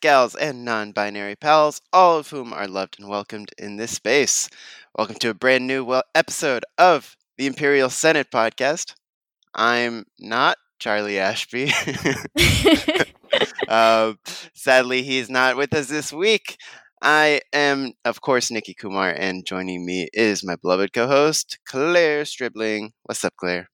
guys, gals, and non binary pals, all of whom are loved and welcomed in this space. Welcome to a brand new well- episode of the Imperial Senate podcast. I'm not Charlie Ashby. uh, sadly, he's not with us this week. I am, of course, Nikki Kumar, and joining me is my beloved co host, Claire Stribling. What's up, Claire?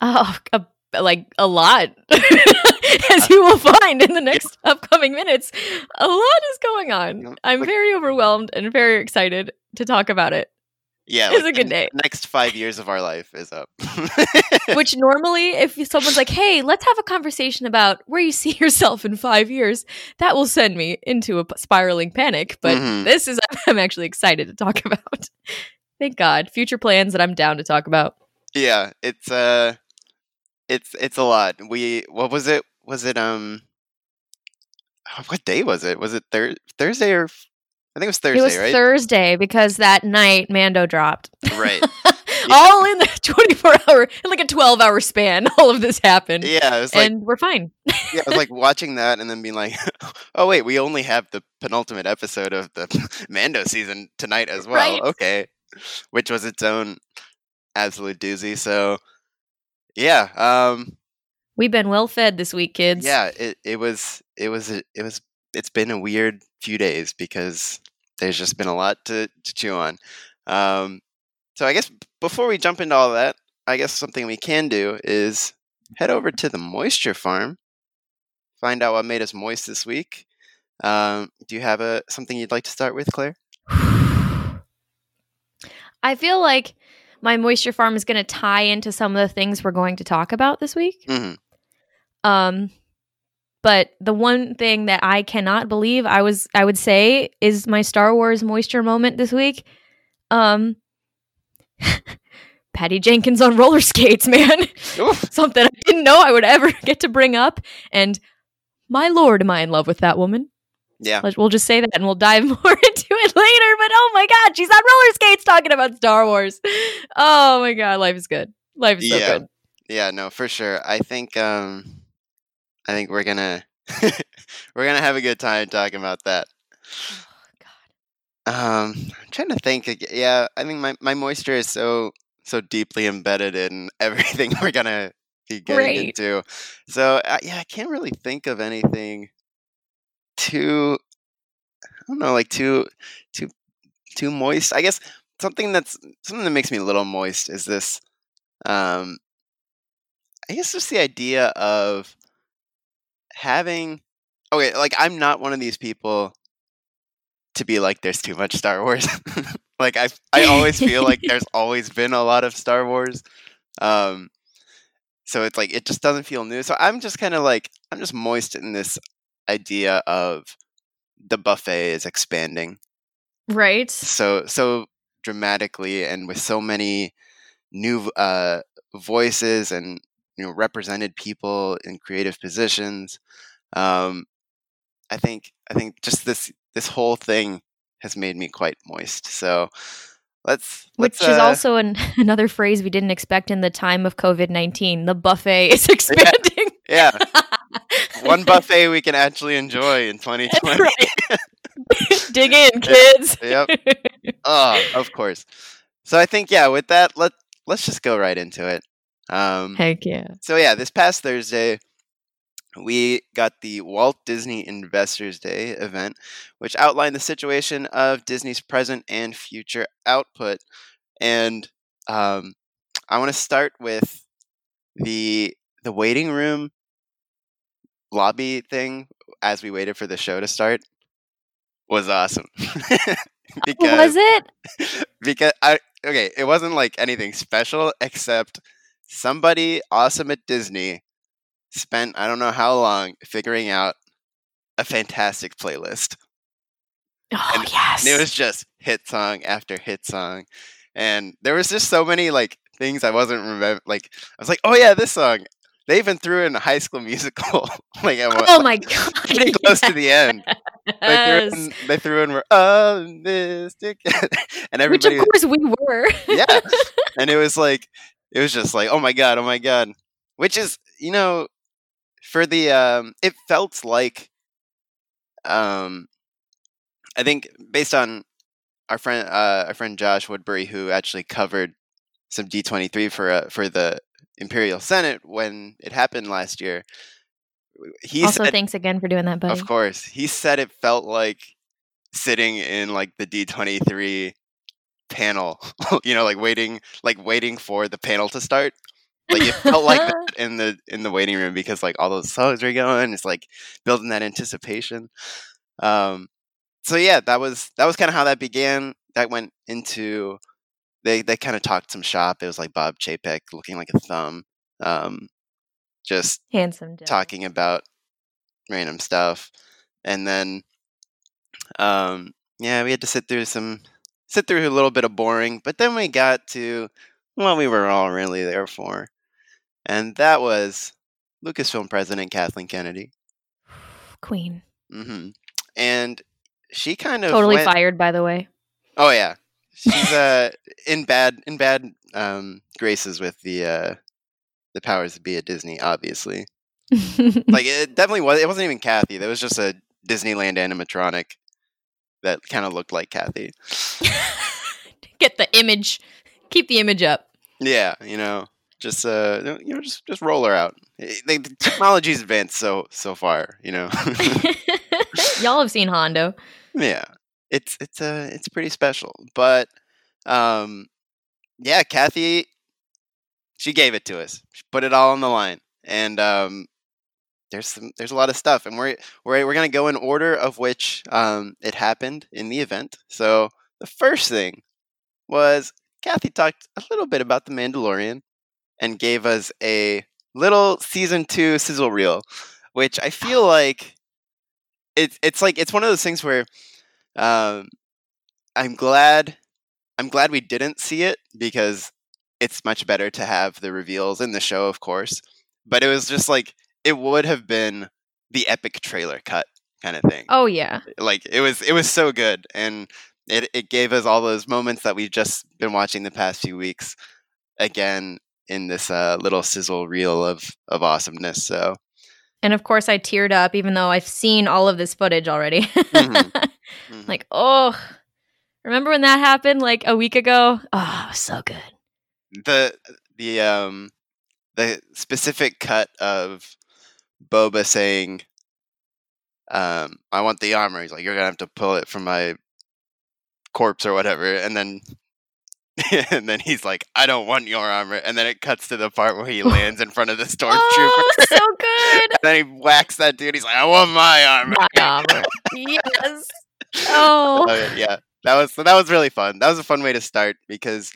Oh, a, like a lot. As you will find in the next upcoming minutes, a lot is going on. I'm very overwhelmed and very excited to talk about it. Yeah, It's like a good the day. Next five years of our life is up. Which normally, if someone's like, hey, let's have a conversation about where you see yourself in five years, that will send me into a spiraling panic. But Mhm. this is, I'm actually excited to talk about. Thank God. Future plans that I'm down to talk about. Yeah, it's uh it's it's a lot. We what was it? Was it um what day was it? Was it thir- Thursday or I think it was Thursday, it was right? Thursday because that night Mando dropped. right. all in the 24 hour in like a 12 hour span all of this happened Yeah, it was like and we're fine yeah, I was like watching that and then being like, "Oh wait, we only have the penultimate episode of the Mando season tonight as well." Right. Okay. Which was its own absolute doozy. So yeah, um we've been well fed this week kids Yeah, it, it was it was it was it's been a weird few days because there's just been a lot to, to chew on. Um, so I guess before we jump into all that, I guess something we can do is head over to the moisture farm, find out what made us moist this week. Um, do you have a something you'd like to start with, Claire? i feel like my moisture farm is going to tie into some of the things we're going to talk about this week hmm um but the one thing that i cannot believe i was i would say is my star wars moisture moment this week um patty jenkins on roller skates man something I didn't know I would ever get to bring up. And my lord, am I in love with that woman? Yeah, We'll just say that and we'll dive more into it later. But oh my god, she's on roller skates talking about Star Wars. Oh my god, life is good. Life is so Yeah. good. yeah, no, for sure. I think um, I think we're gonna we're gonna have a good time talking about that. Oh, Um, I'm trying to think. Yeah, I think my, my moisture is so so deeply embedded in everything we're gonna be getting Right. into. So uh, yeah, I can't really think of anything too. I don't know, like too too too moist. I guess something that's something that makes me a little moist is this. Um, I guess just the idea of having. Okay, like I'm not one of these people to be like there's too much Star Wars. like I I always feel like there's always been a lot of Star Wars. Um so it's like it just doesn't feel new. So I'm just kind of like I'm just moist in this idea of the buffet is expanding Right? so so dramatically and with so many new uh voices and you know represented people in creative positions um i think i think just this this whole thing has made me quite moist so let's Which let's, is uh, also an, another phrase we didn't expect in the time of COVID 19. The buffet is expanding. yeah one buffet we can actually enjoy in 2020 right. Dig in, kids. yep oh of course so i think yeah with that let let's just go right into it um Heck yeah. So yeah, this past Thursday, we got the Walt Disney Investors Day event, which outlined the situation of Disney's present and future output. And um, I want to start with the the waiting room lobby thing as we waited for the show to start was awesome. because, Was it? because I okay, it wasn't like anything special except somebody awesome at Disney spent I don't know how long figuring out a fantastic playlist. Oh, And- yes. It was just hit song after hit song. And there was just so many like things I wasn't remember like I was like, "Oh yeah, this song." they even threw in a High School Musical. like, at one- Oh my god! pretty close to the end. They threw in, they threw in we're optimistic, and Which of course we were. yeah, and it was like, it was just like, oh my god, oh my god, which is, you know, for the, um, it felt like, um, I think based on our friend, uh, our friend Josh Woodbury, who actually covered some D twenty three for uh, for the Imperial Senate when it happened last year. He also, said, thanks again for doing that, buddy. of course. He said it felt like sitting in like the D23 panel, you know, like waiting like waiting for the panel to start. Like it felt like that in the in the waiting room because like all those songs were going, it's like building that anticipation. Um so yeah, that was that was kind of how that began. That went into they they kind of talked some shop. It was like Bob Chapek looking like a thumb. Um just Handsome. devil. talking about random stuff and then um yeah we had to sit through some sit through a little bit of boring but then we got to what we were all really there for and that was lucasfilm president kathleen kennedy. Queen. hmm and she kind of Totally went, fired, by the way. oh yeah. She's uh in bad in bad um graces with the uh the powers that be at disney obviously. Like it definitely was it wasn't even kathy there was just a disneyland animatronic that kind of looked like kathy Get the image. Keep the image up. yeah you know just uh you know just just roll her out Eh, the the technology's advanced so so far you know Y'all have seen Hondo. yeah it's it's uh it's pretty special but um yeah kathy she gave it to us she put it all on the line and um there's some there's a lot of stuff and we're we're, we're gonna go in order of which um it happened in the event. So the first thing was kathy talked a little bit about the mandalorian and gave us a little season two sizzle reel which i feel like it's it's like it's one of those things where um i'm glad i'm glad we didn't see it because it's much better to have the reveals in the show of course but it was just like it would have been the epic trailer cut kind of thing Oh yeah. like it was it was so good and it, it gave us all those moments that we've just been watching the past few weeks again in this uh, little sizzle reel of of awesomeness so And of course, I teared up, even though I've seen all of this footage already. Mhm. Mhm. like, oh, remember when that happened like a week ago? Oh, it was so good. the the um the specific cut of Boba saying um I want the armor he's like you're gonna have to pull it from my corpse or whatever and then and then he's like I don't want your armor and then it cuts to the part where he lands in front of the stormtrooper Oh, so good. and then he whacks that dude he's like I want my armor My armor. yes. Oh. Oh, yeah, yeah. That was that was really fun. That was a fun way to start because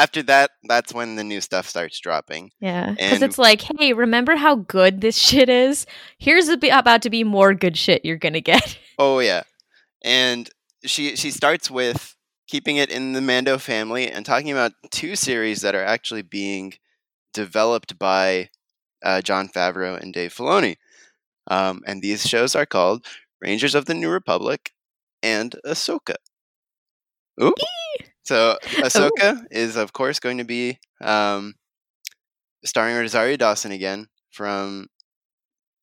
after that, that's when the new stuff starts dropping. Yeah, because it's like, hey, remember how good this shit is? Here's a about to be more good shit you're gonna get. Oh yeah, and she she starts with keeping it in the Mando family and talking about two series that are actually being developed by uh, Jon Favreau and Dave Filoni, um, and these shows are called Rangers of the New Republic and Ahsoka. Ooh. So Ahsoka is of course going to be um, starring Rosario Dawson again from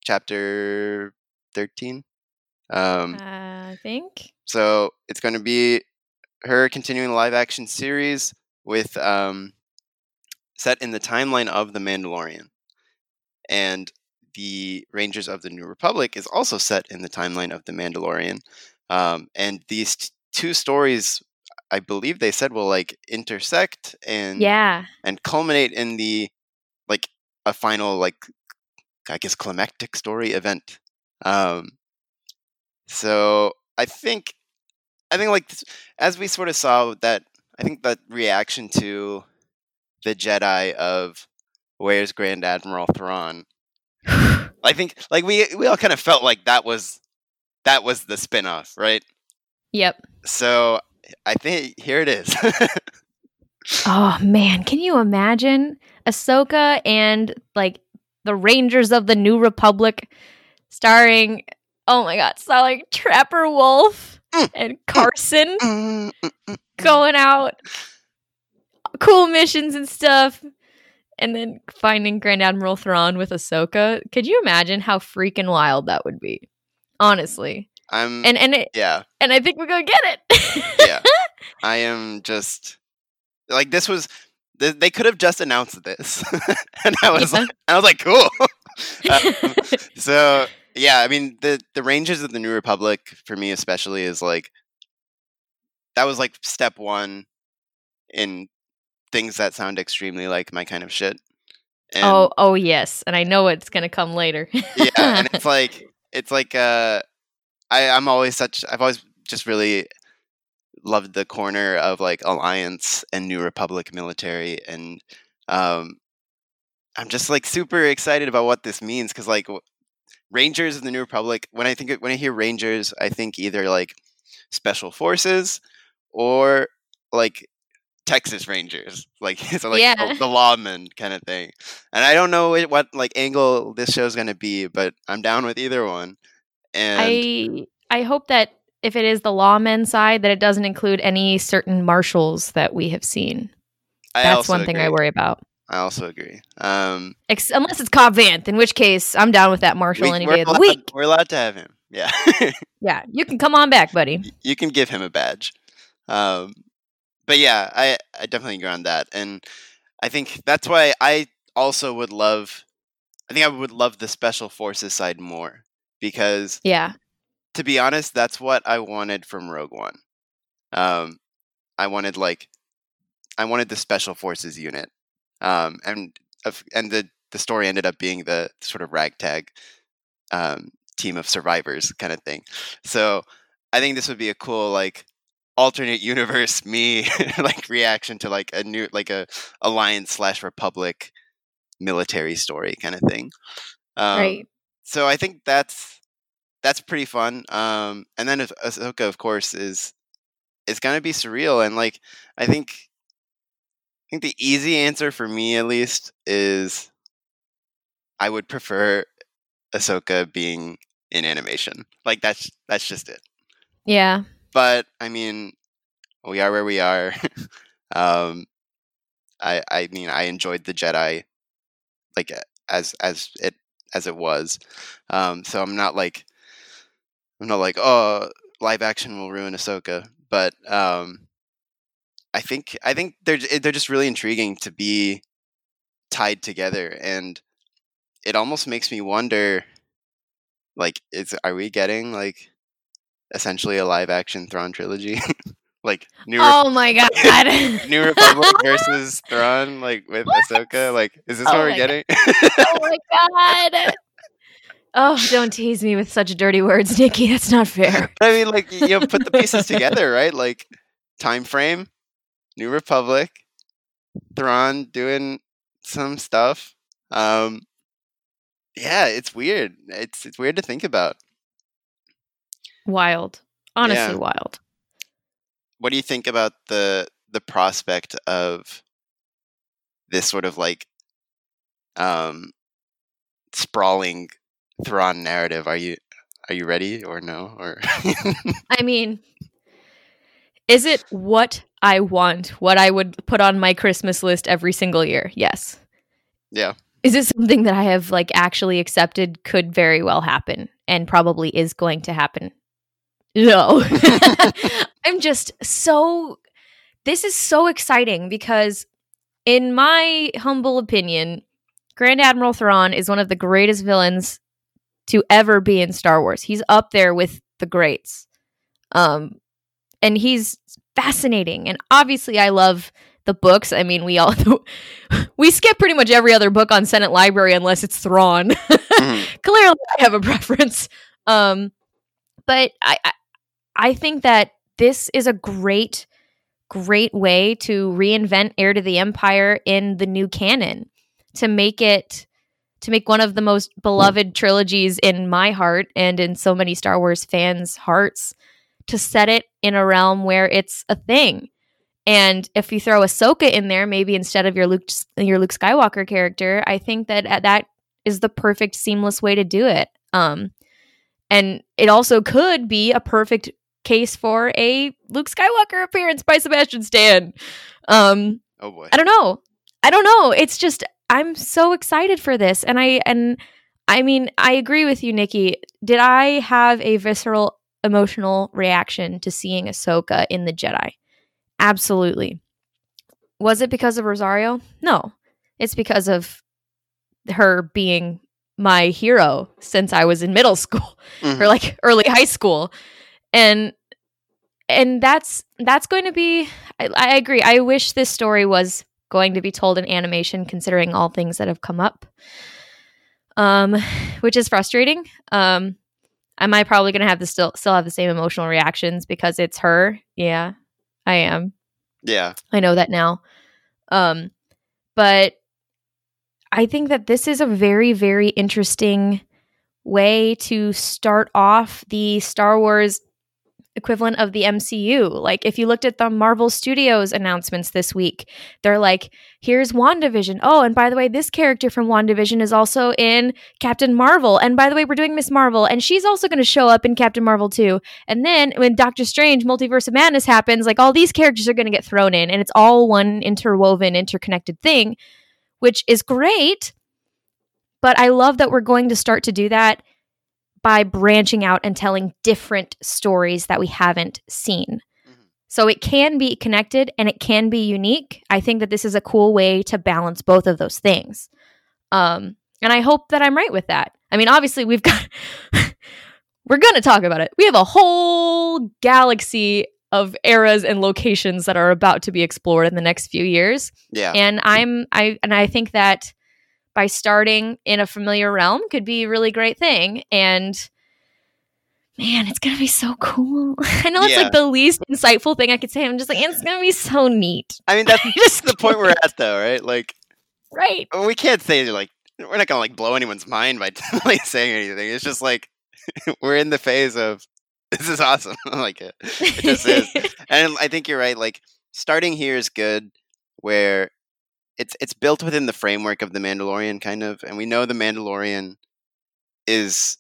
chapter thirteen. Um, I think. so it's going to be her continuing the live action series with um, set in the timeline of the Mandalorian, and the Rangers of the New Republic is also set in the timeline of the Mandalorian. Um, and these t- two stories, I believe they said, will like intersect and Yeah. and culminate in the like a final like I guess climactic story event. Um, so I think I think like as we sort of saw that I think that reaction to the Jedi of where's Grand Admiral Thrawn. I think like we we all kind of felt like that was that was the spin-off, right? Yep. So I think here it is. Oh man, can you imagine Ahsoka and like the Rangers of the New Republic, starring oh my god, starring Trapper Wolf Mm, and Carson Mm, mm, going out, cool missions and stuff, and then finding Grand Admiral Thrawn with Ahsoka. Could you imagine how freaking wild that would be? Honestly, I'm and and it, yeah, and I think we're gonna get it. yeah. I am just like this was th- they could have just announced this. and I was Yeah. like I was like cool. Um, so yeah, I mean the the Rangers of the New Republic for me especially is like that was like step 1 in things that sound extremely like my kind of shit. And oh, oh yes, and I know it's gonna come later. yeah, and it's like it's like uh I I'm always such I've always just really loved the corner of like alliance and new republic military and um I'm just like super excited about what this means cuz like Rangers of the New Republic when I think when I hear Rangers I think either like special forces or like Texas Rangers, like so like Yeah. the, the lawmen kind of thing. And I don't know what, like angle this show's gonna be, but I'm down with either one. And I I hope that if it is the lawmen side, that it doesn't include any certain marshals that we have seen. I That's one thing I worry about. I also agree. Um, Ex- unless it's Cobb Vanth, in which case I'm down with that marshal we, any day of the week. We're allowed to have him. Yeah, Yeah, you can come on back, buddy. you can give him a badge. Um, but yeah, I I definitely agree on that, and I think that's why I also would love. I think I would love the special forces side more because Yeah, to be honest, that's what I wanted from Rogue One. Um, I wanted like, I wanted the Special Forces unit, um, and of- and the the story ended up being the sort of ragtag um, team of survivors kind of thing. So I think this would be a cool like alternate universe me like reaction to like a new like a alliance slash republic military story kind of thing. Um, right. So I think that's that's pretty fun. Um, and then if Ahsoka, of course, is is gonna be surreal, and like I think I think the easy answer for me, at least, is I would prefer Ahsoka being in animation. Like that's that's just it. Yeah, But I mean, we are where we are. um, I I mean, I enjoyed the Jedi like as as it as it was. Um, so I'm not like I'm not like oh live action will ruin Ahsoka, but um, I think I think they're they're just really intriguing to be tied together, and it almost makes me wonder, like, is are we getting like essentially a live action Thrawn trilogy, like New Rep- Oh my god. New Republic versus Thrawn, like with Ahsoka? Like, is this Oh what we're getting? oh my god. Oh, don't tease me with such dirty words, Nikki. That's not fair. I mean, like you know, put the pieces together, right? Like time frame, New Republic, Thrawn doing some stuff. Um, yeah, it's weird. It's it's weird to think about. Wild. Honestly, Yeah. wild. What do you think about the the prospect of this sort of like um sprawling Thrawn narrative? Are you are you ready or no? Or I mean, is it what I want? What I would put on my Christmas list every single year? Yes. yeah. Is it something that I have like actually accepted could very well happen and probably is going to happen? No. I'm just so this is so exciting because in my humble opinion, Grand Admiral Thrawn is one of the greatest villains to ever be in Star Wars. He's up there with the greats. Um and he's fascinating and obviously I love the books. I mean, we all we skip pretty much every other book on Senate Library unless it's Thrawn. Mhm. Clearly, I have a preference. Um, but I, I I think that this is a great, great way to reinvent Heir to the Empire in the new canon to make it to make one of the most beloved trilogies in my heart and in so many Star Wars fans' hearts to set it in a realm where it's a thing. And if you throw Ahsoka in there, maybe instead of your Luke your Luke Skywalker character, I think that uh, that is the perfect seamless way to do it. Um, and it also could be a perfect case for a Luke Skywalker appearance by Sebastian Stan. Um, Oh boy. I don't know. I don't know. It's just I'm so excited for this, and I and I mean I agree with you, Nikki. Did I have a visceral emotional reaction to seeing Ahsoka in the Jedi? Absolutely. Was it because of Rosario? No. It's because of her being my hero since I was in middle school Mhm. or like early high school and and that's that's going to be I, I agree. I wish this story was going to be told in animation considering all things that have come up. Um which is frustrating. Um am i probably going to have the still still have the same emotional reactions because it's her? Yeah i am. Yeah. I know that now. Um, but I think that this is a very, very interesting way to start off the Star Wars equivalent of the MCU. Like, if you looked at the Marvel Studios announcements this week, they're like, here's WandaVision. Oh, and by the way, this character from WandaVision is also in Captain Marvel. And by the way, we're doing Miss Marvel, and she's also going to show up in Captain Marvel too. And then when Doctor Strange Multiverse of Madness happens, like all these characters are going to get thrown in, and it's all one interwoven, interconnected thing, which is great. But I love that we're going to start to do that by branching out and telling different stories that we haven't seen. Mhm. So it can be connected and it can be unique. I think that this is a cool way to balance both of those things. Um, and I hope that I'm right with that. I mean, obviously, we've got, we're going to talk about it. We have a whole galaxy of eras and locations that are about to be explored in the next few years Yeah. and i'm i and i think that by starting in a familiar realm could be a really great thing and man it's gonna be so cool i know it's Yeah. like the least insightful thing i could say i'm just like it's gonna be so neat I mean, that's just the point we're at, though, right? Like, right we can't say like we're not gonna like blow anyone's mind by like saying anything. It's just like we're in the phase of this is awesome. I like it. It just is. and I think you're right. Like starting here is good, where it's it's built within the framework of the Mandalorian, kind of, and we know the Mandalorian is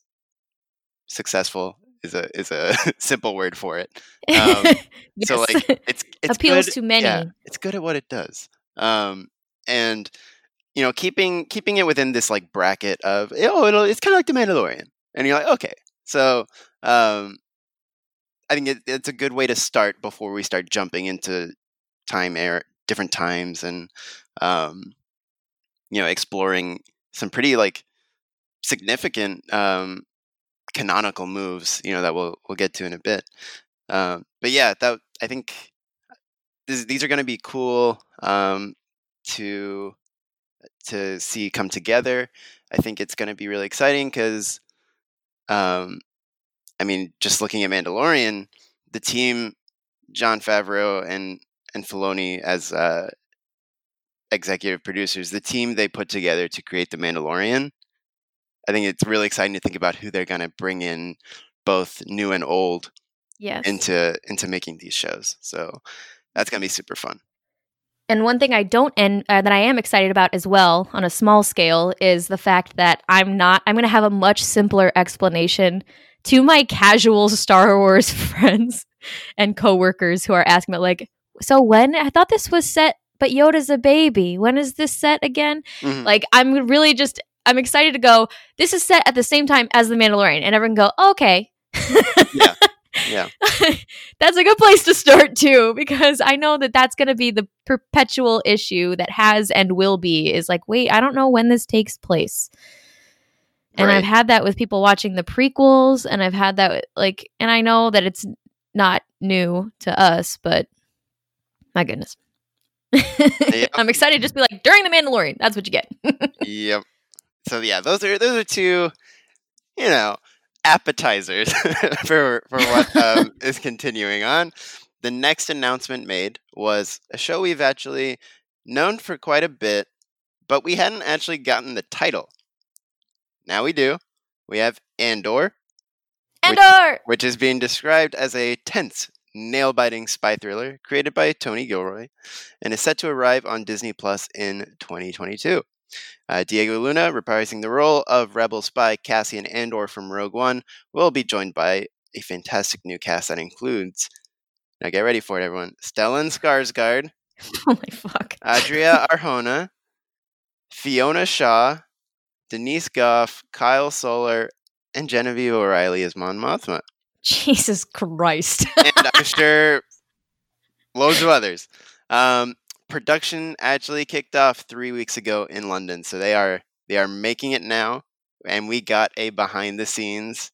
successful. Is a is a simple word for it. Um, So like it's it's appeals good- to many Yeah, it's good at what it does. Um, and you know, keeping keeping it within this like bracket of oh, it'll, it's kind of like the Mandalorian, and you're like, okay, so um, I think it, it's a good way to start before we start jumping into time air different times and um, you know exploring some pretty like significant um, canonical moves you know that we'll we'll get to in a bit. Um, but yeah that i think this, these are going to be cool um, to to see come together. I think it's going to be really exciting because um, i mean just looking at mandalorian the team jon favreau and and Filoni as uh, executive producers, the team they put together to create the Mandalorian, I think it's really exciting to think about who they're going to bring in, both new and old, yes into into making these shows. So that's going to be super fun. And one thing I don't and uh, that I am excited about as well on a small scale is the fact that I'm not I'm going to have a much simpler explanation to my casual Star Wars friends and coworkers who are asking about like so when I thought this was set but Yoda's a baby. When is this set again? Mhm. Like I'm really just I'm excited to go this is set at the same time as The Mandalorian and everyone go, "Okay." Yeah. Yeah. that's a good place to start too because i know that that's going to be the perpetual issue that has and will be is like wait i don't know when this takes place and Right. i've had that with people watching the prequels and i've had that with, like and i know that it's not new to us but my goodness i'm excited to just be like during the mandalorian that's what you get yep. So yeah, those are those are two, you know, appetizers for for what um, is continuing on. The next announcement made was a show we've actually known for quite a bit, but we hadn't actually gotten the title. Now we do. We have Andor, Which- andor which is being described as a tense, nail biting spy thriller created by Tony Gilroy and is set to arrive on Disney Plus in 2022. Uh, Diego Luna, reprising the role of rebel spy Cassian Andor from Rogue One, will be joined by a fantastic new cast that includes. Now get ready for it, everyone. Stellan Skarsgård, oh my fuck. Adria Arjona, Fiona Shaw, Denise Gough, Kyle Soller, and Genevieve O'Reilly as Mon Mothma. Jesus Christ. and I'm sure loads of others. Um, production actually kicked off three weeks ago in London, so they are they are making it now, and we got a behind the scenes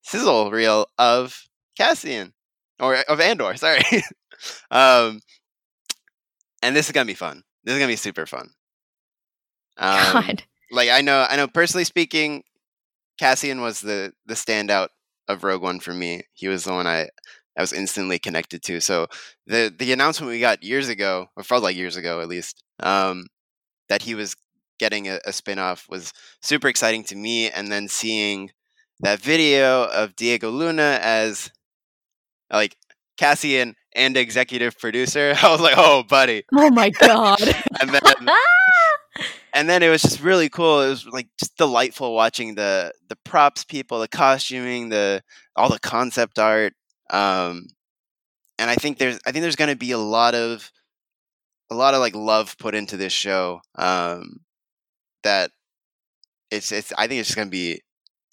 sizzle reel of Cassian or of Andor. Sorry, um, and this is gonna be fun. This is gonna be super fun. Um, God. like I know, I know. Personally speaking, Cassian was the the standout of Rogue One for me. He was the one I I was instantly connected to. So the the announcement we got years ago, or felt like years ago at least, um, that he was getting a, a spin-off was super exciting to me. And then seeing that video of Diego Luna as like Cassian and executive producer, I was like, oh, buddy. Oh my God. And then and then it was just really cool. It was like just delightful watching the the props people, the costuming, the all the concept art. Um, and I think there's I think there's going to be a lot of a lot of like love put into this show. Um, that it's it's I think it's going to be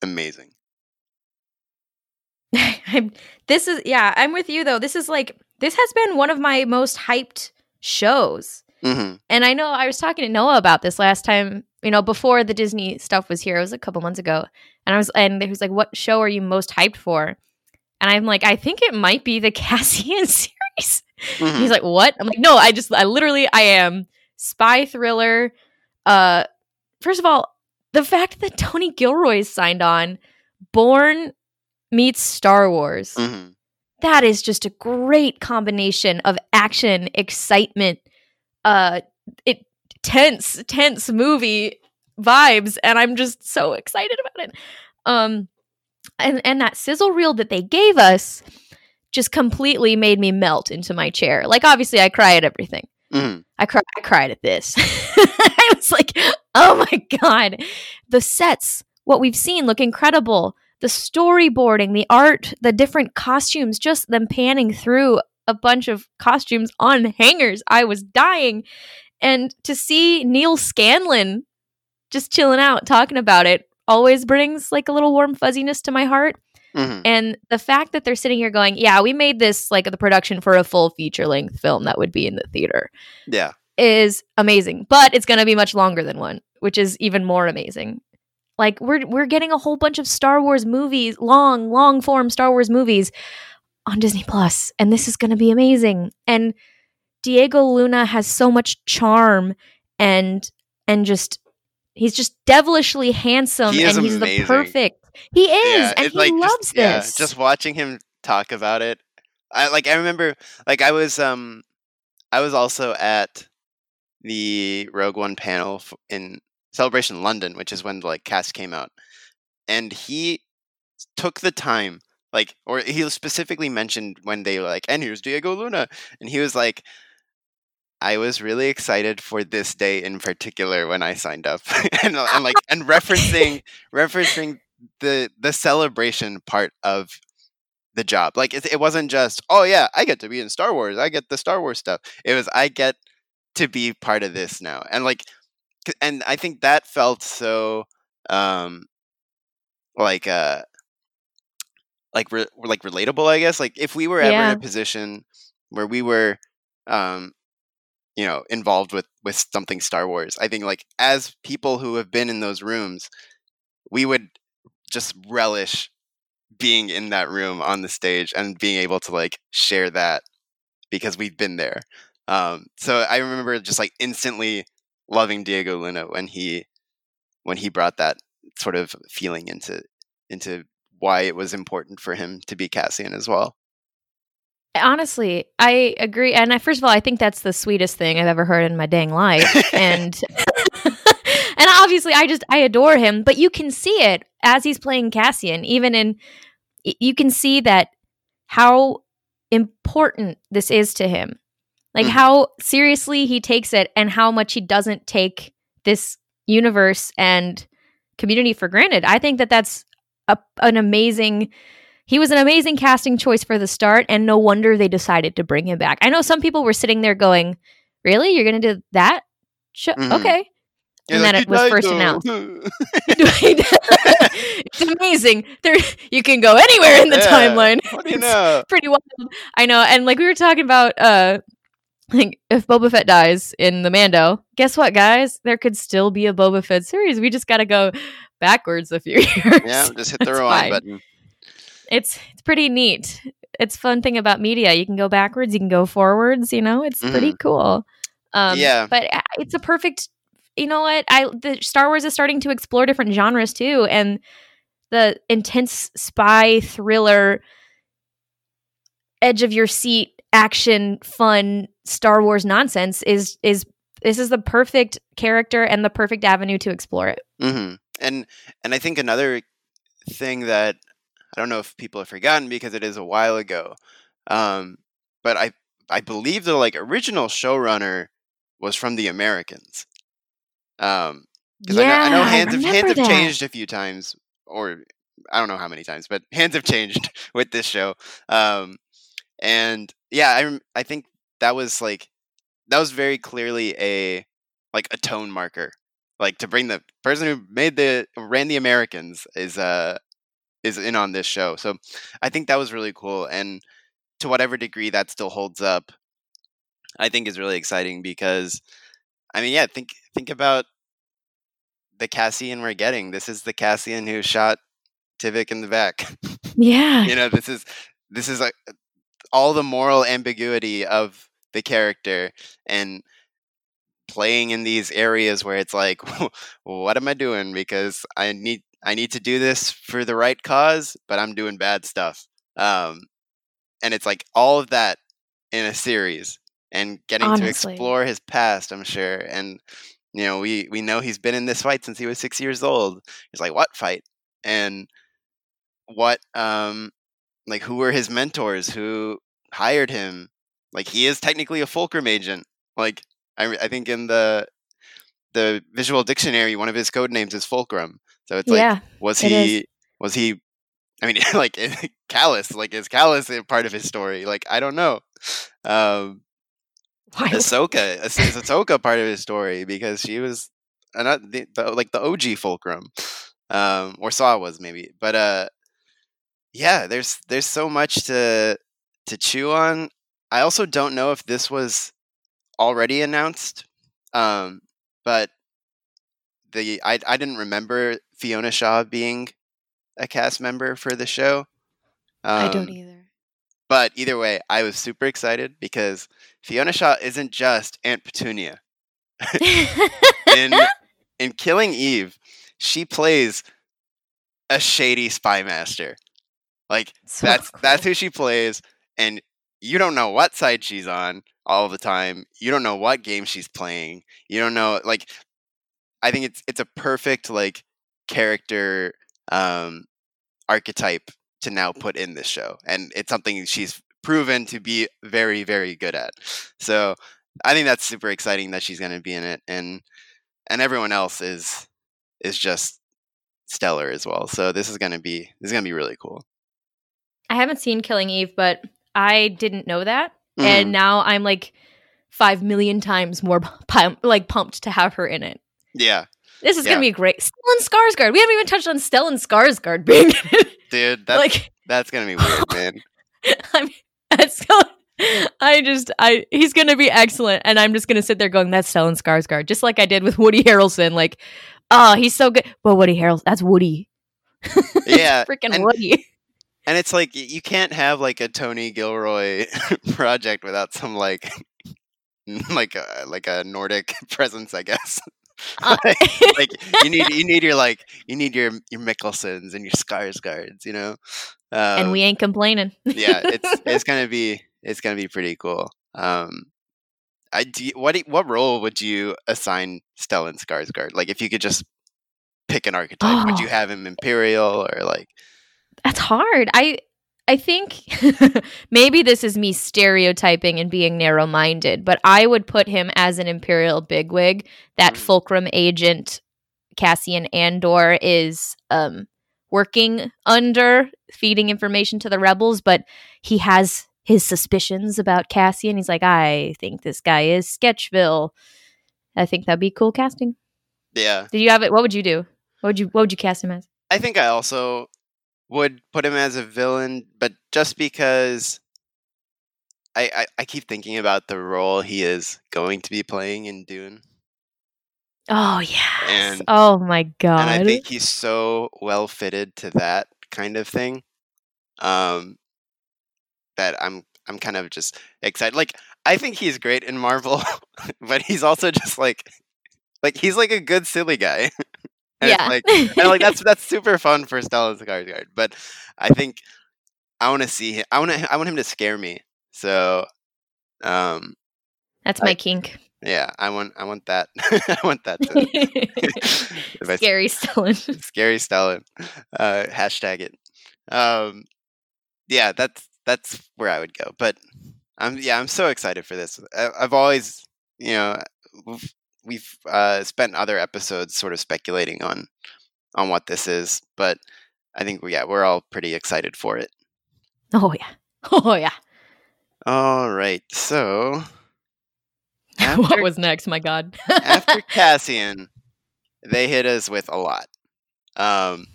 amazing. This is yeah, I'm with you though. This is like this has been one of my most hyped shows. Hmm And I know I was talking to Noah about this last time, you know, before the Disney stuff was here. It was a couple months ago. And I was and he was like, What show are you most hyped for? And I'm like, I think it might be the Cassian series. hmm He's like, What? I'm like, No, I just I literally I am spy thriller. Uh first of all, the fact that Tony Gilroy signed on, Bourne meets Star Wars hmm that is just a great combination of action, excitement, uh it tense, tense movie vibes and I'm just so excited about it. Um and and that sizzle reel that they gave us just completely made me melt into my chair. Like obviously I cry at everything. hmm I cried I cried at this. I was like, "Oh my god. The sets, what we've seen look incredible. The storyboarding, the art, the different costumes, just them panning through a bunch of costumes on hangers. I was dying. And to see Neal Scanlan just chilling out talking about it always brings like a little warm fuzziness to my heart. hmm And the fact that they're sitting here going, "Yeah, we made this like the production for a full feature length film that would be in the theater." Yeah. is amazing, but it's going to be much longer than one, which is even more amazing. Like we're we're getting a whole bunch of Star Wars movies, long long form Star Wars movies on Disney Plus, and this is going to be amazing. And Diego Luna has so much charm and and just he's just devilishly handsome He and he's amazing. the perfect. He is yeah, and he like loves just, yeah, this. just watching him talk about it. I like I remember like I was um I was also at the Rogue One panel f- in Celebration London, which is when like cast came out, and he took the time like or he specifically mentioned when they were like and here's Diego Luna and he was like I was really excited for this day in particular when I signed up and, and like and referencing referencing the the celebration part of the job. Like it, it wasn't just oh yeah I get to be in Star Wars I get the Star Wars stuff. It was I get to be part of this now and like and I think that felt so um like uh like re- like relatable i guess like if we were ever Yeah. in a position where we were um you know involved with with something star wars i think like as people who have been in those rooms we would just relish being in that room on the stage and being able to like share that because we've been there um so i remember just like instantly loving diego luna when he when he brought that sort of feeling into into why it was important for him to be Cassian as well. Honestly, I agree. And I, first of all, I think that's the sweetest thing I've ever heard in my dang life. and and obviously, I just I adore him. But you can see it as he's playing Cassian. Even in you can see that how important this is to him, like Mhm. how seriously he takes it, and how much he doesn't take this universe and community for granted. I think that that's a, an amazing. He was an amazing casting choice for the start, and no wonder they decided to bring him back. I know some people were sitting there going, "Really, you're going to do that? Sh- Mhm. Okay." And then it was first though." announced. it's amazing. There, you can go anywhere in the Yeah, timeline. You It's know? pretty wild. I know. And like we were talking about, uh, like if Boba Fett dies in the Mando, guess what, guys? There could still be a Boba Fett series. We just got to go backwards a few years. Yeah, just hit the That's rewind fine. button. It's it's pretty neat. It's fun thing about media. You can go backwards, you can go forwards. You know, it's pretty cool. Um, Mm-hmm. Yeah. but uh, it's a perfect. You know what? I the Star Wars is starting to explore different genres too, and the intense spy thriller, edge of your seat action, fun Star Wars nonsense is is this is the perfect character and the perfect avenue to explore it. hmm And and I think another thing that I don't know if people have forgotten because it is a while ago, um, but I I believe the like original showrunner was from the Americans. Um, 'cause I know, I know hands have hands have changed a few times, or I don't know how many times, but hands have changed with this show. Um, and yeah, I I think that was like that was very clearly a like a tone marker like to bring the person who made the ran the Americans is uh is in on this show. So I think that was really cool and to whatever degree that still holds up I think is really exciting because I mean yeah, think think about the Cassian we're getting. This is the Cassian who shot Tivik in the back. Yeah, you know, this is this is like all the moral ambiguity of the character and playing in these areas where it's like what am i doing? Because i need i need to do this for the right cause but i'm doing bad stuff. Um and it's like all of that in a series and getting to explore his past i'm sure and you know we we know he's been in this fight since he was 6 years old. He's like what fight? And what um like who were his mentors? Who hired him? Like he is technically a fulcrum agent. Like I, I think in the the visual dictionary one of his code names is fulcrum so it's like yeah. was it is. he was he i mean like Kallus like is Kallus part of his story like i don't know um Wild. ahsoka is, ahsoka part of his story because she was not the, the like the og fulcrum um or saw was maybe but uh yeah there's there's so much to to chew on i also don't know if this was already announced um but the i i didn't remember fiona shaw being a cast member for the show I don't Um, either. but either way i was super excited because fiona shaw isn't just aunt petunia. In in killing eve she plays a shady spy master. Like So that's that's who she plays and you don't know what side she's on all the time you don't know what game she's playing you don't know like i think it's it's a perfect like character um archetype to now put in this show and it's something she's proven to be very very good at. So i think that's super exciting that she's going to be in it and and everyone else is is just stellar as well so this is going to be this is going to be really cool. I haven't seen Killing Eve, but I didn't know that, Mhm. and now I'm like five million times more pump, like pumped to have her in it. yeah This is Yeah. gonna be great. Stellan Skarsgård. We haven't even touched on Stellan Skarsgård being dude that's like that's going to be weird man I mean, that's. I just, I he's gonna be excellent, and I'm just gonna sit there going, "That's Stellan Skarsgård," just like I did with Woody Harrelson. Like, oh, he's so good. Well, Woody Harrelson, that's Woody. Yeah, freaking Woody. And it's like you can't have like a Tony Gilroy project without some like like a like a Nordic presence, I guess. Uh, like you need you need your like you need your your Mikkelsens and your Skarsgårds, you know. Um, and we ain't complaining. yeah, it's it's gonna be it's gonna be pretty cool. Um, I do. What what role would you assign Stellan Skarsgård? Like, if you could just pick an archetype, would you Oh. have him Imperial or like? That's hard. I I think maybe this is me stereotyping and being narrow minded, but I would put him as an Imperial bigwig. That Mm. Fulcrum agent Cassian Andor is um, working under, feeding information to the rebels, but he has his suspicions about Cassian. He's like, I think this guy is Sketchville. I think that'd be cool casting. Yeah. Did you have it? What would you do? What would you What would you cast him as? I think I also would put him as a villain, but just because I, I, I keep thinking about the role he is going to be playing in Dune. Oh yes. And- oh my god. and I think he's so well fitted to that kind of thing. Um, that I'm I'm kind of just excited. Like I think he's great in Marvel, but he's also just like like he's like a good silly guy. and yeah. like and like that's that's super fun for Stellan Skarsgård. But I think I want to see him. I want to. I want him to scare me. So, um, That's my like- kink. yeah, I want. I want that. I want that. To, I Scary Stellan. scary Stellan. Uh, hashtag it. Um, yeah, that's that's where I would go. But I'm yeah, I'm so excited for this. I, I've always, you know, we've, uh, spent other episodes sort of speculating on on what this is, but I think yeah, we're all pretty excited for it. Oh yeah. Oh yeah. All right, so what was next? My God. after Cassian, they hit us with a lot. Um,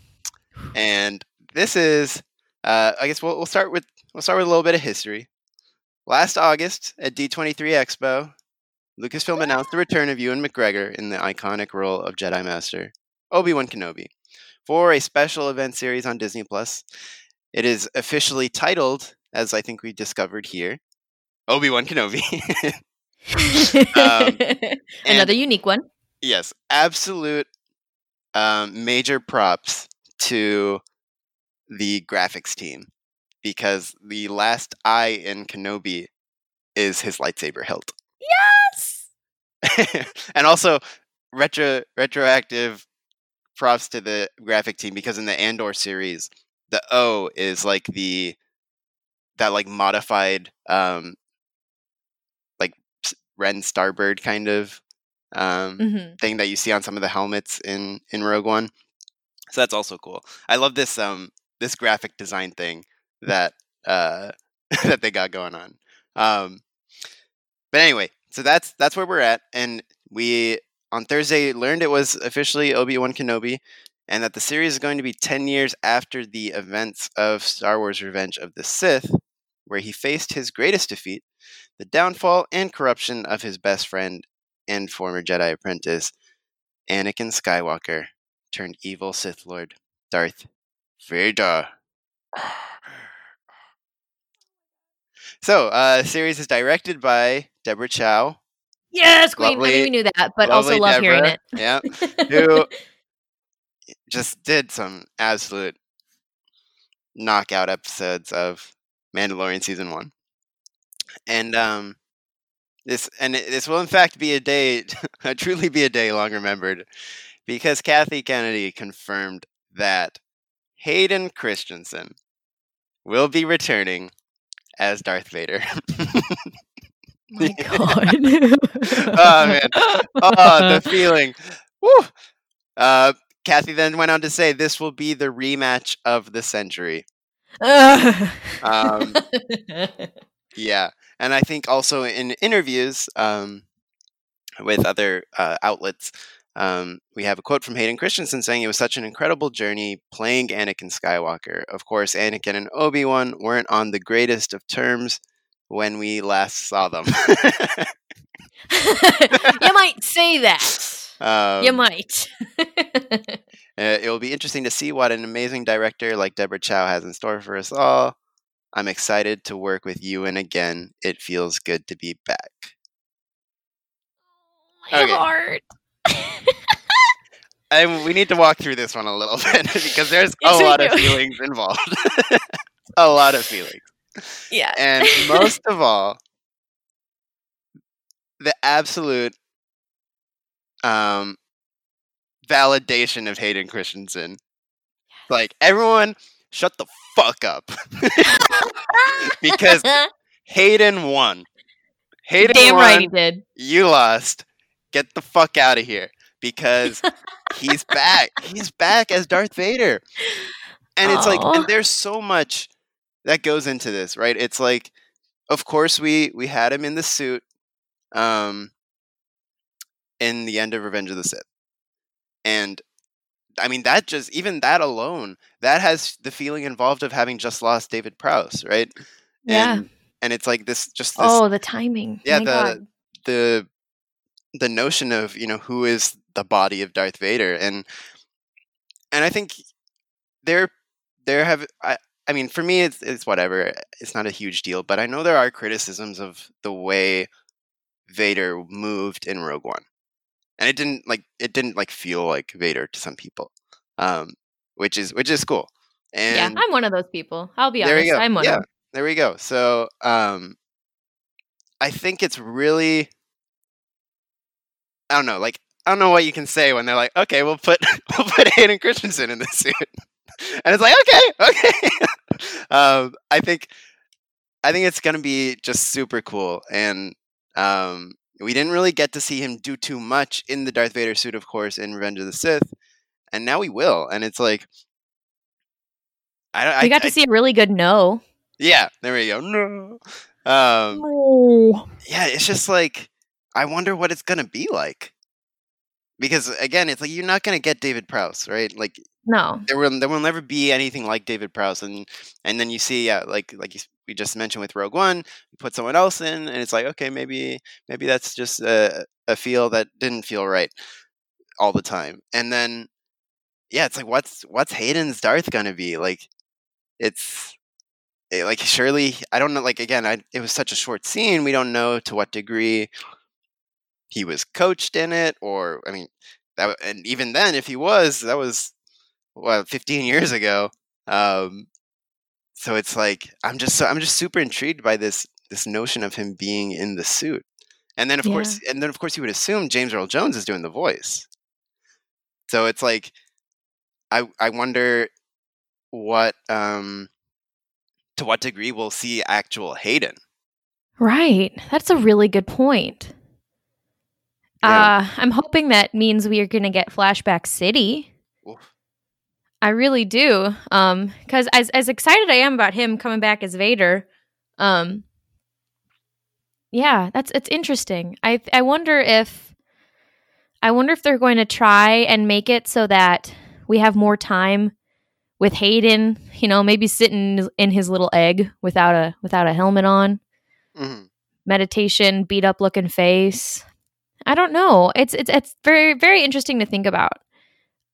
and this is, uh, I guess we'll, we'll start with we'll start with a little bit of history. Last August at D23 Expo, Lucasfilm announced the return of Ewan McGregor in the iconic role of Jedi Master Obi Wan Kenobi for a special event series on Disney Plus. It is officially titled, as I think we discovered here, Obi Wan Kenobi. Um, Another unique one. yes, absolute um, major props to the graphics team because the last eye in Kenobi is his lightsaber hilt. and also retro retroactive props to the graphic team because in the Andor series, the O is like the that like modified um like Ren Starbird kind of um hmm thing that you see on some of the helmets in in Rogue One. So that's also cool. I love this um this graphic design thing that uh that they got going on. Um but anyway, so that's that's where we're at and we on Thursday learned it was officially Obi-Wan Kenobi and that the series is going to be 10 years after the events of Star Wars Revenge of the Sith where he faced his greatest defeat, the downfall and corruption of his best friend and former Jedi apprentice, Anakin Skywalker, turned evil Sith Lord Darth Vader. So, uh, the series is directed by Deborah Chow. Yes, Queen. I Lovely- mean, we knew that, but also love hearing it. Yeah, who just did some absolute knockout episodes of Mandalorian season one, and um, this and it- this will in fact be a day, truly be a day long remembered, because Kathy Kennedy confirmed that Hayden Christensen will be returning as Darth Vader. My God. Oh, man. oh, the feeling. Woo! Uh, Kathy then went on to say this will be the rematch of the century. Um, yeah, and I think also in interviews um, with other uh, outlets, um, we have a quote from Hayden Christensen saying it was such an incredible journey playing Anakin Skywalker. Of course, Anakin and Obi Wan weren't on the greatest of terms when we last saw them. you might say that. um, you might. Uh, it will be interesting to see what an amazing director like Deborah Chow has in store for us all. I'm excited to work with you, and again, it feels good to be back. My Okay. heart. And we need to walk through this one a little bit because there's Yes, a lot of feelings involved. a lot of feelings. Yeah. And most of all, the absolute um, validation of Hayden Christensen. Like everyone, shut the fuck up. because Hayden won. Hayden Damn won. right he did. You lost. Get the fuck out of here because he's back. He's back as Darth Vader. And it's like and there's so much that goes into this, right? It's like of course we we had him in the suit um in the end of Revenge of the Sith. And I mean that just even that alone, that has the feeling involved of having just lost David Prowse, right? Yeah. And and it's like this just this Oh, the timing. Yeah, My the- God. the the notion of you know who is the body of Darth Vader and and I think there there have I I mean for me it's it's whatever it's not a huge deal but I know there are criticisms of the way Vader moved in Rogue One and it didn't like it didn't like feel like Vader to some people um which is which is cool and yeah, I'm one of those people. I'll be there honest. we go. I'm one yeah, of them. there we go. So, um, I think it's really, I don't know, like I don't know what you can say when they're like, okay, we'll put we'll put Hayden Christensen in the suit, and it's like, okay, okay. um, I think, I think it's gonna be just super cool, and um, we didn't really get to see him do too much in the Darth Vader suit, of course, in Revenge of the Sith, and now we will, and it's like. I, don't- We I, got I to see a really good no. yeah, there we go. No. Um, No. yeah, it's just like I wonder what it's gonna be like. Because again, it's like you're not gonna get David Prowse, right? Like No. there will there will never be anything like David Prowse, and and then you see, yeah, like like you, we just mentioned with Rogue One, you put someone else in, and it's like, okay, maybe maybe that's just a a feel that didn't feel right all the time, and then yeah, it's like what's what's Hayden's Darth gonna be like? It's eh, like surely I don't know. Like again, I, it was such a short scene. We don't know to what degree he was coached in it, or I mean, that and even then, if he was, that was what 15 years ago. Um, so it's like I'm just so I'm just super intrigued by this this notion of him being in the suit, and then of Yeah. course, and then of course, you would assume James Earl Jones is doing the voice. So it's like, I I wonder what um to what degree we'll see actual Hayden. Right. That's a really good point. Yeah. Uh, I'm hoping that means we are going to get Flashback City. Oof. I really do. Um, because as as excited I am about him coming back as Vader, um, yeah, that's it's interesting. I I wonder if I wonder if they're going to try and make it so that we have more time with Hayden. You know, maybe sitting in his little egg without a without a helmet on Mhm. meditation, beat up looking face. I don't know. It's it's it's very very interesting to think about.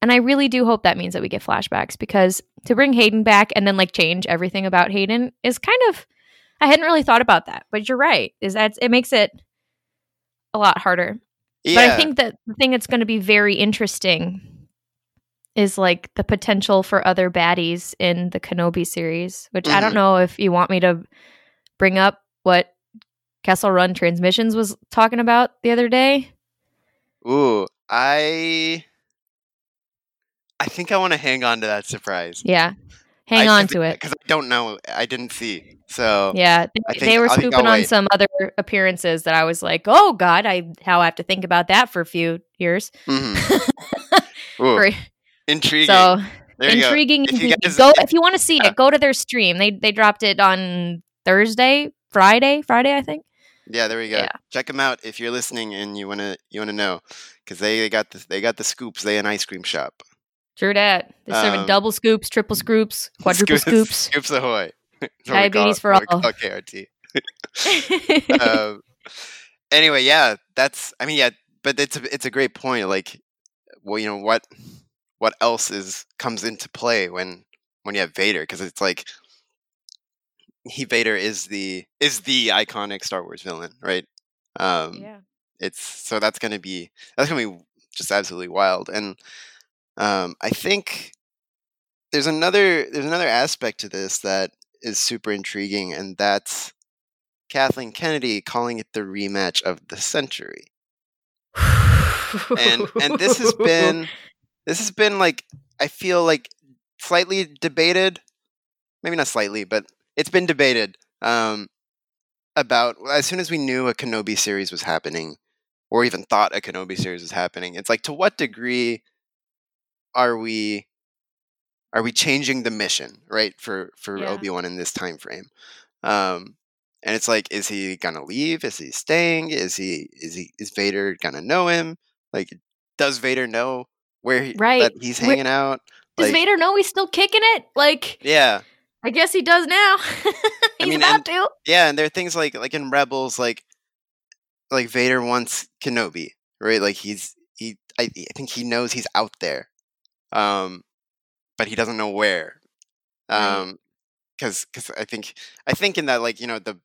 And I really do hope that means that we get flashbacks because to bring Hayden back and then like change everything about Hayden is kind of I hadn't really thought about that. But you're right. Is that it makes it a lot harder. Yeah. But I think that the thing that's going to be very interesting is like the potential for other baddies in the Kenobi series, which I don't Mhm. know if you want me to bring up what Kessel Run Transmissions was talking about the other day. Ooh, I I think I want to hang on to that surprise. Yeah. Hang on to it. because I don't know. I didn't see. So Yeah, they, they were I scooping on wait. some other appearances that I was like, "Oh God, I how I have to think about that for a few years." mhm. Ooh, intriguing. so there you go. intriguing. If you guys- go if- if you want to see yeah. it. Go to their stream. They they dropped it on Thursday, Friday, Friday, I think. Yeah, there we go. Yeah. Check them out if you're listening and you wanna you wanna know because they, they got the they got the scoops. They an ice cream shop. True that. They're serving Um, double scoops, triple scoops, quadruple scoops. Scoops ahoy. Diabetes for all. KRT. um, anyway, yeah, that's. I mean, yeah, but it's a, it's a great point. Like, well, you know what what else is comes into play when when you have Vader because it's like he Vader is the is the iconic Star Wars villain, right? Um, yeah. it's so that's gonna be that's gonna be just absolutely wild and um i think there's another there's another aspect to this that is super intriguing and that's kathleen kennedy calling it the rematch of the century and and this has been this has been like i feel like slightly debated maybe not slightly, but it's been debated um, about as soon as we knew a Kenobi series was happening, or even thought a Kenobi series was happening. It's like to what degree are we are we changing the mission right for for Yeah. Obi Wan in this time frame? Um, and it's like, is he gonna leave? Is he staying? Is he is he is Vader gonna know him? Like, does Vader know where he, Right. that he's hanging out? Does Like, Vader know he's still kicking it? Like, yeah, I guess he does now. he's mean, about and- to. yeah, and there are things like like in Rebels, like like Vader wants Kenobi, right? Like he's he, I, I think he knows he's out there, um, but he doesn't know where, um, because because I think I think in that like you know the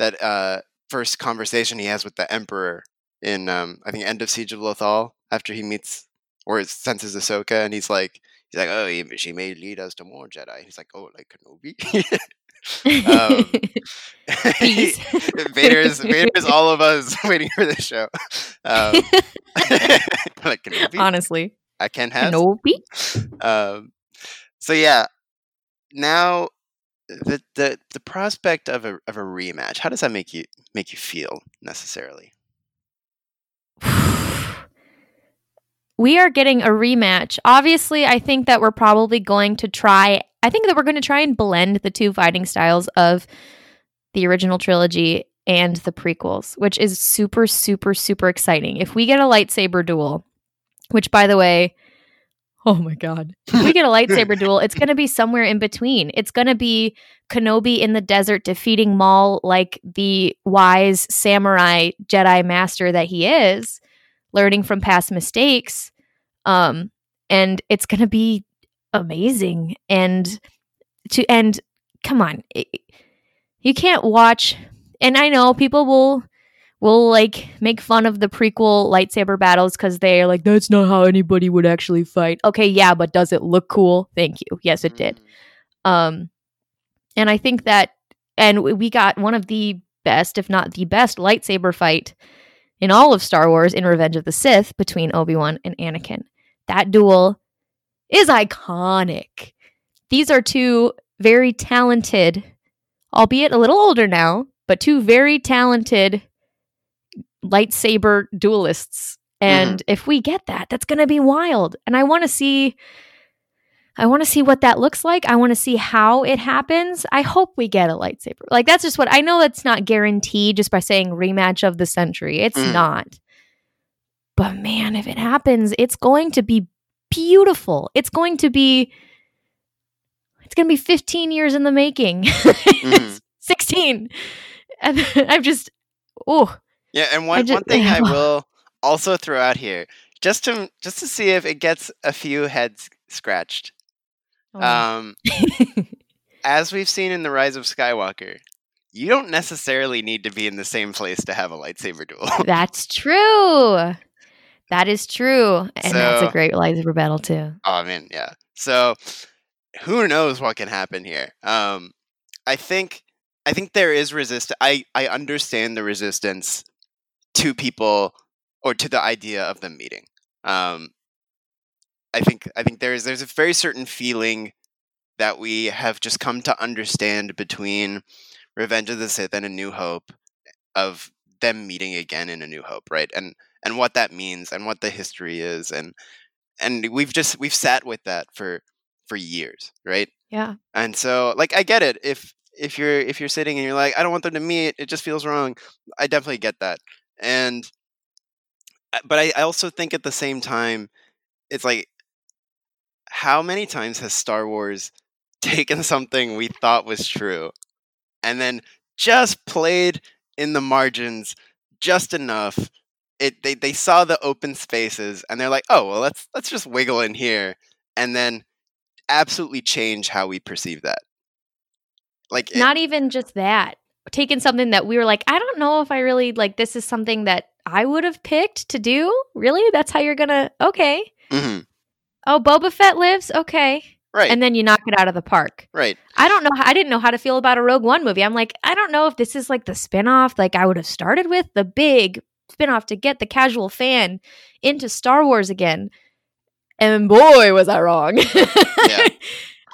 that uh first conversation he has with the Emperor in um I think End of Siege of Lothal after he meets or senses Ahsoka and he's like he's like oh she may lead us to more Jedi. He's like oh like Kenobi. um. Vader's Vader's all of us waiting for this show. Um, like Kenobi, Honestly, I can't have. Kenobi. Um, so yeah, now the the the prospect of a of a rematch. How does that make you make you feel necessarily? We are getting a rematch. Obviously, I think that we're probably going to try. I think that we're going to try and blend the two fighting styles of the original trilogy and the prequels, which is super, super, super exciting. If we get a lightsaber duel, which by the way, oh my God, if we get a lightsaber duel, it's going to be somewhere in between. It's going to be Kenobi in the desert defeating Maul like the wise samurai Jedi master that he is, learning from past mistakes. Um, and it's going to be amazing. And to and come on, it, you can't watch. And I know people will will like make fun of the prequel lightsaber battles because they're like, that's not how anybody would actually fight. Okay, yeah, but does it look cool? Thank you. Yes, it did. Um, and I think that, and we got one of the best, if not the best, lightsaber fight in all of Star Wars in Revenge of the Sith between Obi Wan and Anakin. That duel is iconic. These are two very talented, albeit a little older now, but two very talented lightsaber duelists. And mm-hmm. if we get that, that's going to be wild. And I want to see I want to see what that looks like. I want to see how it happens. I hope we get a lightsaber. Like that's just what I know that's not guaranteed just by saying rematch of the century. It's Mm. not. But man, if it happens, it's going to be beautiful. It's going to be it's going to be 15 years in the making. Mhm. 16. And I'm just oh, Yeah, and one, ju- one thing I will also throw out here, just to just to see if it gets a few heads scratched. Oh. Um, as we've seen in the Rise of Skywalker, you don't necessarily need to be in the same place to have a lightsaber duel. That's true. That is true. And that's a great lightsaber battle too. Oh man, yeah. So who knows what can happen here? Um, I think I think there is resist. I I understand the resistance to people or to the idea of them meeting. Um, I think I think there's there's a very certain feeling that we have just come to understand between Revenge of the Sith and A New Hope of them meeting again in A New Hope, right? And and what that means and what the history is and and we've just we've sat with that for for years, right? Yeah. And so like I get it if if you're if you're sitting and you're like I don't want them to meet, it just feels wrong. I definitely get that. And but I, I also think at the same time it's like how many times has Star Wars taken something we thought was true and then just played in the margins just enough it they, they saw the open spaces and they're like oh well let's let's just wiggle in here and then absolutely change how we perceive that like it- Not even just that. Taking something that we were like, I don't know if I really like this is something that I would have picked to do. Really? That's how you're gonna okay. Mhm. Oh, Boba Fett lives? Okay. right And then you knock it out of the park. right I don't know. I didn't know how to feel about a Rogue One movie. I'm like, I don't know if this is like the spinoff like I would have started with, the big spinoff to get the casual fan into Star Wars again. And boy, was I wrong.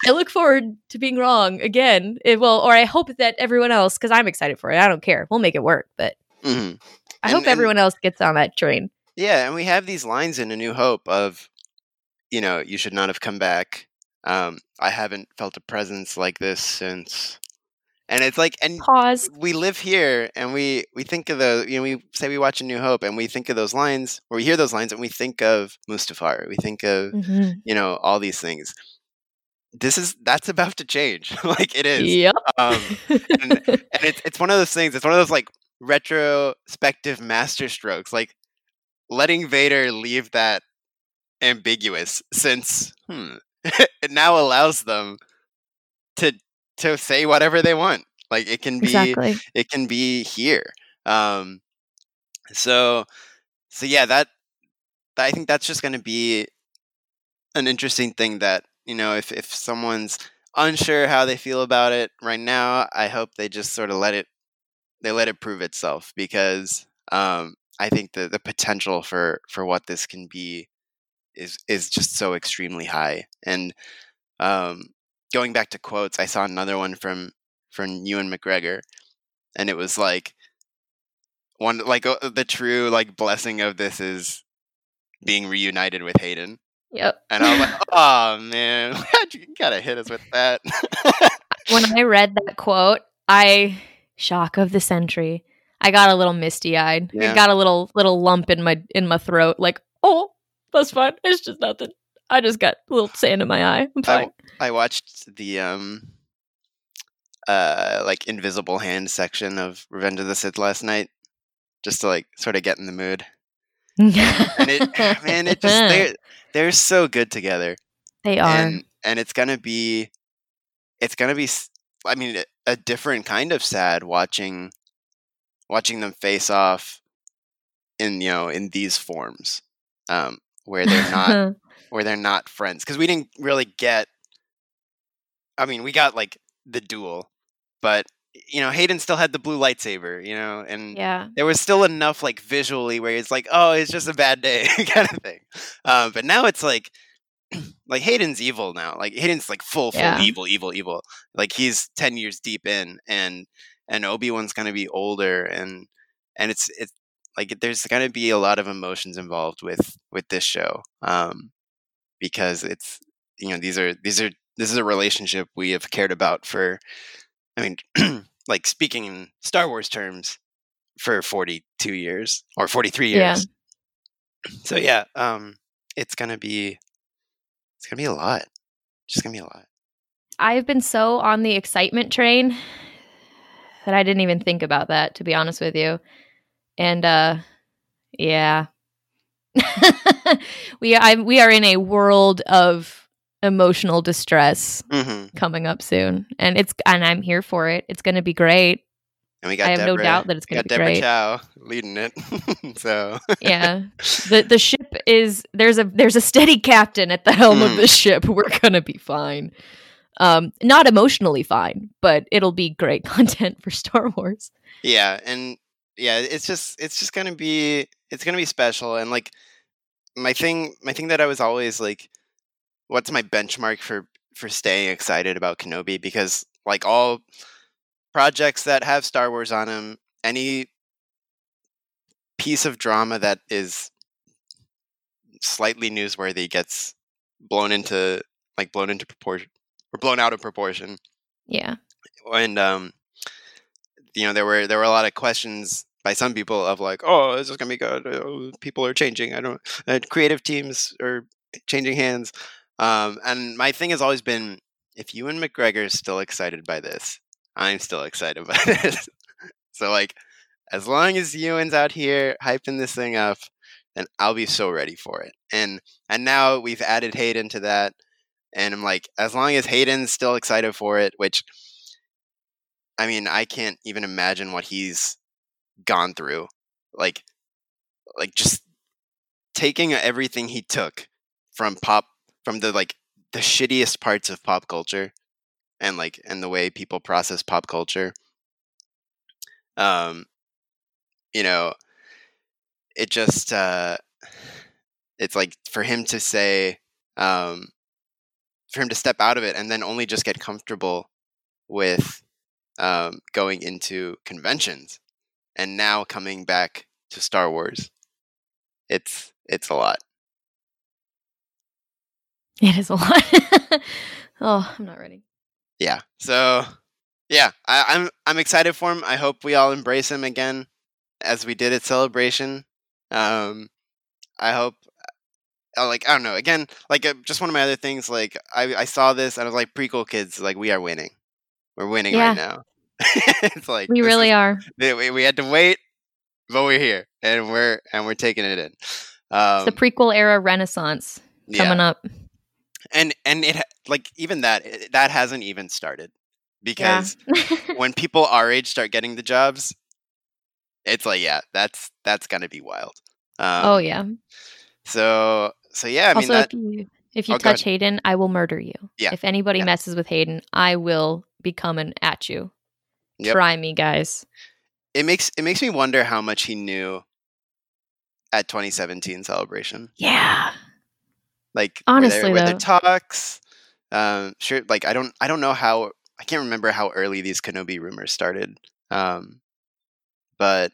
I look forward to being wrong again. It, well, or I hope that everyone else, because I'm excited for it. I don't care. We'll make it work. But Mhm. I And- hope and- everyone else gets on that train. Yeah, and we have these lines in A New Hope of, you know, you should not have come back. Um, I haven't felt a presence like this since. And it's like, and Pause. we live here, and we we think of the, you know, we say we watch A New Hope, and we think of those lines, or we hear those lines, and we think of Mustafar. We think of, Mhm. you know, all these things. This is that's about to change. like it is. Yep. Um, and, and it's it's one of those things. It's one of those like retrospective masterstrokes, like letting Vader leave that ambiguous, since hmm, it now allows them to to say whatever they want. Like it can be exactly. it can be here. Um, so so yeah, that I think that's just going to be an interesting thing that you know if if someone's unsure how they feel about it right now, I hope they just sort of let it they let it prove itself because um, I think the the potential for for what this can be is is just so extremely high. And um, going back to quotes, I saw another one from from Ewan McGregor, and it was like one like uh, the true like blessing of this is being reunited with Hayden. Yep. And I was like, oh man, you gotta hit us with that. when I read that quote, I shock of the century. I got a little misty eyed. Yeah. I got a little little lump in my in my throat. Like, oh, that's fine. It's just nothing. I just got a little sand in my eye. I'm fine. I watched the um uh like invisible hand section of Revenge of the Sith last night just to like sort of get in the mood. And it man, it just they're they're so good together. they are. And and it's going to be it's going to be I mean a different kind of sad watching watching them face off in you know in these forms. Um where they're not where they're not friends because we didn't really get i mean we got like the duel but you know hayden still had the blue lightsaber you know and yeah. there was still enough like visually where it's like oh it's just a bad day kind of thing um, but now it's like like hayden's evil now like hayden's like full full Yeah. evil evil evil like he's 10 years deep in and and obi-wan's gonna be older and and it's it's like there's gonna be a lot of emotions involved with with this show um because it's you know these are these are this is a relationship we have cared about for i mean like speaking in star wars terms for 42 years or 43 years Yeah. so yeah um it's gonna be it's gonna be a lot it's just gonna be a lot I've been so on the excitement train that I didn't even think about that, to be honest with you. And uh yeah. we I, we are in a world of emotional distress hmm coming up soon. And it's and I'm here for it. It's gonna be great. and we got I have no doubt that it's gonna got be Deborah great. Chow leading it so Yeah. the the ship is there's a there's a steady captain at the helm of Mm. the ship. We're gonna be fine. Um, not emotionally fine, but it'll be great content for Star Wars. yeah and yeah it's just it's just gonna be it's gonna be special and like my thing my thing that i was always like what's my benchmark for for staying excited about kenobi because like all projects that have star wars on them any piece of drama that is slightly newsworthy gets blown into like blown into proportion or blown out of proportion Yeah. and um you know there were there were a lot of questions by some people of like oh this is gonna be good? Oh, people are changing. I don't uh, creative teams are changing hands. Um and my thing has always been if ewan mcgregor is still excited by this i'm still excited by this. So like as long as ewan's out here hyping this thing up then i'll be so ready for it. And and now we've added hayden to that and i'm like as long as hayden's still excited for it which I mean, I can't even imagine what he's gone through. Like, like just taking everything he took from pop, from the like the shittiest parts of pop culture, and like and the way people process pop culture. Um, you know, it just uh, it's like for him to say, um, for him to step out of it and then only just get comfortable with um, going into conventions and now coming back to Star Wars. It's it's a lot. It is a lot. oh, I'm not ready. Yeah. So yeah, I, I'm I'm excited for him. I hope we all embrace him again as we did at Celebration. Um, I hope uh, like I don't know. Again, like uh, just one of my other things. Like I, I saw this and I was like, prequel kids, like we are winning. We're winning Yeah. right now. it's like We really is- are. we, we- had to wait, but we're here and we're and we're taking it in. Um, It's the prequel era renaissance yeah. coming up. and and it like even that it, that hasn't even started Yeah. because when people our age start getting the jobs, it's like yeah, that's that's gonna be wild. Um, oh yeah. So so yeah, I mean that if you if you Oh, touch Hayden, I will murder you. Yeah. If anybody Yeah. messes with Hayden, I will be coming at you. Yep. Try me, guys. it makes it makes me wonder how much he knew at 2017 celebration. Yeah. Like were there- Honestly, were there talks. Um, sure. Like I don't I don't know how I can't remember how early these Kenobi rumors started. Um, but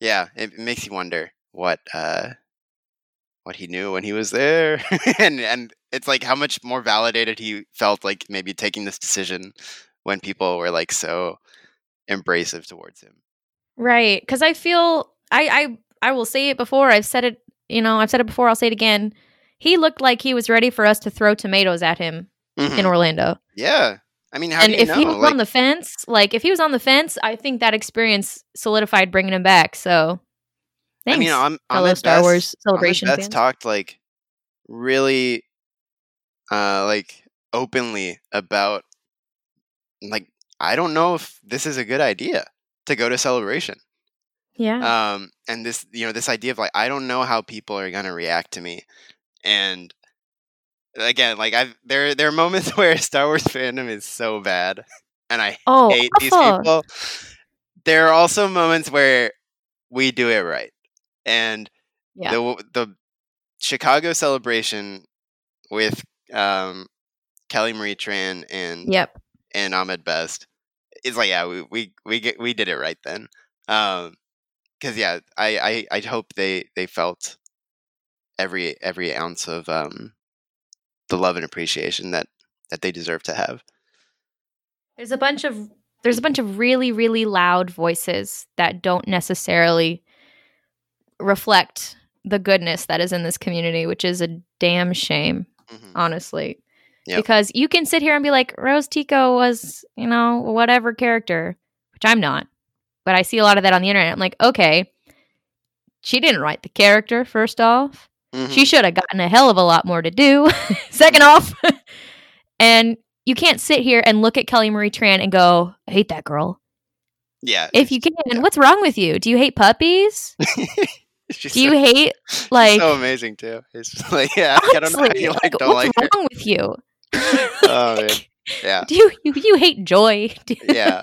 yeah, it, it makes you wonder what uh what he knew when he was there, and and it's like how much more validated he felt like maybe taking this decision when people were like so embracive towards him. Right. Because I feel I I I will say it before. I've said it. You know, I've said it before. I'll say it again. He looked like he was ready for us to throw tomatoes at him Mhm. in Orlando. Yeah. I mean, how and if know? he was Like, on the fence, like if he was on the fence, I think that experience solidified bringing him back. So, I thanks, mean, I'm, I'm fellow Star Wars celebration That's talked like really, uh, like openly about like I don't know if this is a good idea to go to celebration. yeah, Um, and this, you know, this idea of like I don't know how people are gonna react to me, and again, like I've there there are moments where Star Wars fandom is so bad, and I oh, hate these people. There are also moments where we do it right, and Yeah. the the Chicago celebration with um, Kelly Marie Tran and Yep. and Ahmed Best is like yeah we we we get, we did it right then um because yeah I, I I hope they they felt every every ounce of um the love and appreciation that that they deserve to have There's a bunch of there's a bunch of really really loud voices that don't necessarily reflect the goodness that is in this community, which is a damn shame, Mhm. honestly. Yep. Because you can sit here and be like, Rose Tico was, you know, whatever character, which I'm not. But I see a lot of that on the internet. I'm like, okay, she didn't write the character, first off. Mhm. She should have gotten a hell of a lot more to do. Second off, and you can't sit here and look at Kelly Marie Tran and go, I hate that girl. yeah If you can, what's wrong with you? Do you hate puppies? she's Do you so, hate like so amazing too it's like yeah I don't know how you like, like, don't what's like her wrong with you? oh man yeah Do you, you you hate joy? Yeah.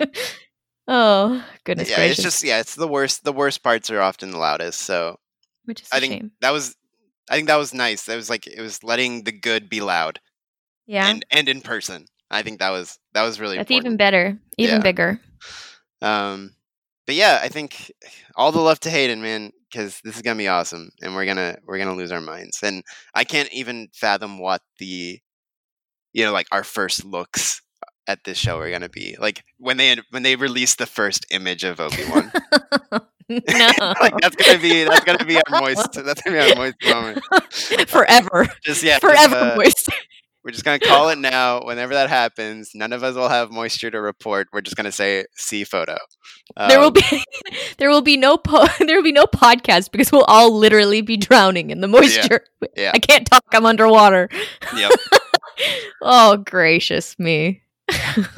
oh goodness yeah gracious. it's just yeah it's the worst the worst parts are often the loudest so which is I think shame. that was I think that was nice. That was like it was letting the good be loud Yeah, and and in person. I think that was that was really that's even better, even Yeah. bigger. Um, but yeah, I think all the love to Hayden, man, because this is gonna be awesome, and we're gonna we're gonna lose our minds. And I can't even fathom what the, you know, like our first looks at this show are gonna be. Like when they when they release the first image of Obi Wan, no, like that's gonna be that's gonna be our moist that's gonna be our moist moment. forever, Just yeah, just, forever uh, moist. We're just gonna call it now. Whenever that happens, none of us will have moisture to report. We're just gonna say "see photo." there will Um, be there will be no po- there will be no podcast because we'll all literally be drowning in the moisture. yeah. yeah. I can't talk. I'm underwater. Yep. oh gracious me. Oh,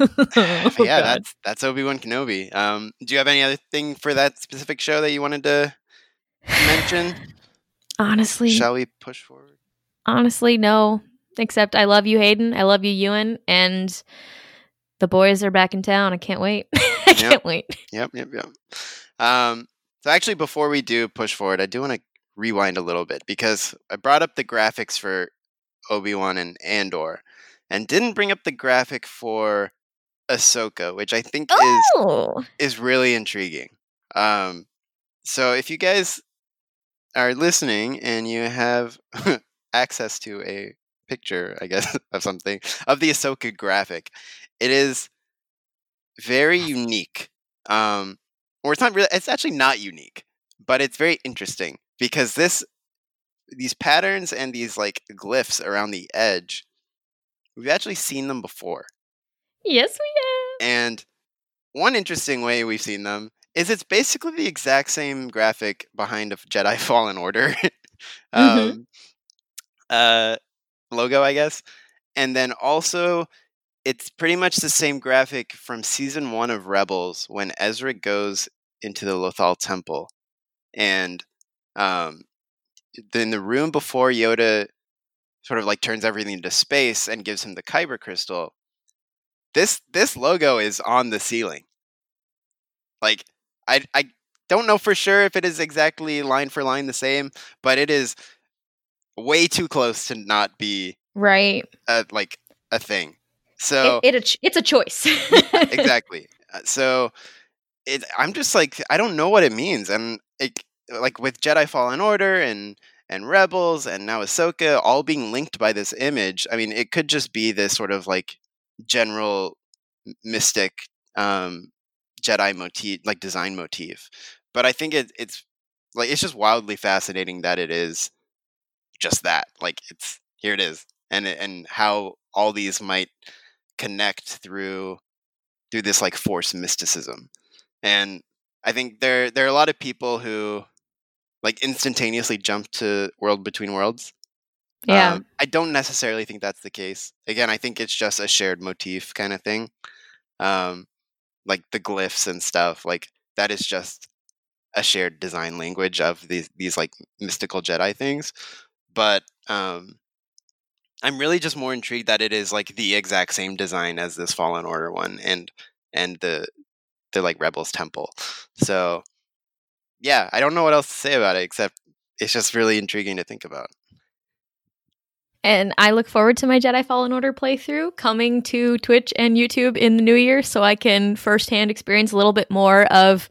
yeah, God. that's that's Obi Wan Kenobi. Um, do you have any other thing for that specific show that you wanted to mention? honestly, Shall we push forward? honestly, no. Except I love you, Hayden. I love you, Ewan, and the boys are back in town. I can't wait. I can't wait. Yep, yep, yep. Um, so actually, before we do push forward, I do want to rewind a little bit because I brought up the graphics for Obi Wan and Andor, and didn't bring up the graphic for Ahsoka, which I think is Oh, is really intriguing. Um, so if you guys are listening and you have access to a picture, I guess, of something of the Ahsoka graphic, it is very unique. Um, or it's not really. It's actually not unique, but it's very interesting because this these patterns and these like glyphs around the edge, we've actually seen them before. yes, we have. And one interesting way we've seen them is it's basically the exact same graphic behind a Jedi Fallen Order Mhm. um, uh, logo, I guess. And then also, it's pretty much the same graphic from season one of Rebels when Ezra goes into the Lothal Temple. And um, the room before Yoda sort of like turns everything into space and gives him the Kyber crystal, this this logo is on the ceiling. Like I I don't know for sure if it is exactly line for line the same, but it is way too close to not be. Right. a, like a thing. So it, it it's a choice. exactly. Uh, So it, I'm just like I don't know what it means, and it, like with Jedi Fallen Order and and Rebels and now Ahsoka all being linked by this image. I mean, it could just be this sort of like general mystic um, Jedi motif, like design motif. But I think it, it's like it's just wildly fascinating that it is just that. Like it's here it is, and and how all these might connect through through this like force mysticism and i think there there are a lot of people who like instantaneously jump to world between worlds yeah. um, i don't necessarily think that's the case again i think it's just a shared motif kind of thing um like the glyphs and stuff like that is just a shared design language of these these like mystical jedi things but um i'm really just more intrigued that it is like the exact same design as this fallen order one and and the the like rebels temple. So yeah i don't know what else to say about it except it's just really intriguing to think about. And I look forward to my Jedi Fallen Order playthrough coming to Twitch and YouTube in the new year so I can firsthand experience a little bit more of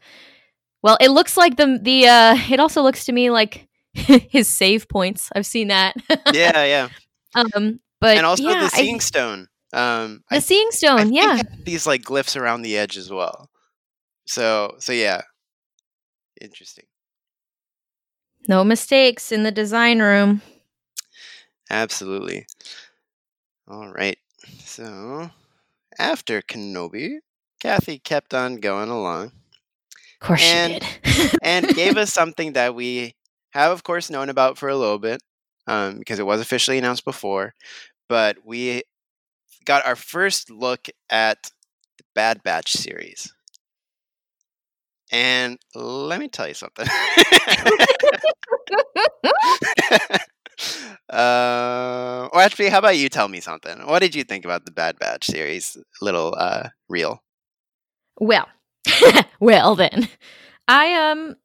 well, it looks like the the uh it also looks to me like his save points. I've seen that. yeah yeah um but and also yeah, the I- seeing stone um the I seeing I stone, yeah. these like glyphs around the edge as well. So so yeah, interesting. No mistakes in the design room. Absolutely. All right. So after Kenobi, Kathy kept on going along Of course And- she did. and gave us something that we have, of course, known about for a little bit um, because it was officially announced before. But we got our first look at the Bad Batch series. And let me tell you something. uh, or actually, how about you tell me something? What did you think about the Bad Batch series? Little uh, reel. Well, well then, I um,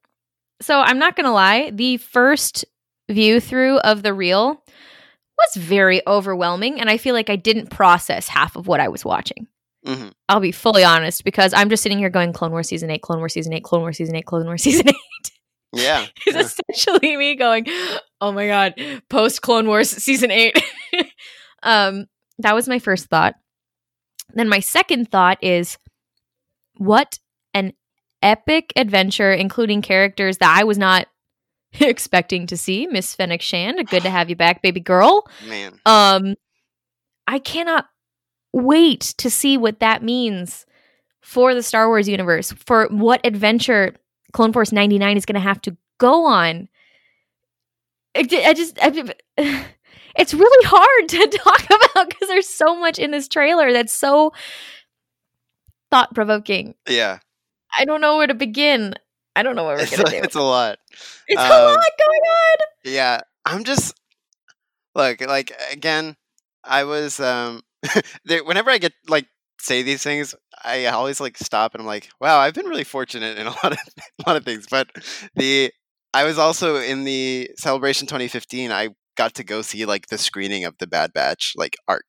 so I'm not gonna lie. The first view through of the reel was very overwhelming, and I feel like I didn't process half of what I was watching. hmm I'll be fully honest because I'm just sitting here going Clone Wars season eight, Clone Wars season eight, Clone Wars season eight, Clone Wars season eight. Yeah. It's yeah. essentially me going, "Oh my god, post Clone Wars season 8." um that was my first thought. Then my second thought is what an epic adventure including characters that I was not expecting to see. Miss Fennec Shand, good to have you back, baby girl. Man. Um I cannot wait to see what that means for the Star Wars universe, for what adventure Clone Force 99 is going to have to go on. I, I just I, it's really hard to talk about because there's so much in this trailer that's so thought provoking. Yeah. I don't know where to begin. I don't know what we're It's going a, to do. it's a lot. It's a um, lot going on. Yeah, I'm just look like again. I was um, there, whenever I get like say these things, I always like stop and I'm like, wow, I've been really fortunate in a lot of a lot of things. But the I was also in the celebration 2015. I got to go see like the screening of the Bad Batch like arc,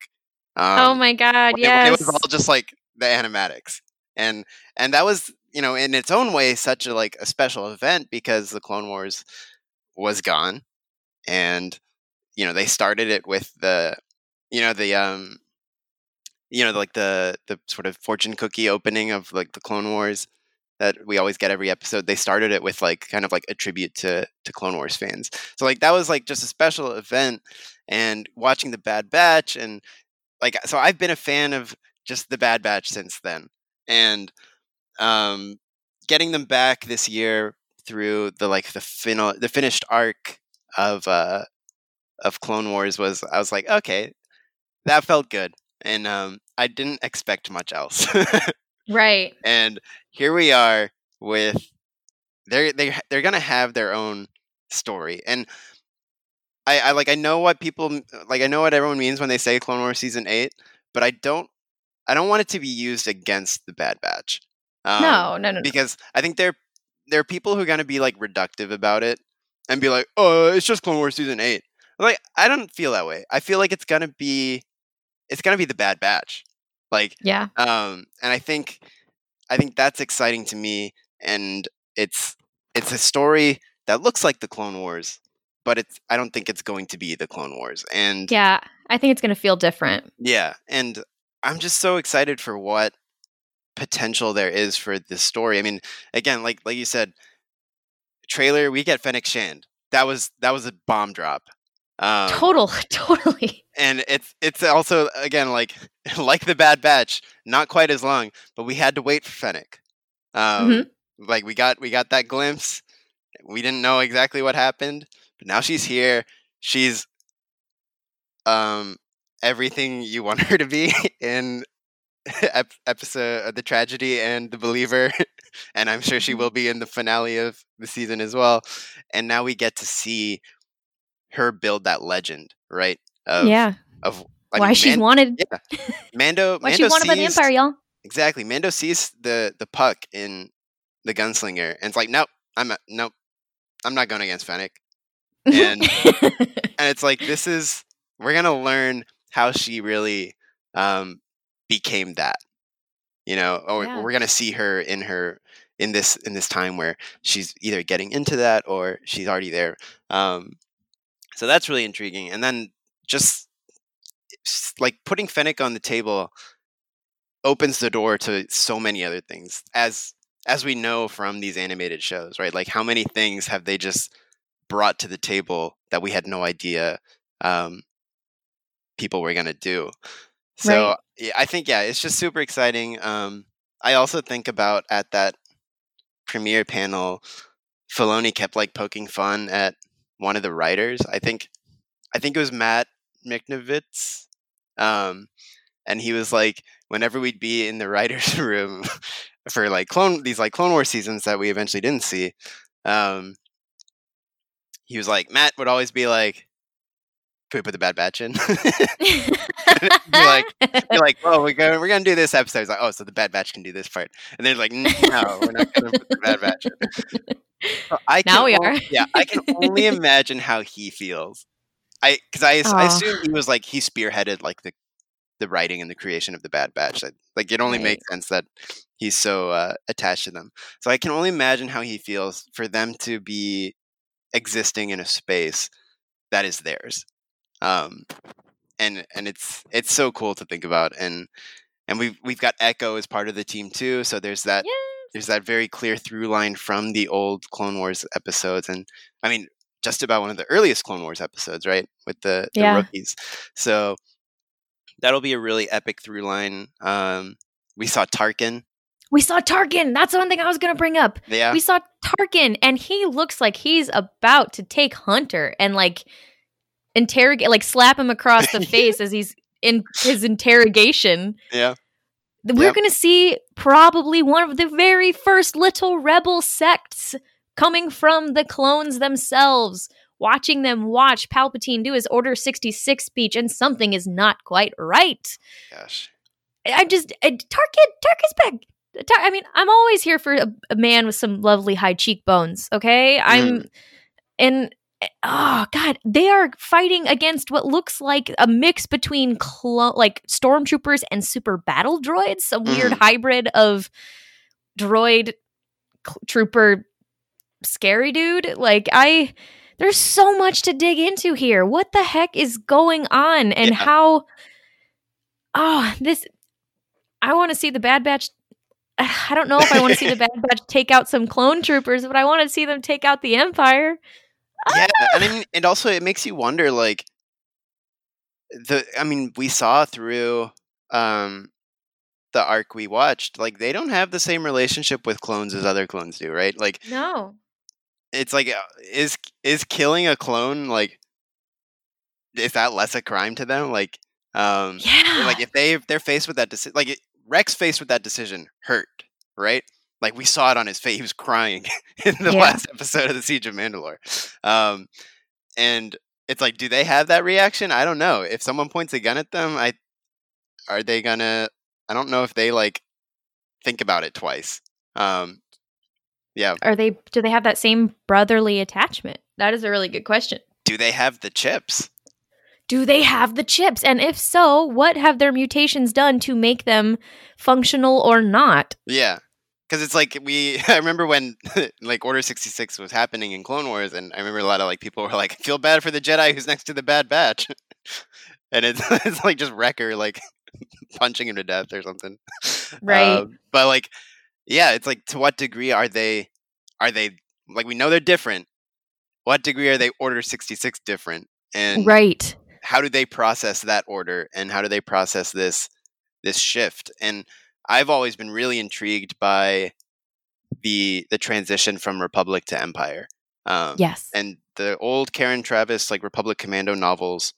Um, oh my god, when it- it was all just like the animatics and and that was you know in its own way such a like a special event because the clone wars was gone and you know they started it with the you know the um you know like the the sort of fortune cookie opening of like the clone wars that we always get every episode. They started it with like kind of like a tribute to to clone wars fans. So like that was like just a special event and watching the bad batch and like so i've been a fan of just the bad batch since then and um getting them back this year through the like the final the finished arc of uh of clone wars was i was like okay that felt good and um i didn't expect much else right. and here we are with they're they they're gonna have their own story and I, I like I know what people like I know what everyone means when they say Clone Wars season eight, but I don't I don't want it to be used against the Bad Batch. Um, no, no, no, no. because I think there there are people who are gonna be like reductive about it and be like, oh, it's just Clone Wars season eight. Like I don't feel that way. I feel like it's gonna be it's gonna be the Bad Batch. Like Yeah. um, and I think I think that's exciting to me, and it's it's a story that looks like the Clone Wars, but it's I don't think it's going to be the Clone Wars, and Yeah. I think it's going to feel different. yeah, and I'm just so excited for what potential there is for this story. I mean, again, like like you said, trailer we get Fennec Shand. That was that was a bomb drop. Um, Total, totally. and it's it's also again like like the Bad Batch, not quite as long, but we had to wait for Fennec. Um, Mhm. Like we got we got that glimpse. We didn't know exactly what happened, but now she's here. She's um everything you want her to be in ep- episode of the tragedy and the believer and i'm sure she mm-hmm. will be in the finale of the season as well and now we get to see her build that legend right of yeah. of I Why mean, she's Man- wanted. yeah. Mando Why Mando she's wanted by the Empire, y'all. Exactly. Mando sees the the puck in the gunslinger and it's like, nope, I'm not, nope, I'm not going against Fennec. And- And it's like this is we're gonna learn how she really um became that. You know, or Yeah. we're gonna see her in her in this in this time where she's either getting into that or she's already there. Um so that's really intriguing. And then just like putting Fennec on the table opens the door to so many other things as as we know from these animated shows right like how many things have they just brought to the table that we had no idea um, people were going to do so Right. yeah, i think yeah it's just super exciting um, i also think about at that premiere panel Filoni kept like poking fun at one of the writers i think i think it was matt Michnovetz. um, and he was like whenever we'd be in the writers room for like clone these like clone war seasons that we eventually didn't see um he was like matt would always be like can we put the bad batch in Be like- be like oh we're gonna we're gonna do this episode He's like oh so the bad batch can do this part and they're like no we're not gonna put the bad batch in So I can Now we on- are. yeah i can only imagine how he feels i because I, I assume he was like he spearheaded like the the writing and the creation of the Bad Batch. Like, like it only Right. makes sense that he's so uh, attached to them. So I can only imagine how he feels for them to be existing in a space that is theirs. Um, and and it's it's so cool to think about. And and we've we've got Echo as part of the team too. So there's that Yes. there's that very clear through line from the old Clone Wars episodes, and I mean just about one of the earliest Clone Wars episodes, right, with the, the Yeah. rookies. So that'll be a really epic through line. Um, we saw Tarkin. We saw Tarkin. That's the one thing I was going to bring up. Yeah, We saw Tarkin, and he looks like he's about to take Hunter and like interrogate, like slap him across the face as he's in his interrogation. yeah, We're going to see probably one of the very first little rebel sects coming from the clones themselves, watching them watch Palpatine do his Order 66 speech, and something is not quite right. gosh, I'm just uh, Tarkin. Tarkin's back. Tar- I mean, I'm always here for a, a man with some lovely high cheekbones. Okay, I'm, and oh god, they are fighting against what looks like a mix between clo- like stormtroopers and super battle droids, some weird Mhm. hybrid of droid cl- trooper scary dude. Like I there's so much to dig into here. What the heck is going on and Yeah. how Oh, this I want to see the Bad Batch I don't know if I want to see the Bad Batch take out some clone troopers, but I want to see them take out the Empire. Yeah and I mean, and also it makes you wonder like the i mean we saw through um the arc we watched like they don't have the same relationship with clones as other clones do right like No. it's like uh, is is killing a clone like is that less a crime to them like um Yeah. like if they if they're faced with that decision like it, rex faced with that decision hurt right like we saw it on his face he was crying in the Yeah. last episode of the siege of mandalore um and it's like do they have that reaction i don't know if someone points a gun at them i are they gonna i don't know if they like think about it twice um yeah Are they do they have that same brotherly attachment? That is a really good question. do they have the chips Do they have the chips? And if so, what have their mutations done to make them functional or not? Yeah. Because it's like we, I remember when like Order 66 was happening in Clone Wars, and I remember a lot of like people were like, feel bad for the Jedi who's next to the Bad Batch. and it's, it's like just Wrecker like punching him to death or something. Right. Um, but like, yeah, it's like to what degree are they, are they, like we know they're different. What degree are they Order 66 different? And right. how do they process that order and how do they process this this shift and i've always been really intrigued by the the transition from republic to empire um, Yes. and the old karen traviss like republic commando novels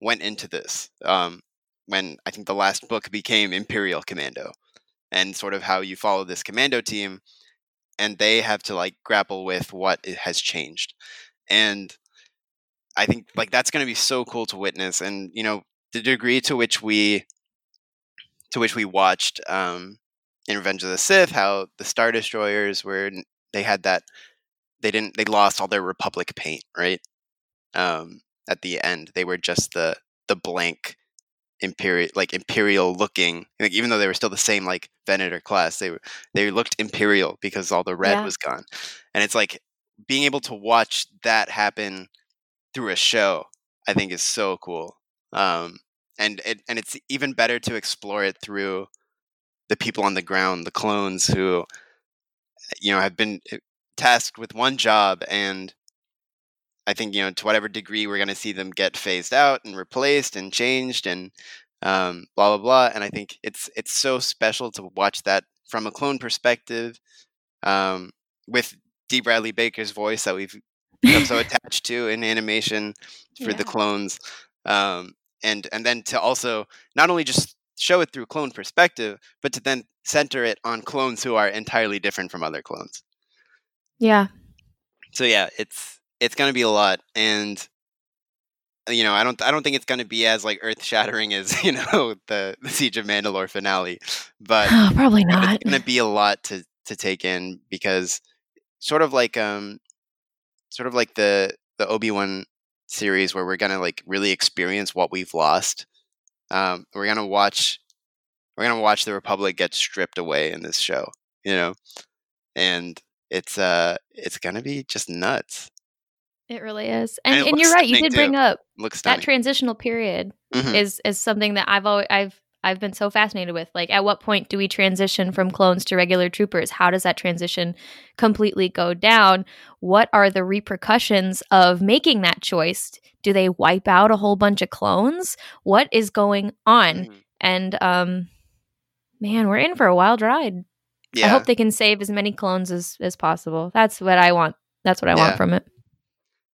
went into this um, when i think the last book became imperial commando and sort of how you follow this commando team and they have to like grapple with what it has changed and i think like that's going to be so cool to witness and you know the degree to which we to which we watched um in revenge of the sith how the star destroyers were they had that they didn't they lost all their republic paint right? Um at the end they were just the the blank imperial like imperial looking like even though they were still the same like venator class they were they looked imperial because all the red Yeah. was gone. And it's like being able to watch that happen through a show i think is so cool. Um and it and it's even better to explore it through the people on the ground the clones who you know have been eh, tasked with one job and i think you know to whatever degree we're going to see them get phased out and replaced and changed and um, blah blah blah and i think it's it's so special to watch that from a clone perspective um, with d. Bradley baker's voice that we've become so attached to in animation for the clones um, and and then to also not only just show it through clone perspective but to then center it on clones who are entirely different from other clones Yeah. so yeah it's it's going to be a lot and uh, you know i don't i don't think it's going to be as like earth shattering as you know the, the siege of mandalore finale but Oh, probably but not. it's going to be a lot to to take in because sort of like um sort of like the the obi-wan series where we're going to like really experience what we've lost um we're going to watch we're going to watch the republic get stripped away in this show you know and it's uh it's going to be just nuts It really is. And And and, you're right, you did bring up that transitional period Mhm. is is something that I've always I've I've been so fascinated with. Like at what point do we transition from clones to regular troopers? How does that transition completely go down? What are the repercussions of making that choice? Do they wipe out a whole bunch of clones? What is going on? Mhm. And um man, we're in for a wild ride. yeah I hope they can save as many clones as as possible. That's what I want. That's what I Yeah. want from it.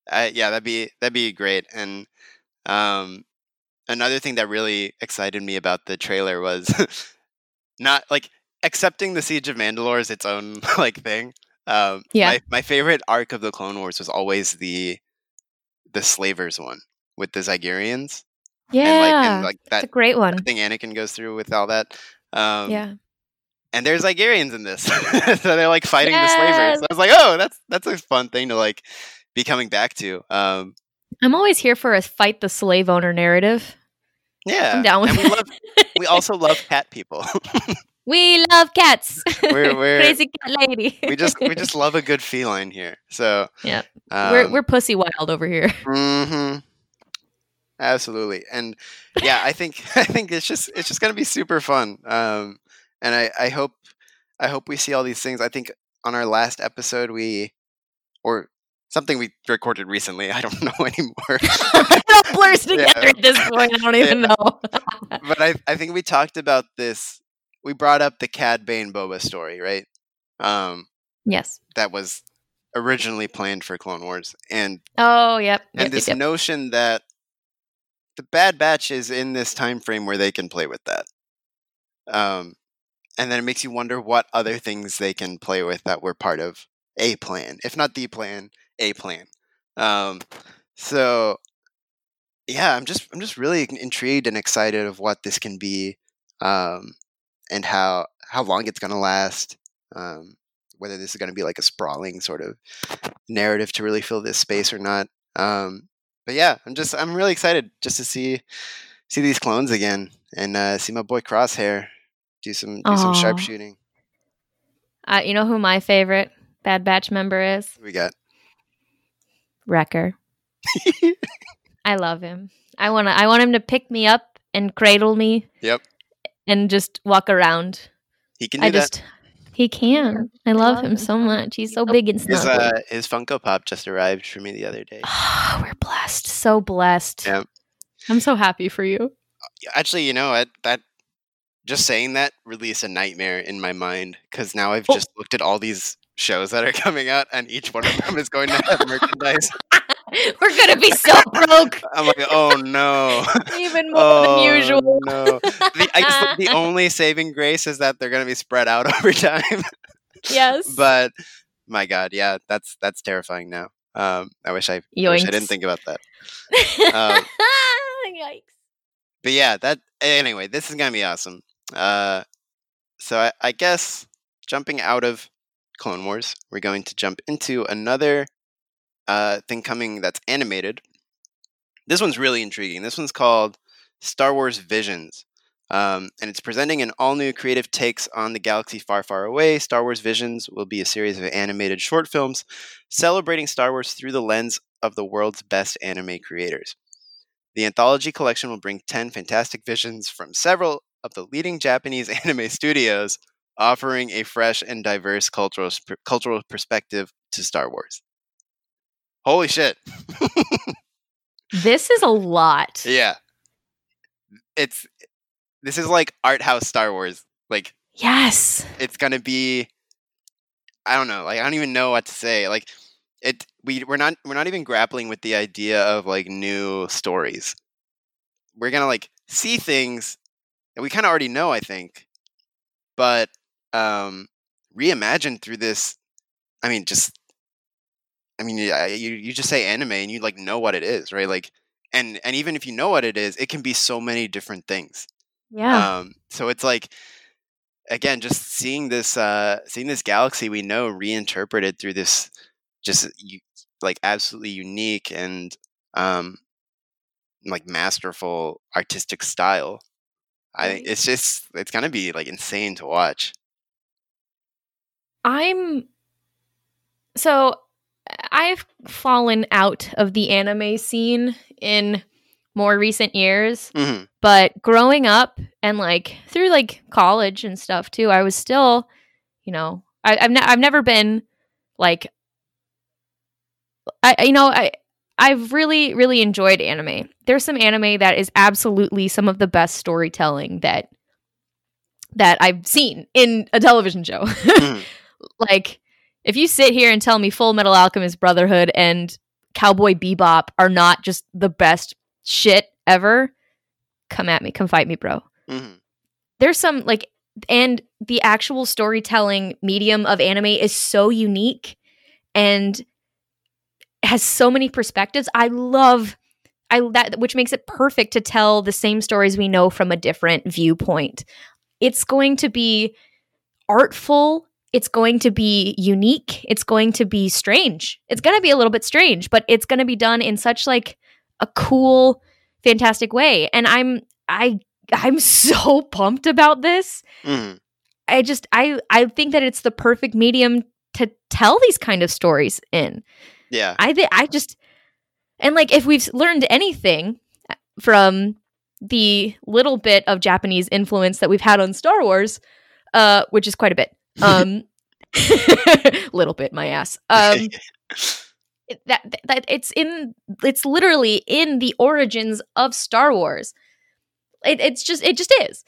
I, yeah, that'd be that'd be great. And um, another thing that really excited me about the trailer was not like accepting the Siege of Mandalore is its own like thing. Um, Yeah. My, my favorite arc of the Clone Wars was always the the slavers one with the Zygerians. Yeah. And like and like it's a that great one. thing Anakin goes through with all that. Um, yeah. and there's Zygerians in this, so they're like fighting the Yes. slavers. I was like, oh, that's that's a fun thing to like be coming back to. Um, I'm always here for a fight the slave owner narrative. yeah, I'm down with and we love we also love cat people. We love cats. We're- we're- crazy cat lady. we just we just love a good feline here. So yeah, um, we're we're pussy wild over here. hmm Absolutely, and yeah, I think I think it's just it's just gonna be super fun. Um, and I I hope I hope we see all these things. I think on our last episode we or something we recorded recently. I don't know anymore, it all blurs Yeah. together at this point. I don't even Yeah. know. but I I think we talked about this. We brought up the Cad Bane Boba story, right? Um, yes. that was originally planned for Clone Wars, and Oh, yep. and yep, this yep. notion that the Bad Batch is in this time frame where they can play with that. Um, and then it makes you wonder what other things they can play with that were part of a plan, if not the plan, a plan. Um, so yeah, I'm just I'm just really intrigued and excited of what this can be, um, and how how long it's gonna last. Um, whether this is gonna be like a sprawling sort of narrative to really fill this space or not. Um, but yeah, I'm just I'm really excited just to see see these clones again and uh, see my boy Crosshair do some do some Aw. sharpshooting. Uh, you know who my favorite Bad Batch member is? We got Wrecker. I love him. I want to. I want him to pick me up and cradle me. Yep. And just walk around. he can do I that. just. He can. I love him so much. He's so big and His snuggly. uh, his Funko Pop just arrived for me the other day. Ah, we're blessed. So blessed. Yep. I'm so happy for you. Actually, you know what? That just saying that released a nightmare in my mind because now I've Oh. just looked at all these shows that are coming out, and each one of them is going to have merchandise. We're gonna be so broke, I'm like, oh no. even more oh, than usual. No. The, I the, only saving grace is that they're going to be spread out over time. yes, but my God, yeah, that's that's terrifying now. Um, I wish I, I wish I didn't think about that. Um, Yikes. but yeah, that anyway, this is gonna be awesome. Uh, so I, I guess jumping out of Clone Wars, we're going to jump into another uh, thing coming that's animated. This one's really intriguing. This one's called Star Wars Visions. Um, and it's presenting an all new creative takes on the galaxy far, far away. Star Wars Visions will be a series of animated short films celebrating Star Wars through the lens of the world's best anime creators. The anthology collection will bring 10 fantastic visions from several of the leading Japanese anime studios, offering a fresh and diverse cultural, cultural perspective to Star Wars. Holy shit. This is a lot. Yeah. It's this is like art house Star Wars. Like Yes. it's gonna be I don't know, like I don't even know what to say. Like it we we're not we're not even grappling with the idea of like new stories. We're gonna like see things that we kinda already know, I think. But um reimagined through this I mean just I mean you you just say anime and you like know what it is, right? Like and and even if you know what it is, it can be so many different things. Yeah. Um, so it's like again, just seeing this uh, seeing this galaxy we know reinterpreted through this just u- like absolutely unique and um, like masterful artistic style. I think it's just it's gonna be like insane to watch. I'm so I've fallen out of the anime scene in more recent years, hmm but growing up and like through like college and stuff too, I was still, you know, I, I've ne- I've never been like, I you know I I've really really enjoyed anime. There's some anime that is absolutely some of the best storytelling that that I've seen in a television show. Mhm. Like if you sit here and tell me Full Metal Alchemist Brotherhood and Cowboy Bebop are not just the best shit ever, come at me, come fight me, bro. hmm There's some like and the actual storytelling medium of anime is so unique and has so many perspectives. I love I that which makes it perfect to tell the same stories we know from a different viewpoint. It's going to be artful it's going to be unique. It's going to be strange. It's going to be a little bit strange, but it's going to be done in such like a cool, fantastic way. And I'm I I'm so pumped about this. Mhm. I just I I think that it's the perfect medium to tell these kind of stories in. Yeah. I think I just and like if we've learned anything from the little bit of Japanese influence that we've had on Star Wars, uh, which is quite a bit. Um, little bit, my ass. Um, that that it's in it's literally in the origins of Star Wars. It, it's just it just is.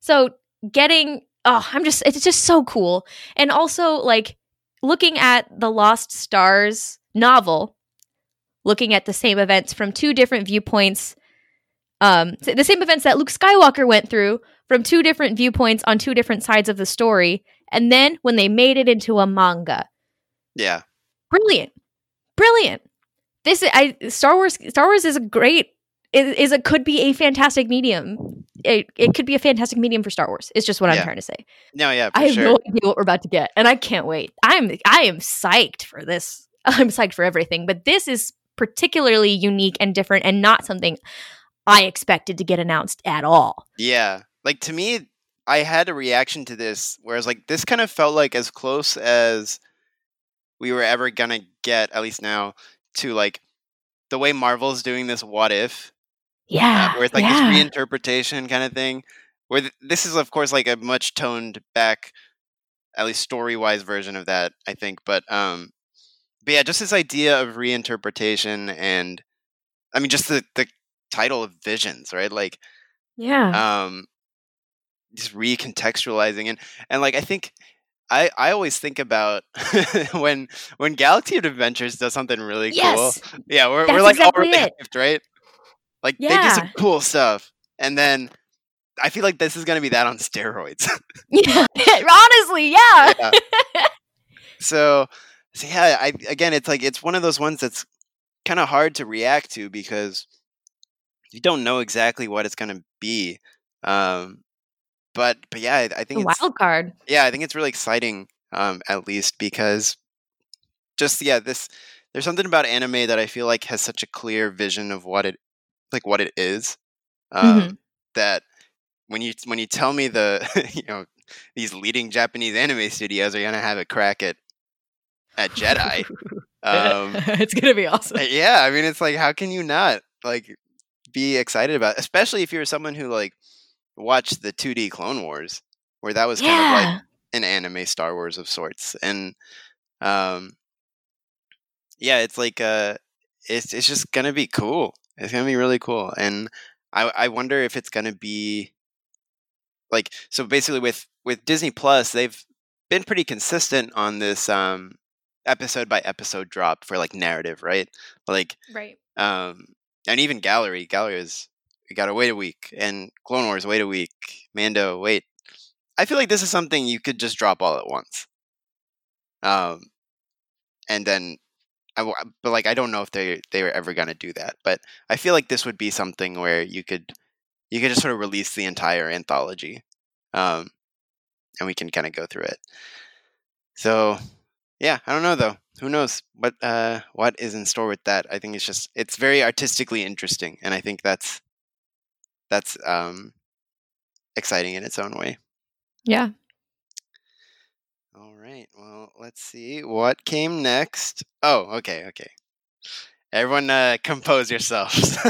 So getting oh, I'm just it's just so cool. And also like looking at the Lost Stars novel, looking at the same events from two different viewpoints, um, the same events that Luke Skywalker went through from two different viewpoints on two different sides of the story, and then when they made it into a manga, yeah. brilliant, brilliant. This is I Star Wars. Star Wars is a great is, is a could be a fantastic medium. It, it could be a fantastic medium for Star Wars. It's just what Yeah. I'm trying to say. No, yeah, for I have sure. no idea what we're about to get, and I can't wait. I'm I am psyched for this. I'm psyched for everything, but this is particularly unique and different, and not something I expected to get announced at all. Yeah. Like to me, I had a reaction to this whereas like this kind of felt like as close as we were ever gonna get, at least now, to like the way Marvel's doing this what if. Yeah, uh, where it's like yeah. this reinterpretation kind of thing. Where th- this is of course like a much toned back, at least story wise version of that, I think. But um but yeah, just this idea of reinterpretation and I mean just the the title of visions, right? Like yeah, um just recontextualizing and and like i think i i always think about when when galaxy of adventures does something really cool yes, yeah we're, that's we're like exactly it. hyped right like they do some cool stuff and then i feel like this is going to be that on steroids yeah. Honestly, yeah. Yeah. so so yeah i again it's like it's one of those ones that's kind of hard to react to because you don't know exactly what it's going to be um but but yeah i, I think it's wild card. yeah i think it's really exciting um at least because just yeah this there's something about anime that i feel like has such a clear vision of what it like what it is um Mhm. that when you when you tell me the you know these leading japanese anime studios are going to have a crack at at jedi um it's gonna be awesome. uh, yeah i mean it's like how can you not like be excited about especially if you're someone who like watched the 2d clone wars where that was kind of like an anime Star Wars of sorts, and um, yeah, it's like uh, it's it's just gonna be cool. It's gonna be really cool, and I I wonder if it's gonna be like so. Basically, with with Disney Plus, they've been pretty consistent on this um episode by episode drop for like narrative, right? Like right. um, and even Gallery, Gallery is we gotta wait a week, and Clone Wars wait a week, Mando wait. I feel like this is something you could just drop all at once. Um, and then, I but like I don't know if they they were ever gonna do that, but I feel like this would be something where you could you could just sort of release the entire anthology, um, and we can kind of go through it. So, yeah, I don't know though. Who knows what uh what is in store with that? I think it's just it's very artistically interesting, and I think that's that's um exciting in its own way. Yeah. All right. Well, let's see what came next. Oh, okay, okay. Everyone, uh, compose yourselves.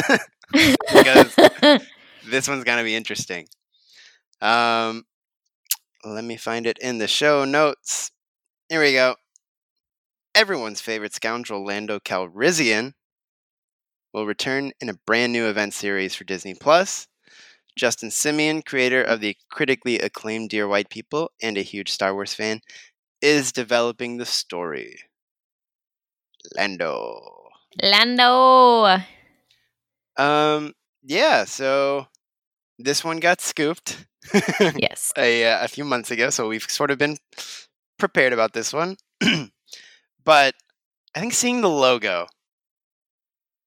Because- this one's gonna be interesting. Um, let me find it in the show notes. Here we go. Everyone's favorite scoundrel, Lando Calrissian, will return in a brand new event series for Disney Plus. Justin Simien, creator of the critically acclaimed Dear White People and a huge Star Wars fan, is developing the story. Lando. Lando. Um, yeah, so this one got scooped Yes. a, uh, a few months ago, so we've sort of been prepared about this one. but I think seeing the logo,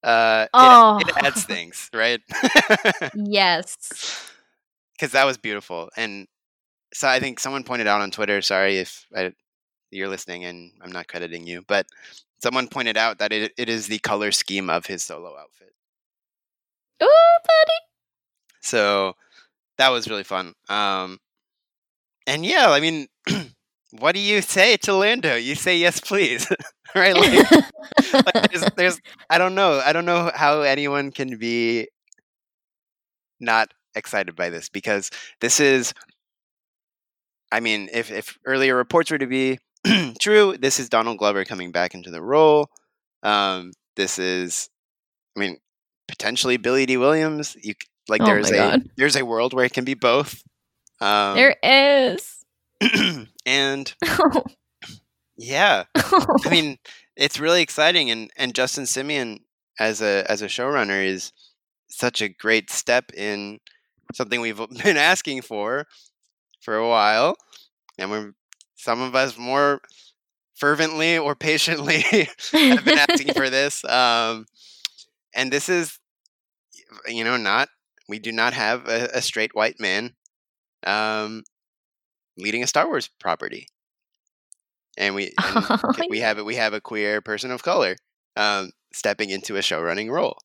uh, it- Oh. it, adds things, right? Yes. Because that was beautiful, and so I think someone pointed out on Twitter. Sorry if I you're listening, and I'm not crediting you, but someone pointed out that it, it is the color scheme of his solo outfit. Oh, buddy. So that was really fun. Um, and yeah, I mean, what do you say to Lando? You say yes, please, right? Like, like there's, there's, I don't know, I don't know how anyone can be not excited by this because this is, I mean, if if earlier reports were to be true, this is Donald Glover coming back into the role. Um, this is, I mean, potentially Billy Dee Williams. You like Oh there's a God. there's a world where it can be both. Um, there is. and yeah, I mean, it's really exciting, and and Justin Simien as a as a showrunner is such a great step in something we've been asking for for a while, and we're some of us more fervently or patiently have been asking for this. Um, and this is, you know, not we do not have a, a straight white man um, leading a Star Wars property, and we and Oh, we have it. We have a queer person of color um, stepping into a show running role,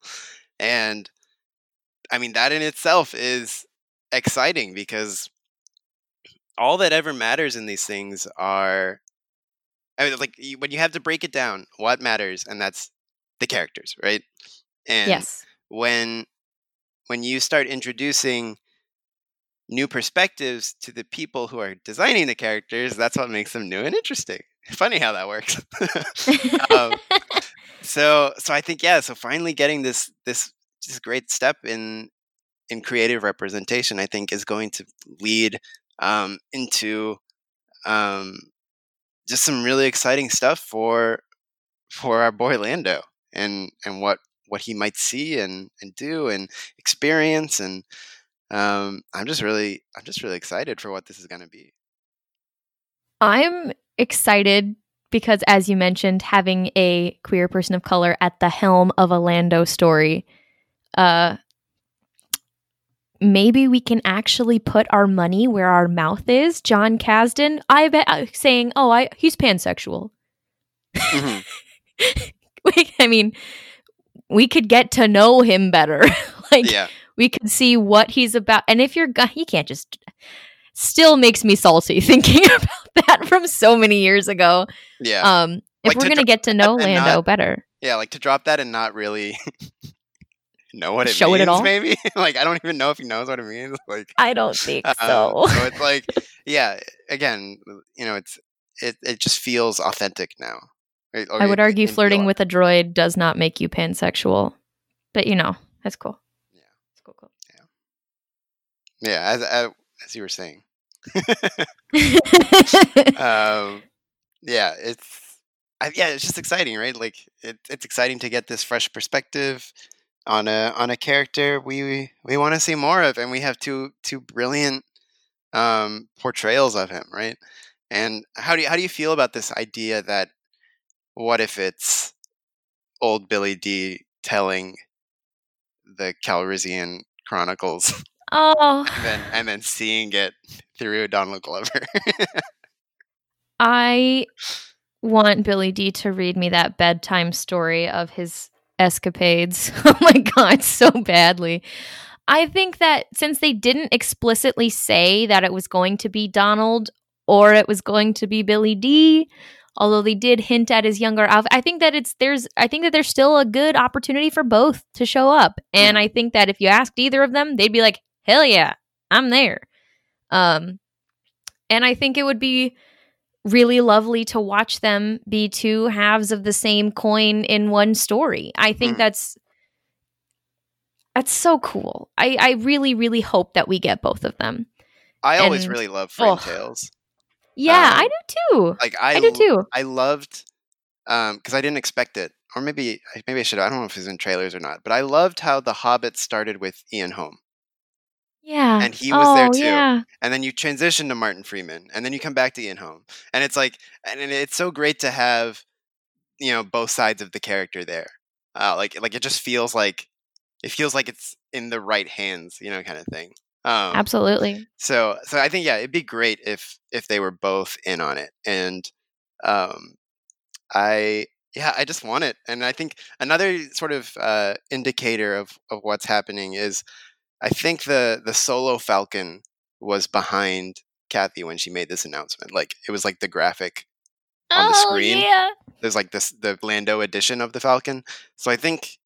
and I mean that in itself is exciting because all that ever matters in these things are, I mean, like when you have to break it down, what matters, and that's the characters, right? And yes. when when you start introducing new perspectives to the people who are designing the characters, that's what makes them new and interesting. Funny how that works. um, so so I think yeah, so finally getting this this this great step in in creative representation, I think is going to lead um, into um, just some really exciting stuff for for our boy Lando and and what what he might see and and do and experience and um, I'm just really I'm just really excited for what this is going to be. I'm excited because, as you mentioned, having a queer person of color at the helm of a Lando story, uh, maybe we can actually put our money where our mouth is. Jon Kasdan, I bet, uh, saying, "Oh, I he's pansexual." Mhm. I mean, we could get to know him better. like, yeah, we could see what he's about. And if you're, you can't just. Still makes me salty thinking about that from so many years ago. yeah, Um, if Like, we're to gonna dr- get to know Lando not- better, yeah. Like to drop that and not really know what it Show it at all? Maybe like I don't even know if he knows what it means. Like I don't think um, so. so it's like yeah. Again, you know, it's it it just feels authentic now. Or I would argue flirting with a droid does not make you pansexual, but you know that's cool. Yeah. It's cool, cool. Yeah as as, as you were saying. um, yeah, it's I, yeah, it's just exciting, right? Like it, it's exciting to get this fresh perspective on a on a character we we want to see more of, and we have two two brilliant um, portrayals of him, right? And how do you how do you feel about this idea that what if it's old Billy Dee telling the Calrissian Chronicles oh, and then and then seeing it through Donald Glover. I want Billy Dee to read me that bedtime story of his escapades. oh my god, so badly. I think that since they didn't explicitly say that it was going to be Donald or it was going to be Billy Dee, although they did hint at his younger Alf, I think that it's there's I think that there's still a good opportunity for both to show up. And I think that if you asked either of them, they'd be like, "Hell yeah, I'm there." Um and I think it would be really lovely to watch them be two halves of the same coin in one story. I think Mhm. that's that's so cool. I I really really hope that we get both of them. I always really love Frame ugh. Tales. Yeah, I Um, do too. Like I, I, do too. I loved um because I didn't expect it, or maybe maybe I should. I don't know if it's in trailers or not, but I loved how The Hobbit started with Ian Holm, Yeah. and he was there Oh, too. Yeah. and then you transition to Martin Freeman, and then you come back to Ian Holm, and it's like, and and it's so great to have, you know, both sides of the character there. Uh, like like it just feels like it feels like it's in the right hands, you know, kind of thing. Um, Absolutely. So so I think yeah, it'd be great if if they were both in on it. And Um, I yeah, I just want it, and I think another sort of uh, indicator of of what's happening is I think the the solo Falcon was behind Kathy when she made this announcement. Like it was like the graphic on the oh screen. yeah. There's like this the Lando edition of the Falcon. So I think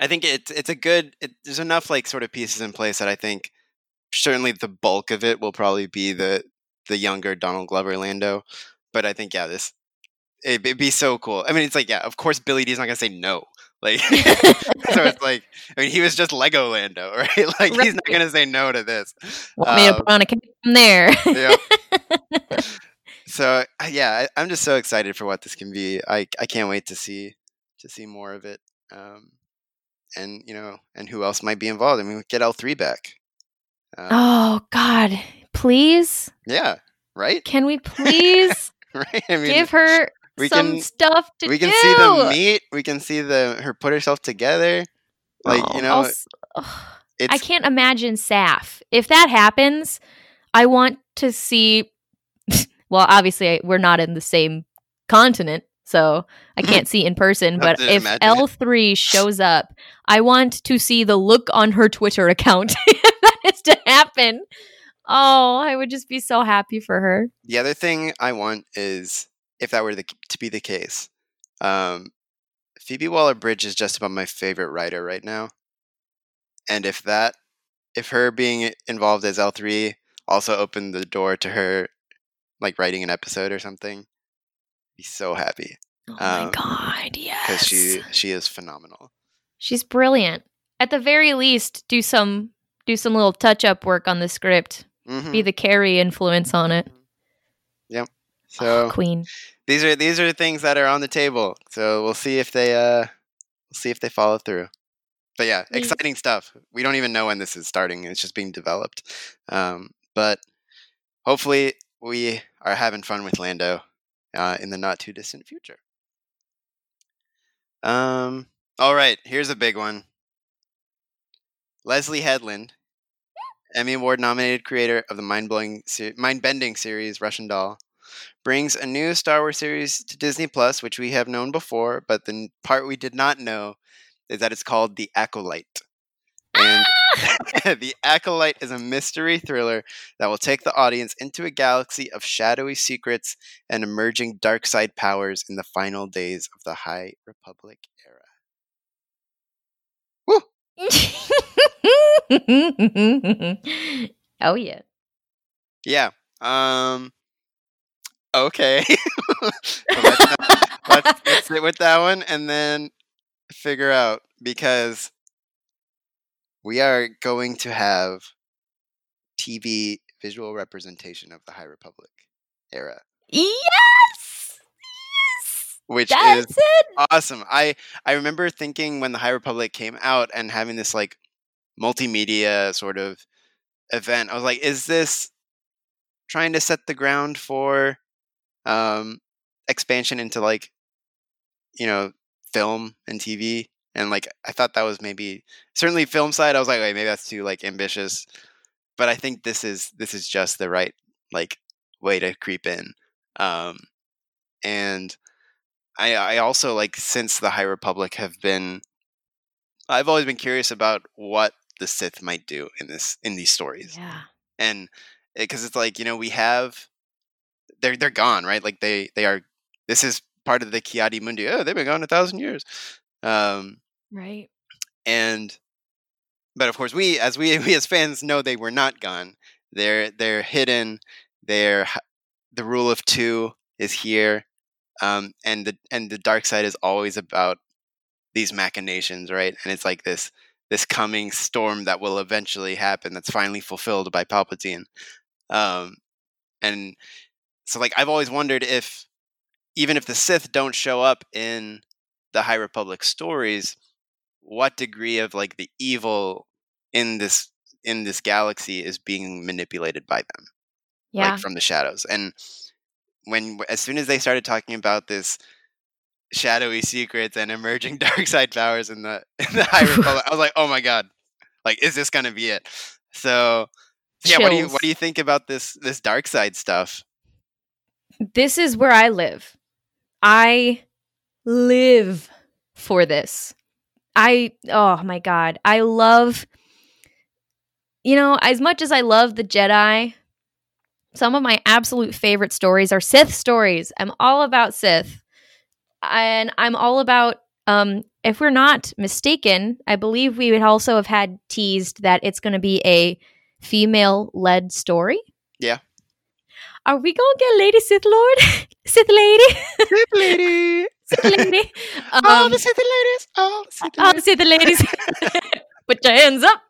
I think it's it's a good. It, there's enough like sort of pieces in place that I think certainly the bulk of it will probably be the the younger Donald Glover Lando. But I think yeah, this it, it'd be so cool. I mean, it's like yeah, of course Billy Dee's not gonna say no. Like so it's like I mean he was just Lego Lando, right? Like he's not gonna say no to this. Want me to Um, on a cape from there? yeah. so uh, yeah, I, I'm just so excited for what this can be. I I can't wait to see to see more of it. Um, and you know, and who else might be involved? I mean, get L three back. Um, oh God, please, Yeah, right, can we please right. I mean, give her we some can- stuff to we can do? see the meet. We can see the her put herself together. Like Oh, you know, I'll s- ugh. it's I can't imagine Saf. If that happens, I want to see. Well, obviously, we're not in the same continent, so I can't see in person. But if. L three shows up, I want to see the look on her Twitter account. if that is to happen, oh, I would just be so happy for her. The other thing I want is if that were the, to be the case, um, Phoebe Waller Bridge is just about my favorite writer right now, and if that, if her being involved as L three also opened the door to her, like writing an episode or something, I'd be so happy Oh Um, my god, yes, because she she is phenomenal. she's brilliant. At the very least, do some do some little touch up work on the script. Mhm. Be the Carrie influence on it. So oh, Queen. these are these are things that are on the table. So we'll see if they uh we'll see if they follow through. But yeah, Yeah. exciting stuff. We don't even know when this is starting. It's just being developed. Um, but hopefully we are having fun with Lando uh, in the not too distant future. Um. All right. Here's a big one. Leslie Headland, Emmy Award nominated creator of the mind blowing, ser- mind bending series Russian Doll, brings a new Star Wars series to Disney Plus, which we have known before, but the part we did not know is that it's called The Acolyte. And The Acolyte is a mystery thriller that will take the audience into a galaxy of shadowy secrets and emerging dark side powers in the final days of the High Republic era. Woo! oh yeah. Yeah. Um. Okay. Let's, not- let's, let's sit with that one and then figure out because we are going to have TV visual representation of the High Republic era, Yes. Yes. which That's is it. awesome. I I remember thinking when the High Republic came out and having this like multimedia sort of event. I was like, is this trying to set the ground for um expansion into like you know film and TV? And like I thought that was maybe certainly film side. I was like, wait, maybe that's too like ambitious. But I think this is this is just the right like way to creep in. Um and I I also like since the High Republic have been I've always been curious about what the Sith might do in this in these stories. Yeah. And because it's like, you know, we have they're they're gone, right? Like they they are this is part of the Ki-Adi-Mundi. Oh, they've been gone a thousand years. Um Right. and but of course we as we we as fans know they were not gone they're they're hidden they're the rule of two is here um and the and the dark side is always about these machinations right and it's like this this coming storm that will eventually happen that's finally fulfilled by palpatine um and so like i've always wondered if even if the sith don't show up in the high republic stories what degree of like the evil in this in this galaxy is being manipulated by them Yeah. like from the shadows. And when as soon as they started talking about this shadowy secrets and emerging dark side powers in the in the high republic i was like oh my god. Like is this gonna be it? So yeah what do you what do you think about this this dark side stuff this is where I live. I live for this. I oh my god, I love you know, as much as I love the Jedi, some of my absolute favorite stories are Sith stories. I'm all about Sith. And I'm all about um if we're not mistaken, I believe we would also have had teased that it's going to be a female led story. Yeah. Are we going to get Lady Sith Lord? Sith Lady? Sith lady. Sith Lady? all Um, the Sith ladies. All the Sith ladies. see the ladies. Put your hands up.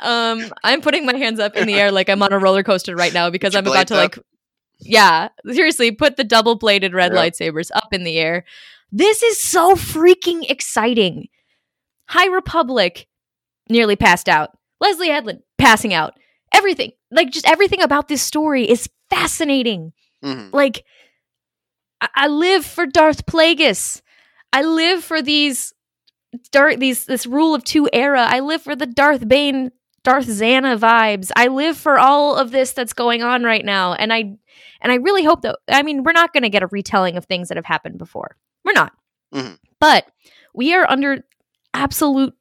Um, I'm putting my hands up in the air like I'm on a roller coaster right now because I'm about to blades like, yeah, seriously, put the double bladed red Yep. lightsabers up in the air. This is so freaking exciting. High Republic nearly passed out. Leslye Headland passing out. Everything, like just everything about this story is fascinating. Mhm. Like, I, I live for Darth Plagueis. I live for these Darth these this rule of two era. I live for the Darth Bane, Darth Zannah vibes. I live for all of this that's going on right now, and I and I really hope that I mean we're not going to get a retelling of things that have happened before. We're not, Mhm. but we are under absolute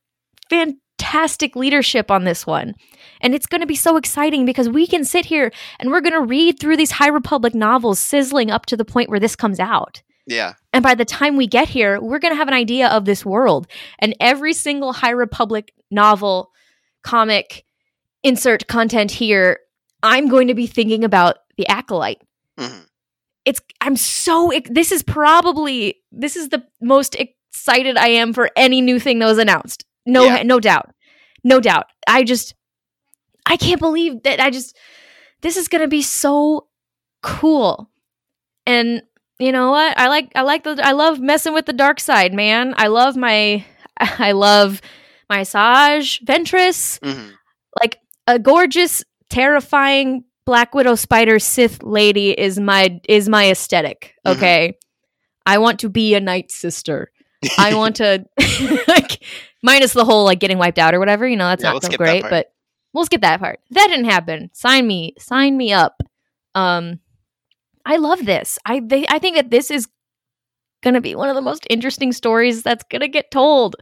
fantastic leadership on this one. And it's going to be so exciting because we can sit here and we're going to read through these High Republic novels sizzling up to the point where this comes out. Yeah. And by the time we get here, we're going to have an idea of this world. And every single High Republic novel, comic, insert content here, I'm going to be thinking about the Acolyte. Mhm. It's, I'm so, this is probably, this is the most excited I am for any new thing that was announced. No, Yeah. no doubt. No doubt. I just, I can't believe that I just, this is going to be so cool. And you know what? I like I like the I love messing with the dark side, man. I love my I love my Asajj Ventress, Mhm. like a gorgeous, terrifying Black Widow spider Sith lady is my is my aesthetic. Mhm. Okay. I want to be a night sister. I want to like minus the whole like getting wiped out or whatever, you know, that's Yeah, not so great, but we'll skip that part. That didn't happen. Sign me, sign me up. Um I love this. I they, I think that this is going to be one of the most interesting stories that's going to get told.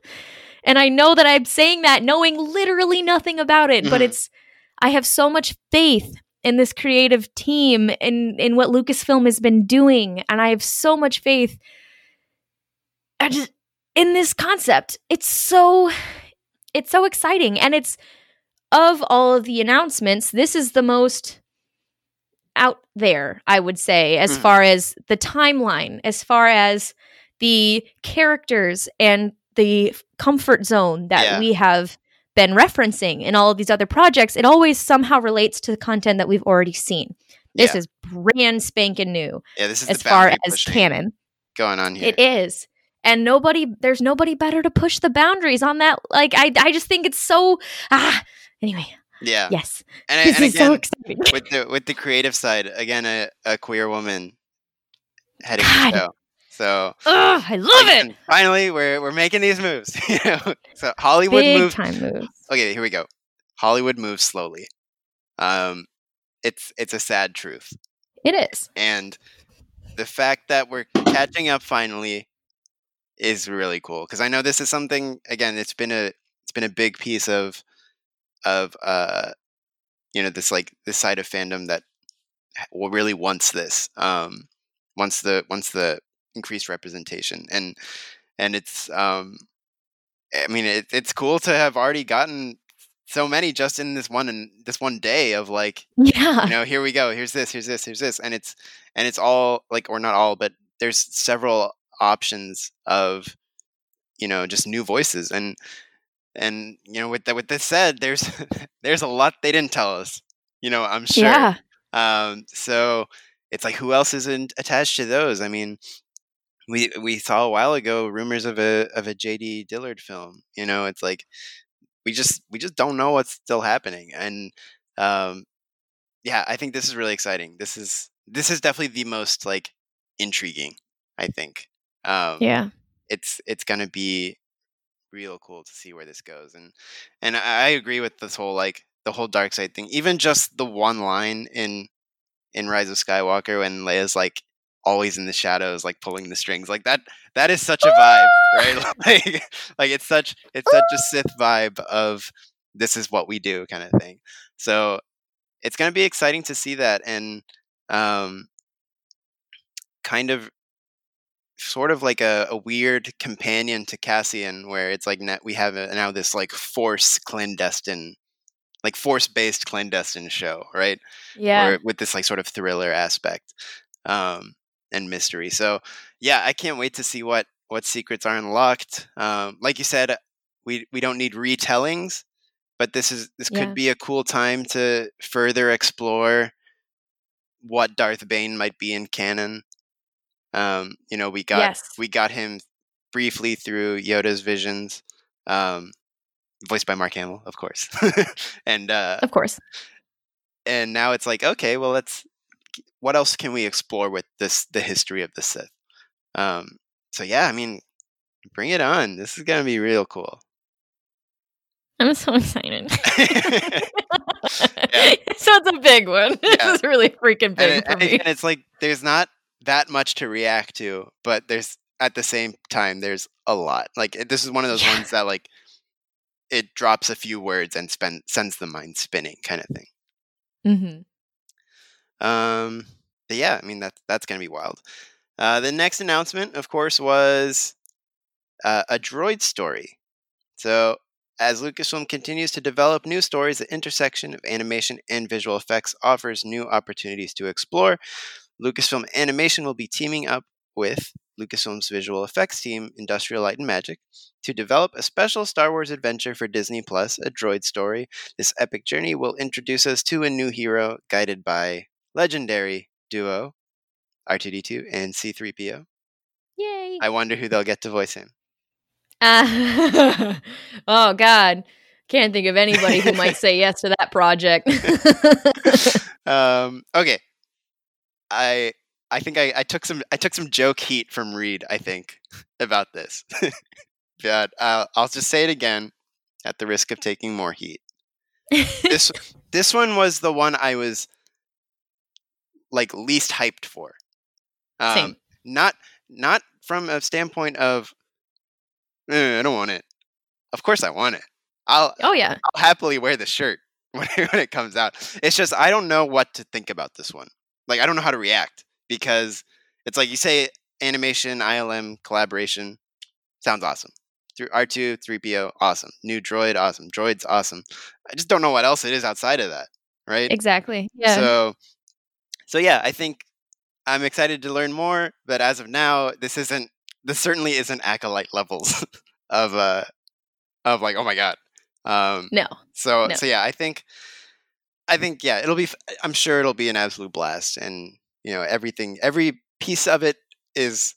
And I know that I'm saying that knowing literally nothing about it, but Mhm. it's I have so much faith in this creative team and in what Lucasfilm has been doing and I have so much faith I just in this concept. It's so it's so exciting and it's of all of the announcements, this is the most out there, I would say, as Mhm. far as the timeline, as far as the characters and the comfort zone that Yeah. we have been referencing in all of these other projects. It always somehow relates to the content that we've already seen. This Yeah. is brand spanking new Yeah, this is as far as canon. going on here. It is. And nobody there's nobody better to push the boundaries on that. Like I I just think it's so ah anyway, Yeah, yes. and, I- This and is so exciting. with the with the creative side, again, a, a queer woman heading God. the show. So Ugh, I love it. Finally, we're we're making these moves. you know, so Hollywood Big moves. time moves. Okay, here we go. Hollywood moves slowly. Um, it's it's a sad truth. It is. and the fact that we're catching up finally is really cool because I know this is something again it's been a it's been a big piece of of uh you know this like this side of fandom that really wants this um wants the wants the increased representation and and it's um I mean it, it's cool to have already gotten so many just in this one and this one day of like Yeah. you know here we go here's this here's this here's this and it's and it's all like or not all but there's several options of you know just new voices and and you know with that with this said there's there's a lot they didn't tell us you know i'm sure. Yeah. um so it's like who else isn't attached to those? I mean we we saw a while ago rumors of a of a jd dillard film you know it's like we just we just don't know what's still happening and um yeah i think this is really exciting. This is this is definitely the most like intriguing i think um Yeah. it's it's gonna be real cool to see where this goes and and i agree with this whole like the whole dark side thing even just the one line in in rise of skywalker when leia's like always in the shadows, like pulling the strings. Like that that is such a vibe, right? like, like it's such it's such a Sith vibe of this is what we do kind of thing. So it's gonna be exciting to see that and um kind of sort of like a, a weird companion to Cassian, where it's like we have a, now this like force clandestine, like force based clandestine show, right? Yeah. Where, with this like sort of thriller aspect um, and mystery. So yeah, I can't wait to see what what secrets are unlocked. Um, like you said, we we don't need retellings, but this is this Yeah. could be a cool time to further explore what Darth Bane might be in canon. Um, you know, we got Yes. we got him briefly through Yoda's visions, um, voiced by Mark Hamill, of course, and uh, Of course. and now it's like, okay, well, let's. What else can we explore with this the history of the Sith? Um, so yeah, I mean, bring it on. This is gonna be real cool. I'm so excited. Yeah. so it's a big one. Yeah. Is really freaking and, big it- for and, me. and it's like there's not that much to react to, but there's at the same time there's a lot. Like this is one of those Yeah. ones that like it drops a few words and spend sends the mind spinning kind of thing. Mm-hmm. Um, but yeah, I mean that's that's gonna be wild. Uh, the next announcement, of course, was uh, a droid story. So as Lucasfilm continues to develop new stories, the intersection of animation and visual effects offers new opportunities to explore. Lucasfilm Animation will be teaming up with Lucasfilm's visual effects team, Industrial Light and Magic, to develop a special Star Wars adventure for Disney Plus, a droid story. This epic journey will introduce us to a new hero guided by legendary duo R2D2 and C3PO. Yay. I wonder who they'll get to voice him. Uh, oh God, can't think of anybody who might say yes to that project. um, okay, I I think I, I took some I took some joke heat from Reed. I think about this, but uh, I'll just say it again at the risk of taking more heat. This this one was the one I was like least hyped for. Um, Same. Not not from a standpoint of "Eh, I don't want it. Of course I want it. I'll oh yeah, I'll happily wear the shirt when when it comes out. It's just I don't know what to think about this one. Like I don't know how to react because it's like you say animation, ILM collaboration sounds awesome. Through R2, 3PO, awesome. New droid, awesome. Droid's awesome. I just don't know what else it is outside of that, right? exactly. Yeah. So so yeah, I think I'm excited to learn more, but as of now, this isn't this certainly isn't acolyte levels of uh of like, oh my god. Um no. so No. so yeah, I think I think yeah, it'll be. I'm sure it'll be an absolute blast, and you know everything, every piece of it is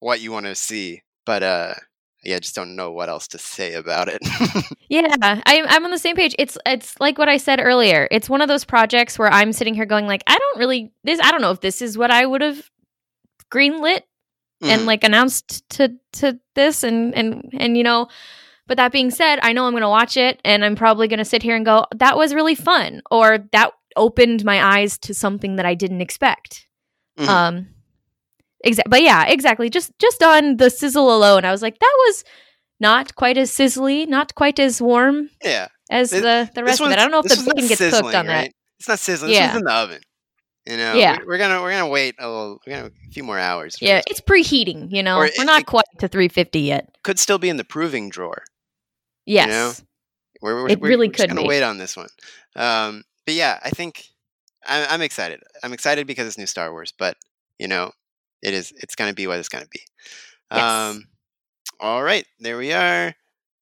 what you want to see. But uh, yeah, I just don't know what else to say about it. Yeah, I'm I'm on the same page. It's it's like what I said earlier. It's one of those projects where I'm sitting here going like, I don't really this. I don't know if this is what I would have greenlit and Mhm. like announced to to this and and and you know but that being said i know i'm going to watch it and i'm probably going to sit here and go that was really fun or that opened my eyes to something that i didn't expect Mhm. um exa- but yeah exactly just just on the sizzle alone i was like that was not quite as sizzly not quite as warm yeah, as This- the the rest of it i don't know if the chicken gets cooked on that? It's not sizzling. This Yeah. one's in the oven. You know, Yeah. we're, we're gonna we're gonna wait a little, we're gonna a few more hours. yeah this. it's preheating you know Or we're it- not it- quite to 350 yet could still be in the proving drawer. Yes know? We're, we're, It we're- really we're just gonna be. wait on this one. Um, but yeah, I think I'm, I'm excited. I'm excited because it's new Star Wars, but you know, it is it's gonna be what it's gonna be. Yes. Um, all right, there we are.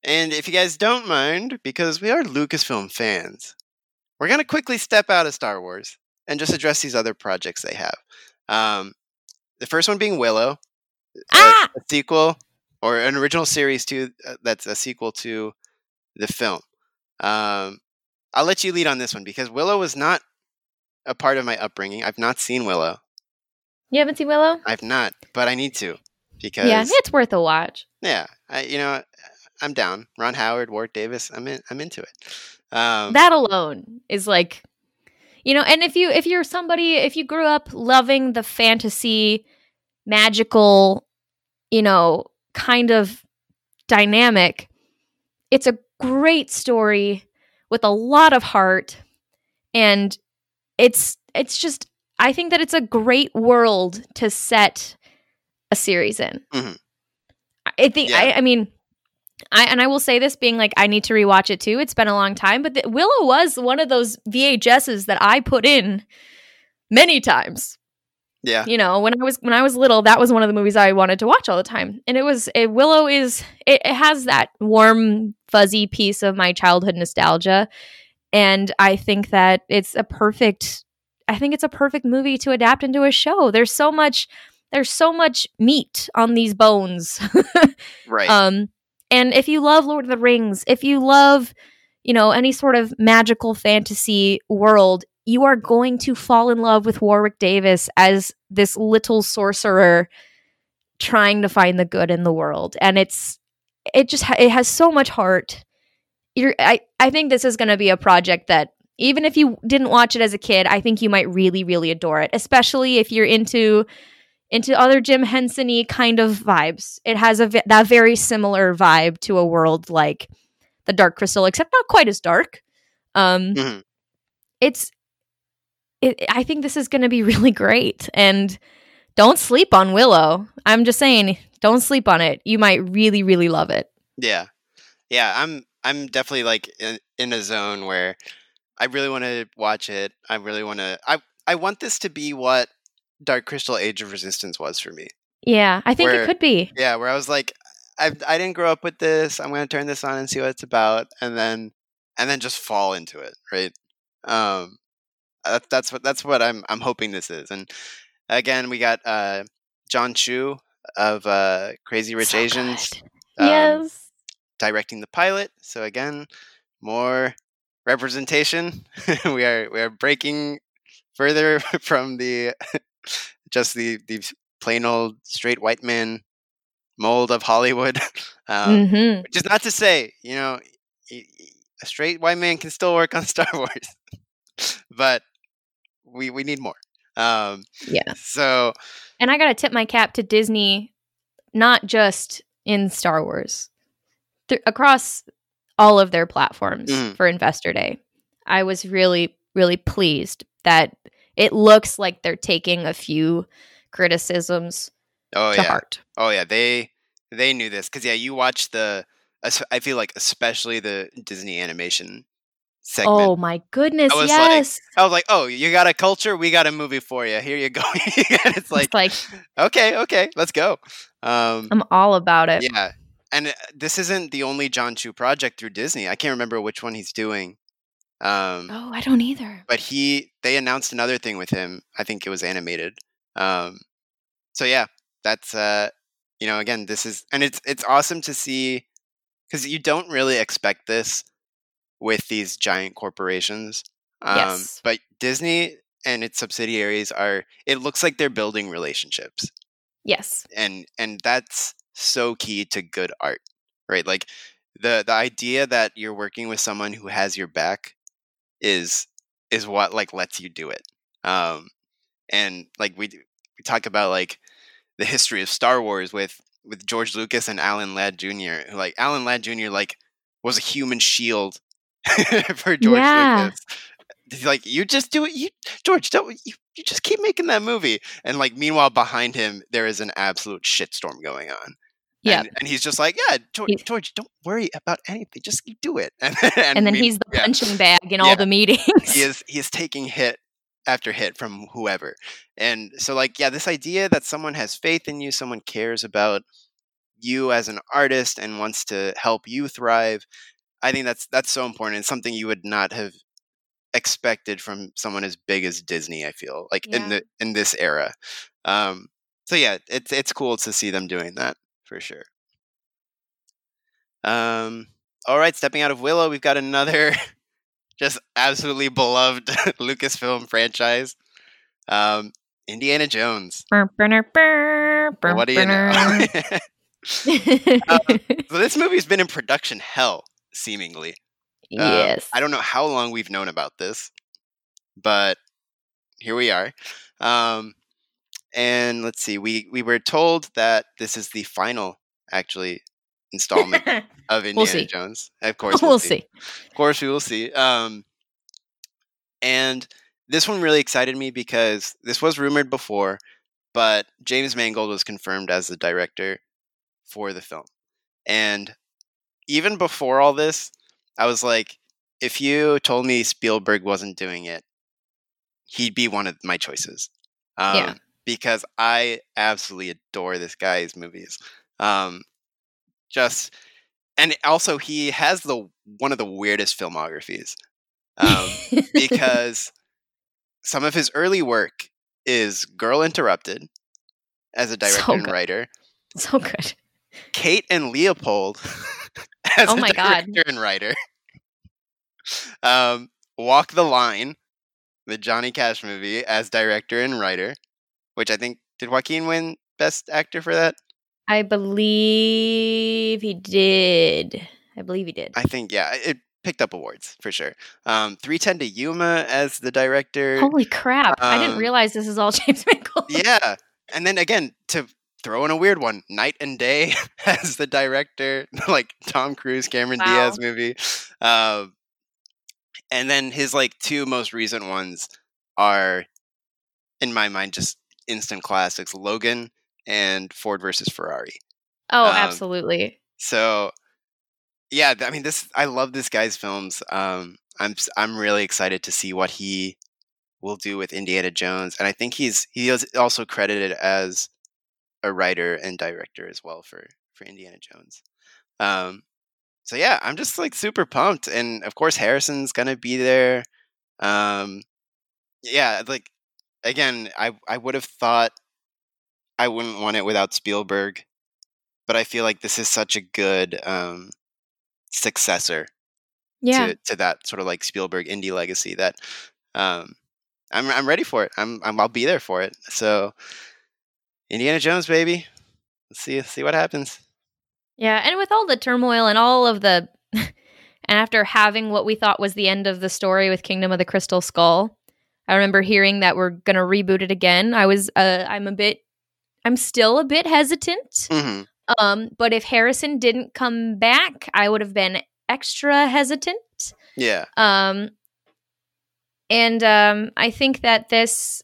And if you guys don't mind, because we are Lucasfilm fans, we're gonna quickly step out of Star Wars and just address these other projects they have. Um, the first one being Willow, a- ah a sequel or an original series to uh, that's a sequel to the film. Um, I'll let you lead on this one because Willow was not a part of my upbringing. I've not seen Willow. you haven't seen willow I've not, but I need to because Yeah, it's worth a watch. yeah, I you know I'm down. Ron Howard, Warwick Davis, I'm in. I'm into it. Um, that alone is like You know, and if you if you're somebody if you grew up loving the fantasy magical, you know, kind of dynamic, it's a great story with a lot of heart and it's it's just I think that it's a great world to set a series in. Mhm. I think Yeah. I I mean I and I will say this being like I need to rewatch it too. It's been a long time, but the, Willow was one of those VHSs that I put in many times. Yeah. You know, when I was when I was little, that was one of the movies I wanted to watch all the time. And it was it, Willow is it, it has that warm fuzzy piece of my childhood nostalgia and I think that it's a perfect I think it's a perfect movie to adapt into a show. There's so much there's so much meat on these bones. Right. Um, and if you love Lord of the Rings, if you love, you know, any sort of magical fantasy world, you are going to fall in love with Warwick Davis as this little sorcerer trying to find the good in the world. And it's it just ha- it has so much heart. You're I I think this is going to be a project that even if you didn't watch it as a kid, I think you might really really adore it, especially if you're into into other Jim Henson-y kind of vibes. It has a that very similar vibe to a world like the Dark Crystal, except not quite as dark. Um, Mhm. It's, it, I think this is going to be really great, and don't sleep on Willow. I'm just saying, don't sleep on it. You might really, really love it. Yeah, yeah. I'm I'm definitely like in, in a zone where I really want to watch it. I really want to. I I want this to be what Dark Crystal: Age of Resistance was for me. Yeah, I think Where- it could be. Yeah, where I was like, I I didn't grow up with this. I'm gonna turn this on and see what it's about, and then and then just fall into it. Right. Um, that, that's what that's what I'm I'm hoping this is. And again, we got uh Jon Chu of uh Crazy Rich So Asians. um, yes. directing the pilot. So again, more representation. we are we are breaking further from the just the the plain old straight white man mold of Hollywood. Um, hmm Which is not to say, you know, a straight white man can still work on Star Wars, but we we need more. Um, Yeah. so And I got to tip my cap to Disney, not just in Star Wars, Th- across all of their platforms Mhm. for Investor Day. I was really, really pleased that it looks like they're taking a few criticisms oh to yeah, heart. Oh yeah, they they knew this because yeah, you watch the. I feel like especially the Disney animation segment. Oh my goodness, I was like- yes. I was like, oh, you got a culture, we got a movie for you. Here you go. it's like, it's like okay, okay, let's go. Um, I'm all about it. yeah, and uh, this isn't the only Jon Chu project through Disney. I can't remember which one he's doing. Um, Oh, I don't either. but he they announced another thing with him. I think it was animated. Um, so yeah, that's uh, you know, again, this is and it's it's awesome to see because you don't really expect this with these giant corporations. Um, Yes. But Disney and its subsidiaries are. It looks like they're building relationships, Yes. and and that's so key to good art, right? Like the the idea that you're working with someone who has your back is is what like lets you do it. Um, and like we we talk about like the history of Star Wars with with George Lucas and Alan Ladd Jr. Who like Alan Ladd Jr. like was a human shield for George Yeah. Lucas. He's like, you just do it, you George, don't you, you just keep making that movie. And like meanwhile behind him there is an absolute shitstorm going on. Yeah. And, and he's just like, yeah, George, George, don't worry about anything. Just do it. And, And, then mean- he's the yeah, punching bag in Yeah. all the meetings. he is he is taking hit after hit from whoever. And so like yeah, this idea that someone has faith in you, someone cares about you as an artist and wants to help you thrive. I think that's that's so important. It's something you would not have expected from someone as big as Disney, I feel. Like in the in this era. Um so yeah, it's it's cool to see them doing that for sure. Um all right, stepping out of Willow, we've got another just absolutely beloved Lucasfilm franchise. Um, Indiana Jones. What do you know? so this movie's been in production hell, seemingly. Um, yes. I don't know how long we've known about this. but here we are. Um, and let's see, we we were told that this is the final, actually, installment of Indiana see. Jones. Of course, we'll see. Of course, we will see. Um, and this one really excited me because this was rumored before, but James Mangold was confirmed as the director for the film. And even before all this, I was like, if you told me Spielberg wasn't doing it, he'd be one of my choices. Um, Yeah. Because I absolutely adore this guy's movies. Um, just and also he has the one of the weirdest filmographies um, because some of his early work is Girl Interrupted as a director So and writer, so good. Kate and Leopold as Oh my God. director and writer, um, Walk the Line, the Johnny Cash movie, as director and writer, which I think did Joaquin win Best Actor for that? I believe he did. I believe he did. I think yeah, it picked up awards for sure. Um, 310 to Yuma as the director. Holy crap! I didn't um, realize this is all James Mangold. yeah, and then again to throw in a weird one, Knight and Day as the director, like Tom Cruise, Cameron Wow. Diaz movie. Um, and then his like two most recent ones are, in my mind, just instant classics: Logan and Ford versus Ferrari. Oh, Um, absolutely. So, yeah, I mean, this I love this guy's films. Um, I'm I'm really excited to see what he will do with Indiana Jones, and I think he's he is also credited as a writer and director as well for for Indiana Jones. Um, so yeah, I'm just like super pumped, and of course Harrison's gonna be there. Um, yeah, like again, I I would have thought I wouldn't want it without Spielberg but I feel like this is such a good um, successor Yeah. to, to that sort of like Spielberg indie legacy that um, I'm I'm ready for it. I'm, I'm I'll be there for it. So Indiana Jones, baby. Let's see see what happens. Yeah, and with all the turmoil and all of the and after having what we thought was the end of the story with Kingdom of the Crystal Skull, I remember hearing that we're going to reboot it again. I was uh I'm a bit I'm still a bit hesitant. hmm Um but if Harrison didn't come back, I would have been extra hesitant. Yeah. Um, and um, I think that this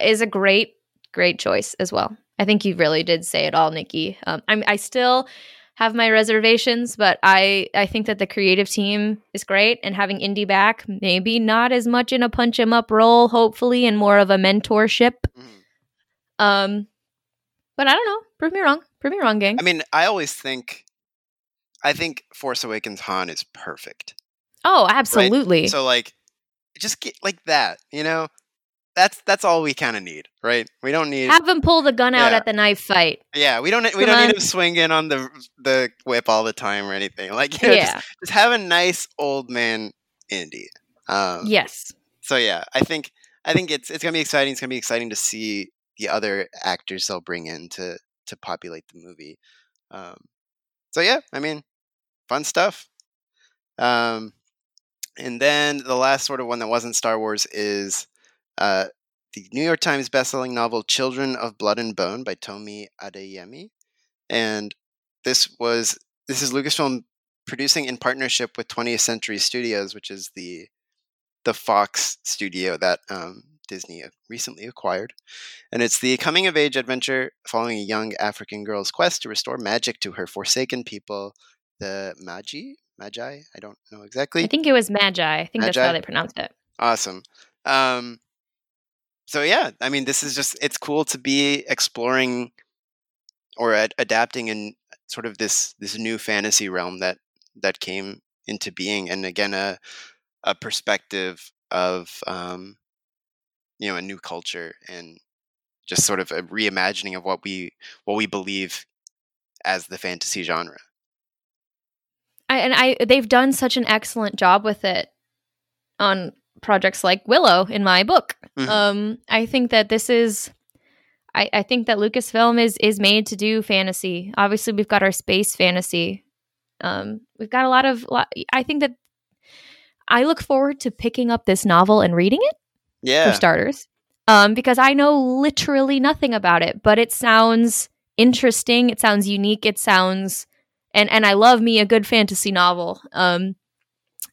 is a great, great choice as well. I think you really did say it all, Nikki. Um, I'm, I still have my reservations, but I, I think that the creative team is great, and having Indy back, maybe not as much in a punch him up role, hopefully, and more of a mentorship. Mhm. Um, but I don't know. Prove me wrong. Prove me wrong, gang. I mean, I always think I think Force Awakens Han is perfect. oh, absolutely. So like just get like that, you know? That's that's all we kind of need, right? We don't need Have him pull the gun out Yeah. at the knife fight. Yeah, we don't we Come don't on. need him swinging on the the whip all the time or anything. Like you know, yeah. just, just have a nice old man Indy. Um, yes. So yeah, I think I think it's it's gonna be exciting. It's gonna be exciting to see the other actors they'll bring in to to populate the movie. Um, so yeah, I mean, fun stuff. Um, and then the last sort of one that wasn't Star Wars is uh, the New York Times bestselling novel "Children of Blood and Bone" by Tomi Adeyemi, and this was this is Lucasfilm producing in partnership with 20th Century Studios, which is the the Fox studio that um, Disney recently acquired. And it's the coming of age adventure following a young African girl's quest to restore magic to her forsaken people, the Magi. Magi? I don't know exactly. I think it was Magi. I think that's how they pronounced it. Awesome. Um, so yeah, I mean, this is just it's cool to be exploring or ad- adapting in sort of this this new fantasy realm that that came into being, and again, a a perspective of um, you know a new culture and just sort of a reimagining of what we what we believe as the fantasy genre. I, and I they've done such an excellent job with it on projects like Willow in my book. Mhm. Um, I think that this is. I, I think that Lucasfilm is is made to do fantasy. Obviously, we've got our space fantasy. Um, we've got a lot of. Lot, I think that I look forward to picking up this novel and reading it Yeah. for starters, um, because I know literally nothing about it, but it sounds interesting. It sounds unique. It sounds, and and I love me a good fantasy novel. Um,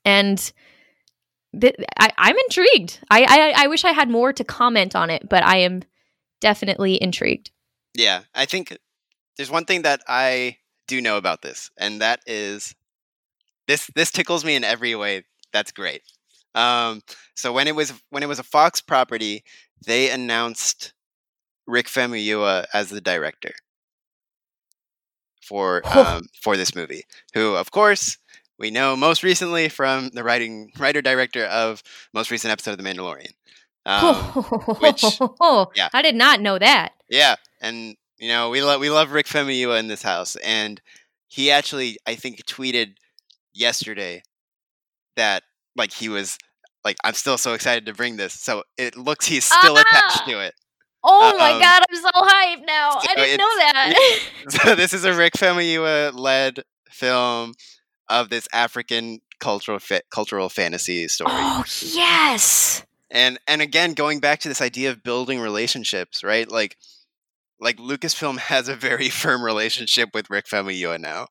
and th- I, I'm intrigued. I, I I wish I had more to comment on it, but I am definitely intrigued. Yeah, I think there's one thing that I do know about this, and that is this this tickles me in every way. That's great. Um, so when it was when it was a Fox property, they announced Rick Famuyiwa as the director for um, for this movie. Who, of course, we know most recently from the writing writer director of most recent episode of The Mandalorian. Um, which- yeah. I did not know that. Yeah, and you know we love we love Rick Famuyiwa in this house, and he actually I think tweeted yesterday that like he was like I'm still so excited to bring this, so it looks he's still attached Ah! to it. Oh Uh, my um, god, I'm so hyped now. so I didn't know that. So this is a Rick Famuyiwa led film of this African cultural fa- cultural fantasy story. oh yes. and and again going back to this idea of building relationships right like like lucasfilm has a very firm relationship with rick famuyiwa now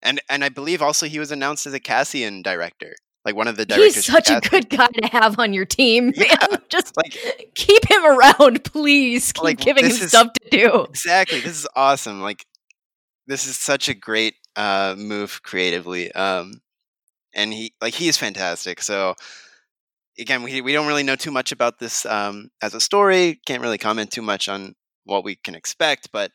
and and i believe also he was announced as a cassian director like one of the directors He's such a good guy to have on your team, Yeah, man. Just like keep him around, please. Keep Like, giving him is- stuff to do. exactly this is awesome like this is such a great uh move creatively um and he like he is fantastic so again we, we don't really know too much about this um as a story can't really comment too much on what we can expect but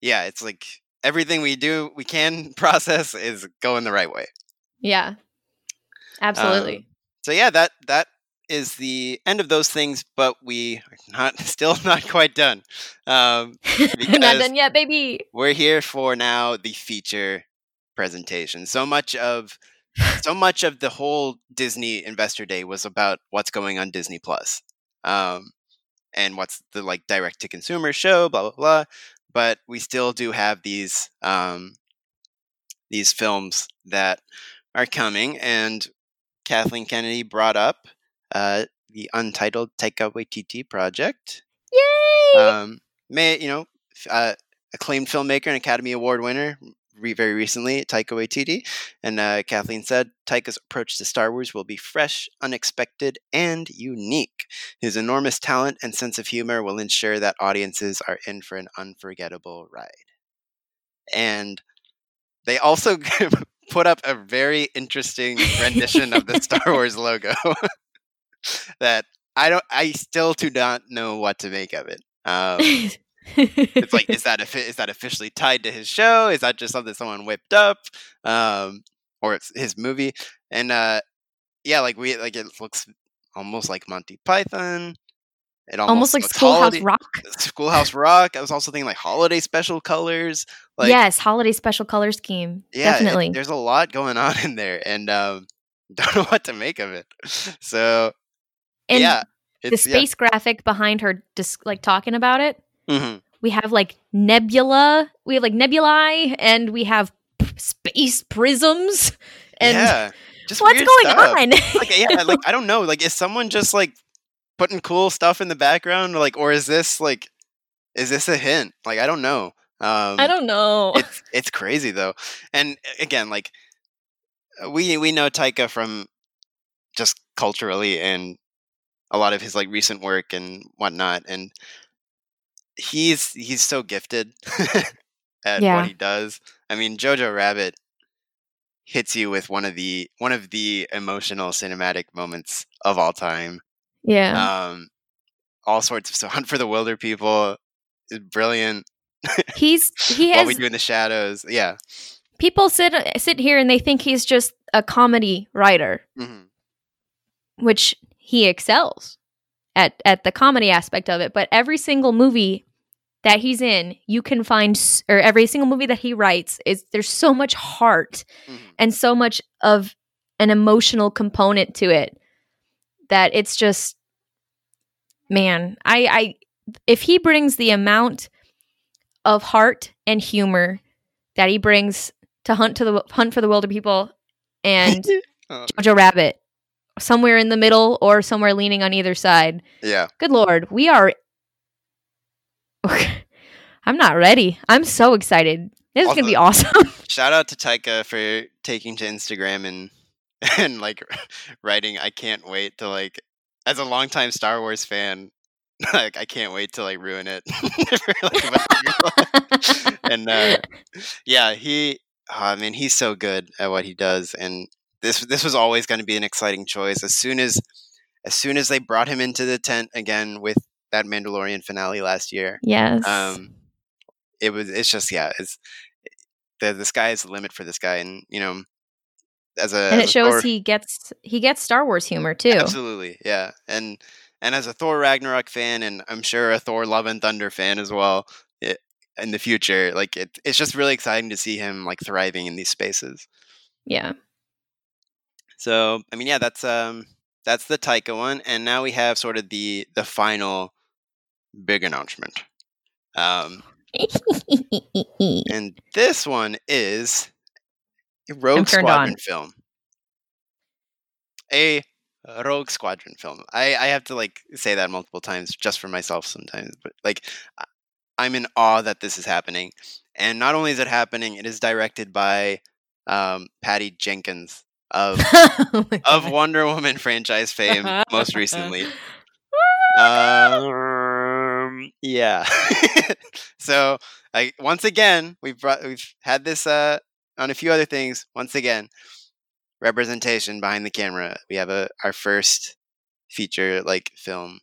yeah it's like everything we do we can process is going the right way Yeah. Absolutely. so yeah that that is the end of those things but we are not still not quite done um Not done yet, baby. we're here for now the feature presentation. So much of so much of the whole Disney Investor Day was about what's going on Disney Plus, um, and what's the like direct to consumer show, blah blah blah. But we still do have these um, these films that are coming, and Kathleen Kennedy brought up uh, the untitled Taika Waititi project Yay! um, may you know uh, acclaimed filmmaker and Academy Award winner re- very recently, Taika Waititi, and uh, Kathleen said Taika's approach to Star Wars will be fresh, unexpected, and unique. His enormous talent and sense of humor will ensure that audiences are in for an unforgettable ride. And they also put up a very interesting rendition of the Star Wars logo that I don't. I still do not know what to make of it. Um, it's like is that is that officially tied to his show? Is that just something someone whipped up, um, or it's his movie? And uh, yeah, like we like it looks almost like Monty Python. It almost, almost like Schoolhouse holiday- Rock. Schoolhouse Rock. I was also thinking like holiday special colors. Like yes, holiday special color scheme. yeah, it- Definitely. there's a lot going on in there, and um, don't know what to make of it. So and yeah, the it's, yeah. space graphic behind her just like talking about it. Mhm. We have like nebula, we have like nebulae, and we have p- space prisms. And yeah, just what's going stuff. on? like yeah, like I don't know. Like is someone just like putting cool stuff in the background, or, like, or is this like, is this a hint? Like I don't know. Um, I don't know. It's it's crazy though, and again, like we we know Taika from just culturally and a lot of his like recent work and whatnot, and he's he's so gifted at Yeah. what he does. I mean, Jojo Rabbit hits you with one of the one of the emotional cinematic moments of all time. yeah. Um, all sorts of so Hunt for the Wilderpeople is brilliant. He's he has What we do in the shadows, yeah. people sit sit here and they think he's just a comedy writer, hmm which he excels at at the comedy aspect of it. But every single movie that he's in, you can find, or every single movie that he writes is there's so much heart hmm and so much of an emotional component to it that it's just, man, I I if he brings the amount of heart and humor that he brings to hunt to the hunt for the wilderpeople and Oh. Jojo Rabbit, somewhere in the middle or somewhere leaning on either side. Yeah. Good lord, we are. I'm not ready. I'm so excited. This is gonna be awesome. Shout out to Taika for taking to Instagram and and like writing. I can't wait to like as a longtime Star Wars fan. Like I can't wait to like ruin it. and uh, yeah, he. Oh, I mean, he's so good at what he does, and this this was always going to be an exciting choice. As soon as as soon as they brought him into the tent again with that Mandalorian finale last year, yes. um, it was. It's just yeah. It's the the sky is the limit for this guy, and you know, as a and it shows Thor- he gets he gets Star Wars humor too. absolutely yeah, and and as a Thor Ragnarok fan, and I'm sure a Thor Love and Thunder fan as well. It, in the future, like it, it's just really exciting to see him like thriving in these spaces. Yeah. So I mean, yeah, that's um that's the Taika one, and now we have sort of the the final big announcement. Um, and this one is a Rogue Squadron on. film. A Rogue Squadron film. I I have to like say that multiple times just for myself sometimes, but like I'm in awe that this is happening. And not only is it happening, it is directed by um, Patty Jenkins of Oh of Wonder Woman franchise fame most recently. Um, yeah. so, like once again, we've brought we've had this uh on a few other things. Once again, representation behind the camera. We have a our first feature like film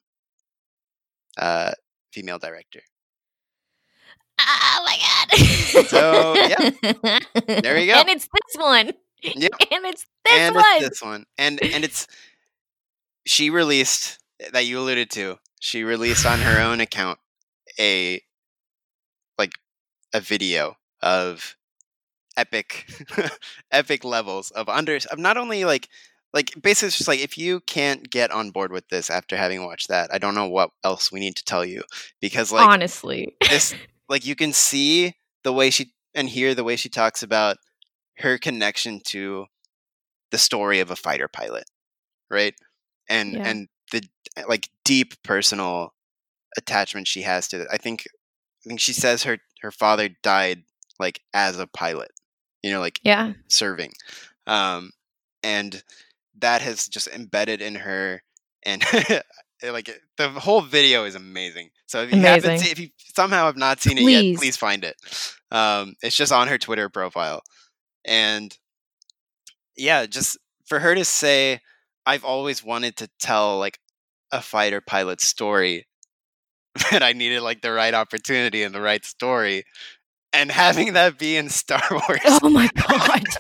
uh female director. Oh my god. So, yeah. There you go. And it's this one. Yep. And it's this and one. it's this one. And and it's she released eh, that you alluded to. She released on her own account a like a video of epic epic levels of under of not only like like basically it's just like if you can't get on board with this after having watched that, I don't know what else we need to tell you because like Honestly. this like you can see the way she and hear the way she talks about her connection to the story of a fighter pilot right and Yeah. and the like deep personal attachment she has to it i think i think she says her her father died like as a pilot you know like Yeah. serving um and that has just embedded in her and like the whole video is amazing so if you haven't seen, if you somehow have not seen it yet Please. please find it um it's just on her twitter profile and yeah just for her to say i've always wanted to tell like a fighter pilot story but i needed like the right opportunity and the right story and having that be in star wars Oh my god.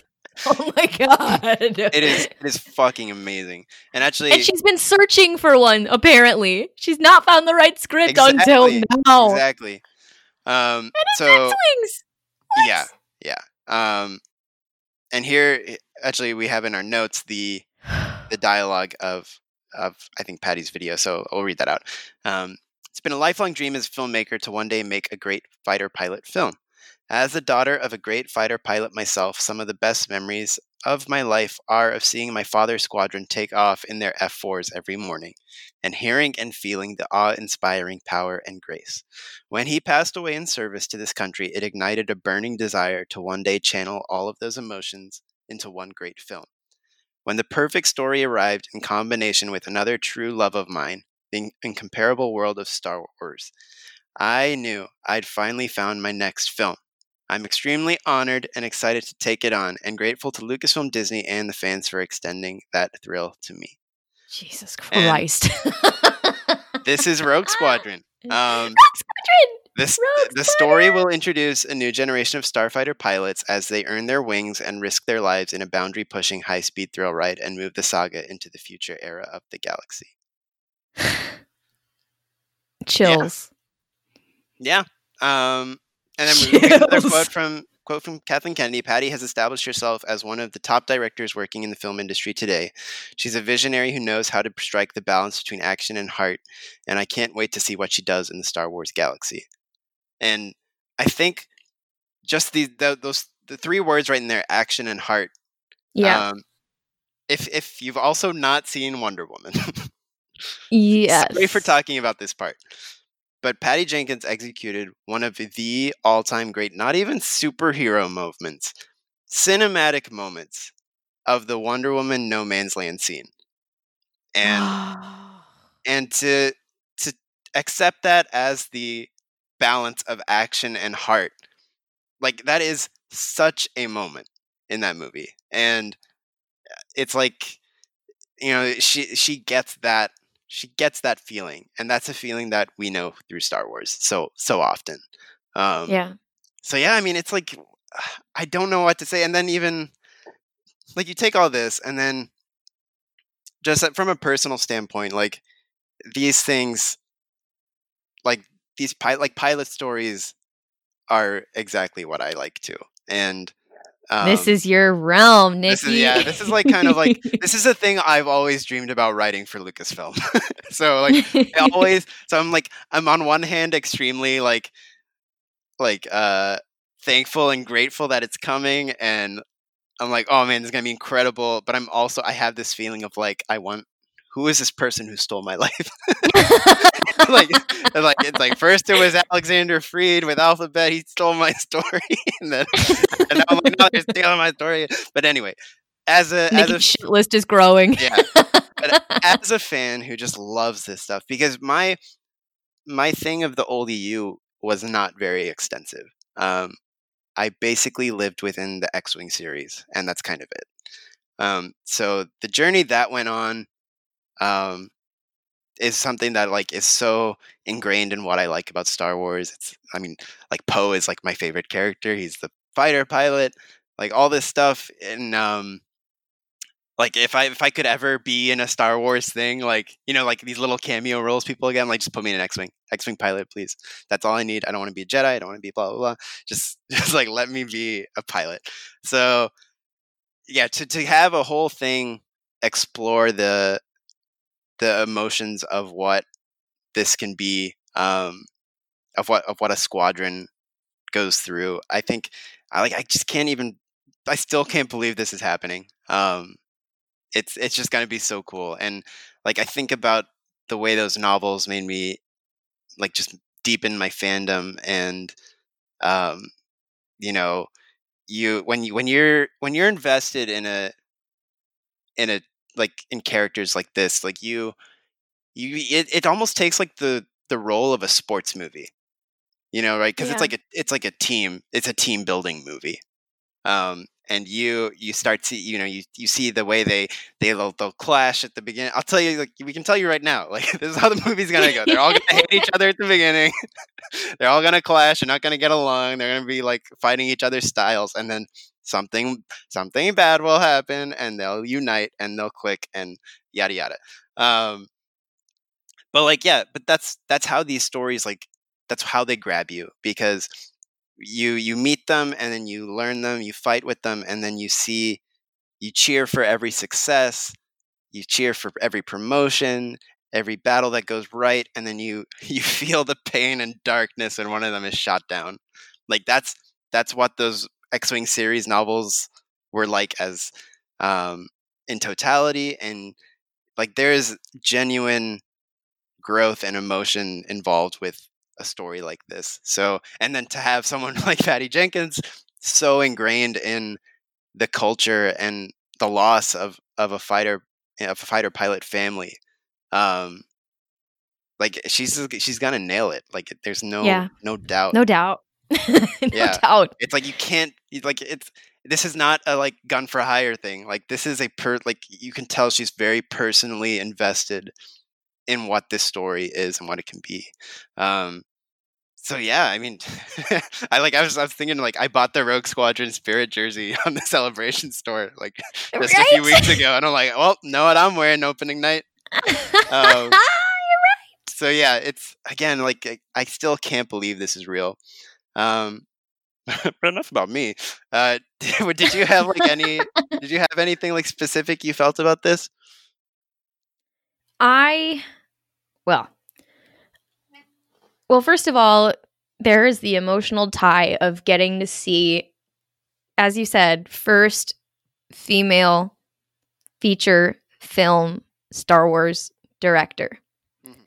Oh my god. it is it is fucking amazing and actually And she's been searching for one, apparently. She's not found the right script until now. exactly um so X-Wings. What? yeah yeah um and here eh, actually we have in our notes the the dialogue of of I think Patty's video, so I'll read that out. Um, it's been a lifelong dream as a filmmaker to one day make a great fighter pilot film. As the daughter of a great fighter pilot myself, some of the best memories of my life are of seeing my father's squadron take off in their F4s every morning, and hearing and feeling the awe inspiring power and grace. When he passed away in service to this country, it ignited a burning desire to one day channel all of those emotions into one great film. When the perfect story arrived in combination with another true love of mine, the incomparable world of Star Wars, I knew I'd finally found my next film. I'm extremely honored and excited to take it on, and grateful to Lucasfilm Disney and the fans for extending that thrill to me. Jesus Christ. This is Rogue Squadron. Um, Rogue Squadron. This Rogue the story will introduce a new generation of starfighter pilots as they earn their wings and risk their lives in a boundary-pushing high-speed thrill ride and move the saga into the future era of the galaxy. Chills. Yeah. Um, and then another quote from quote from Kathleen Kennedy. Patty has established herself as one of the top directors working in the film industry today. She's a visionary who knows how to strike the balance between action and heart, and I can't wait to see what she does in the Star Wars galaxy. And I think just the, the those the three words right in there, action and heart, Yeah. um, if if you've also not seen Wonder Woman, Yes. sorry for talking about this part. But Patty Jenkins executed one of the all-time great, not even superhero moments, cinematic moments of the Wonder Woman No Man's Land scene. And and to to accept that as the balance of action and heart like that is such a moment in that movie and uh, it's like you know she she gets that she gets that feeling and that's a feeling that we know through star wars so so often um yeah. so yeah i mean it's like i don't know what to say and then even like you take all this and then just from a personal standpoint like these things like these pilot like pilot stories are exactly what i like too and um, this is your realm, Nikki. this is yeah this is like kind of like this is a thing i've always dreamed about writing for lucasfilm so like I always so i'm like i'm on one hand extremely like like uh thankful and grateful that it's coming and i'm like oh man this is gonna be incredible but i'm also i have this feeling of like i want who is this person who stole my life? Like it's like it's like first it was alexander freed with alphabet he stole my story and then and now i'm like no they're stealing my story. But anyway as a as a shit list is growing. yeah. But as a fan who just loves this stuff because my my thing of the old eu was not very extensive. Um i basically lived within the x-wing series and that's kind of it. Um so the journey that went on um is something that like is so ingrained in what i like about star wars it's i mean like poe is like my favorite character he's the fighter pilot like all this stuff and um like if I if I could ever be in a Star Wars thing, like you know, like these little cameo roles people again, like just put me in an X-wing, X-wing pilot, please. That's all I need. I don't want to be a Jedi. I don't want to be blah blah blah. Just just like let me be a pilot. So yeah, to to have a whole thing explore the the emotions of what this can be, um, of what of what a squadron goes through. I think I like I just can't even. I still can't believe this is happening. Um, it's it's just to be so cool and like i think about the way those novels made me like just deepen my fandom and um you know you when you when you're when you're invested in a in a like in characters like this like you you it, it almost takes like the the role of a sports movie you know right because Yeah. it's like a it's like a team it's a team building movie um and you you start to you know you you see the way they they they'll, they'll clash at the beginning i'll tell you like we can tell you right now like this is how the movie's gonna go they're all gonna hate each other at the beginning they're all gonna clash they're not gonna get along they're gonna be like fighting each other's styles and then something something bad will happen and they'll unite and they'll click and yada yada. Um but like yeah but that's that's how these stories like that's how they grab you because you you meet them and then you learn them you fight with them and then you see you cheer for every success you cheer for every promotion every battle that goes right and then you you feel the pain and darkness when one of them is shot down. Like that's that's what those x-wing series novels were like as um in totality and like there is genuine growth and emotion involved with a story like this. So, and then to have someone like Patty Jenkins so ingrained in the culture and the loss of of a fighter of a fighter pilot family, um, like she's she's gonna nail it. Like there's no Yeah. no doubt. no doubt. no Yeah. doubt. It's like you can't like it's this is not a like gun for hire thing. Like this is a per like you can tell she's very personally invested in what this story is and what it can be. Um so yeah, I mean I like I was I was thinking like I bought the Rogue Squadron Spirit jersey on the celebration store like just a few weeks ago and I'm like, well, know what I'm wearing opening night. Um, so yeah, it's again like I, I still can't believe this is real. Um, but enough about me. Uh, did, did you have like any? did you have anything like specific you felt about this? I, well, well, first of all, there is the emotional tie of getting to see, as you said, first female feature film Star Wars director. Mhm.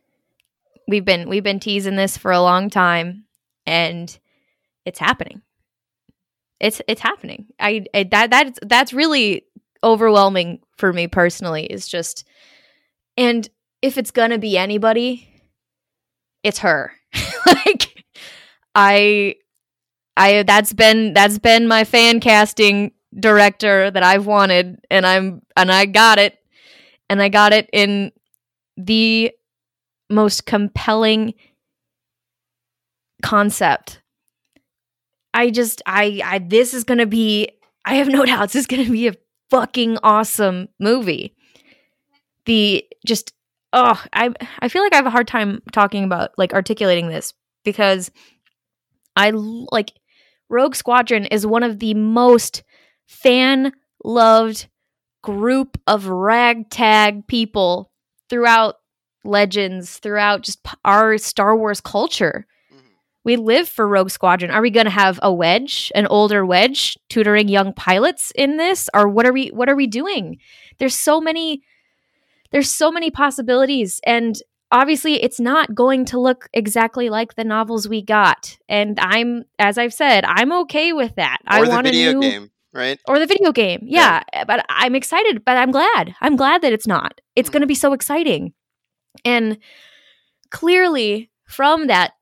We've been we've been teasing this for a long time and it's happening. It's it's happening. I, I that that's that's really overwhelming for me personally. Is just and if it's gonna be anybody, it's her. like I I that's been that's been my fan casting director that I've wanted and I'm and I got it. And I got it in the most compelling concept. I just I I this is going to be I have no doubts this is going to be a fucking awesome movie. The just oh, I I feel like I have a hard time talking about like articulating this because I like Rogue Squadron is one of the most fan loved group of ragtag people throughout legends, throughout just our Star Wars culture. We live for Rogue Squadron. Are we going to have a wedge, an older wedge tutoring young pilots in this or what are we what are we doing? There's so many there's so many possibilities and obviously it's not going to look exactly like the novels we got. And I'm as I've said, I'm okay with that. I or the want video a new game, right? or the video game. Yeah, but I'm excited, but I'm glad. I'm glad that it's not. It's Mhm. going to be so exciting. And clearly from that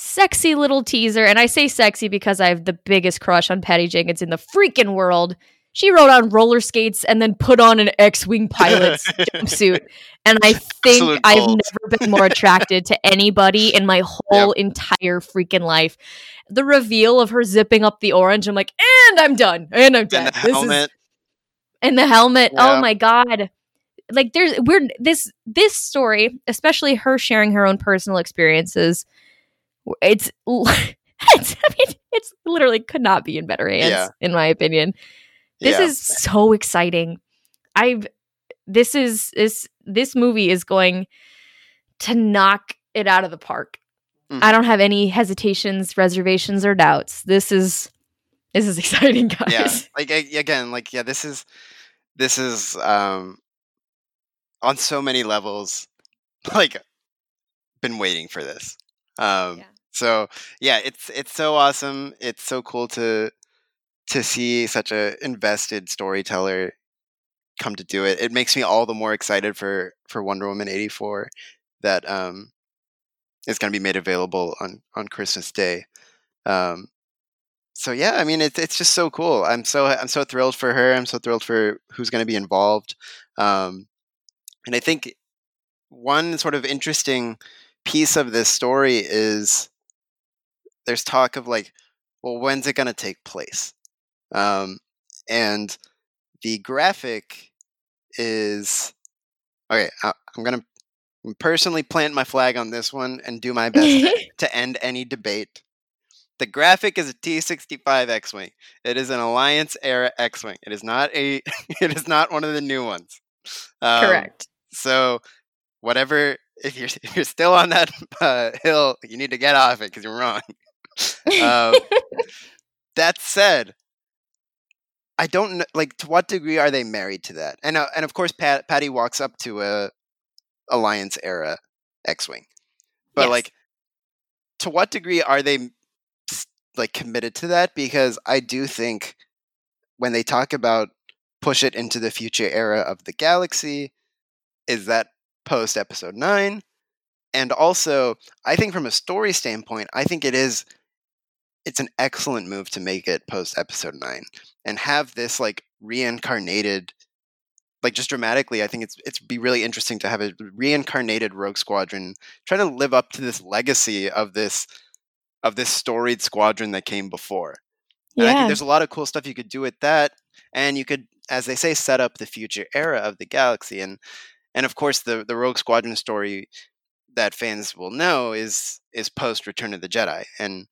sexy little teaser, and I say sexy because I have the biggest crush on Patty Jenkins in the freaking world. She rode on roller skates and then put on an X-wing pilot's jumpsuit. And I think I've never been more attracted to anybody in my whole entire freaking life. The reveal of her zipping up the orange, I'm like, and I'm done, and I'm done. And the This is- helmet. and the helmet. Oh yeah. Oh my god. Like there's we're this this story, especially her sharing her own personal experiences. It's it's I mean it's literally could not be in better hands Yeah. in my opinion. This yeah. is so exciting. I've this is this this movie is going to knock it out of the park. Mhm. I don't have any hesitations, reservations, or doubts. This is this is exciting, guys. yeah like again like yeah this is this is um on so many levels like been waiting for this um Yeah. So yeah it's it's so awesome it's so cool to to see such a invested storyteller come to do it it makes me all the more excited for for wonder woman 84 that um is going to be made available on on christmas day um so yeah, I mean it's it's just so cool. I'm so I'm so thrilled for her. I'm so thrilled for who's going to be involved. Um, and I think one sort of interesting piece of this story is there's talk of like, well, when's it going to take place? Um, and the graphic is okay. I, I'm going to personally plant my flag on this one and do my best to end any debate. The graphic is a T65 X-wing. It is an Alliance era X-wing. It is not a. it is not one of the new ones. Um, Correct. So, whatever. If you're if you're still on that uh, hill, you need to get off it because you're wrong. Um, that said, I don't know. Like, to what degree are they married to that? And uh, and of course, Pat, Patty walks up to a Alliance era X-wing, but Yes. like, to what degree are they like committed to that? Because I do think when they talk about push it into the future era of the galaxy, is that post Episode Nine? And also, I think from a story standpoint, I think it is it's an excellent move to make it post episode 9 and have this like reincarnated like just dramatically i think it's it's be really interesting to have a reincarnated rogue squadron trying to live up to this legacy of this of this storied squadron that came before. And i think there's a lot of cool stuff you could do with that and you could as they say set up the future era of the galaxy and and of course the the rogue squadron story that fans will know is is post return of the jedi and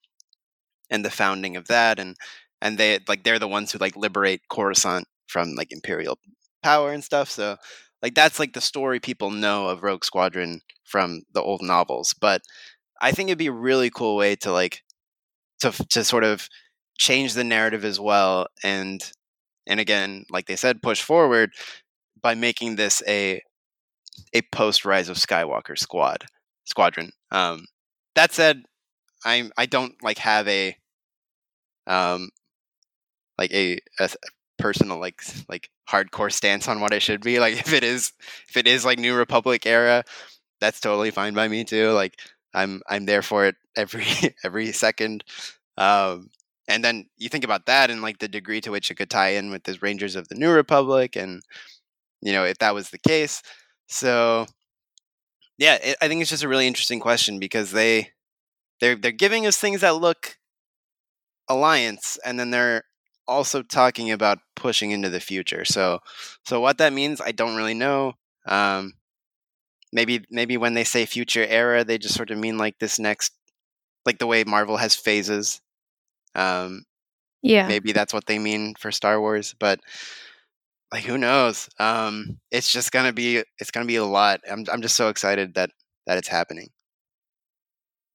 and the founding of that and and they like they're the ones who like liberate coruscant from like imperial power and stuff so like that's like the story people know of rogue squadron from the old novels but i think it'd be a really cool way to like to to sort of change the narrative as well and and again like they said push forward by making this a a post Rise of Skywalker squad squadron. Um, that said, I'm I don't like have a um like a, a personal like like hardcore stance on what it should be. Like if it is if it is like New Republic era, that's totally fine by me too. Like I'm I'm there for it every every second. Um, and then you think about that and like the degree to which it could tie in with the Rangers of the New Republic, and you know if that was the case. So yeah, it, I think it's just a really interesting question because they they're they're giving us things that look alliance, and then they're also talking about pushing into the future. So so what that means, I don't really know. Um, maybe maybe when they say future era, they just sort of mean like this next, like the way Marvel has phases. Um, Yeah. maybe that's what they mean for Star Wars, but like who knows? Um, it's just gonna be it's gonna be a lot. I'm I'm just so excited that that it's happening.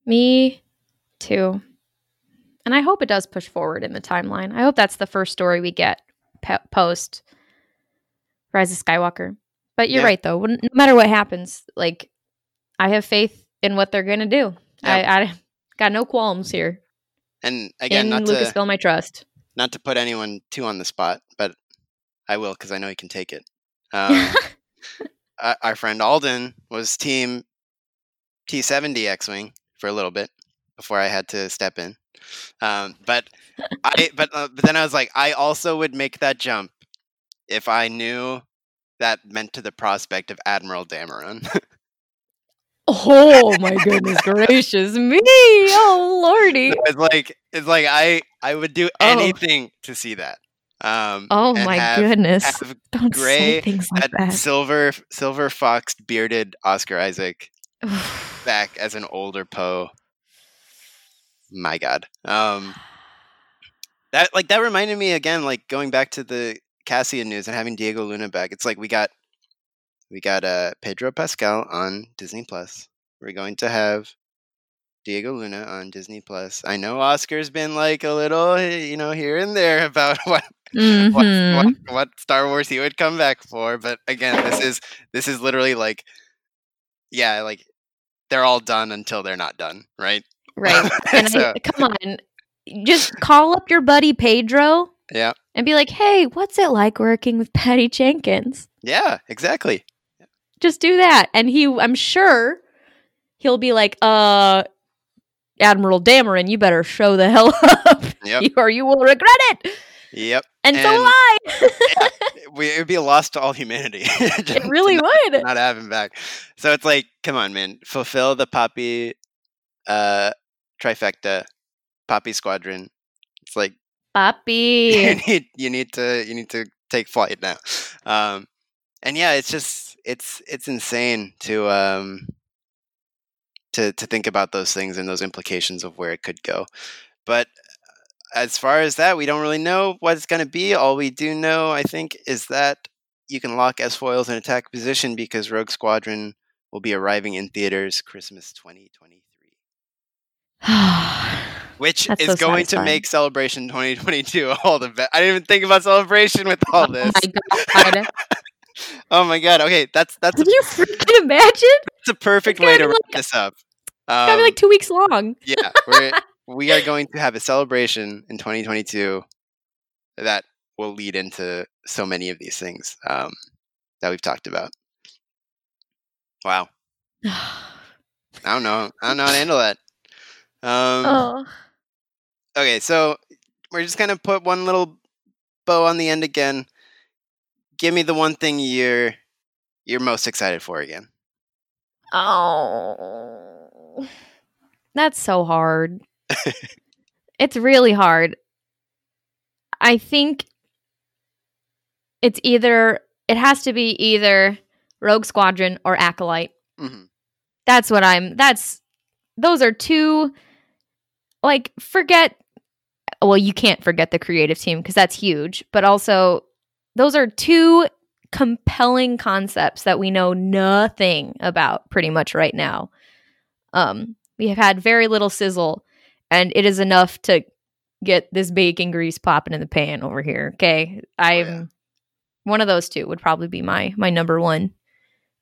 Me too. And I hope it does push forward in the timeline. I hope that's the first story we get pe- post Rise of Skywalker. But you're Yeah. right, though. No matter what happens, like I have faith in what they're gonna do. I, I got no qualms here. And again, in not to Lucasfilm, I trust. not to put anyone too on the spot, but I will because I know he can take it. Um, our friend Alden was team T70 X-wing for a little bit before I had to step in. Um, but I but uh, but then I was like, I also would make that jump if I knew that meant to the prospect of Admiral Dameron. oh my goodness gracious me! Oh lordy! it's like it's like I I would do Oh. anything to see that. Um, Oh my have- goodness! have Don't gray say things like that that. silver silver fox bearded Oscar Isaac back as an older Poe. My God. Um that like that reminded me again, like going back to the Cassian news and having Diego Luna back. It's like we got we got uh Pedro Pascal on Disney Plus. We're going to have Diego Luna on Disney Plus. I know Oscar's been like a little, eh, you know, here and there about what what, Mhm. what what Star Wars he would come back for. But again, this is this is literally like, yeah, like they're all done until they're not done, right? Right. And So- I, come on, just call up your buddy Pedro Yeah, and be like, "Hey, what's it like working with Patty Jenkins?" yeah, exactly. Just do that, and he, I'm sure, he'll be like, "Uh, Admiral Dameron, you better show the hell up, Yep, or you will regret it." Yep. And, so will I. We, it would be a loss to all humanity. it really not, would. not have him back. So it's like, come on, man, fulfill the Poppy uh, trifecta, Poppy Squadron. It's like you need you need to you need to take flight now um and yeah it's just it's it's insane to um to to think about those things and those implications of where it could go but as far as that we don't really know what it's going to be all we do know i think is that you can lock s foils in attack position because rogue squadron will be arriving in theaters christmas 2023 which That's is so going to make celebration 2022 all the best i didn't even think about celebration with all oh this my god! oh my god okay that's that's a, Can you freaking imagine? that's a perfect way to wrap like- this up It's gonna be Um, like two weeks long. yeah we're we are going to have a celebration in 2022 that will lead into so many of these things um, that we've talked about wow i don't know i don't know how to handle that um, oh. okay so we're just gonna put one little bow on the end again give me the one thing you're you're most excited for again Oh. That's so hard. It's really hard. I think it's either it has to be either Rogue Squadron or Acolyte. hmm That's what I'm that's those are two like forget well you can't forget the creative team because that's huge, but also those are two compelling concepts that we know nothing about pretty much right now. Um we have had very little sizzle and it is enough to get this bacon grease popping in the pan over here, okay? I'm yeah. One of those two would probably be my my number one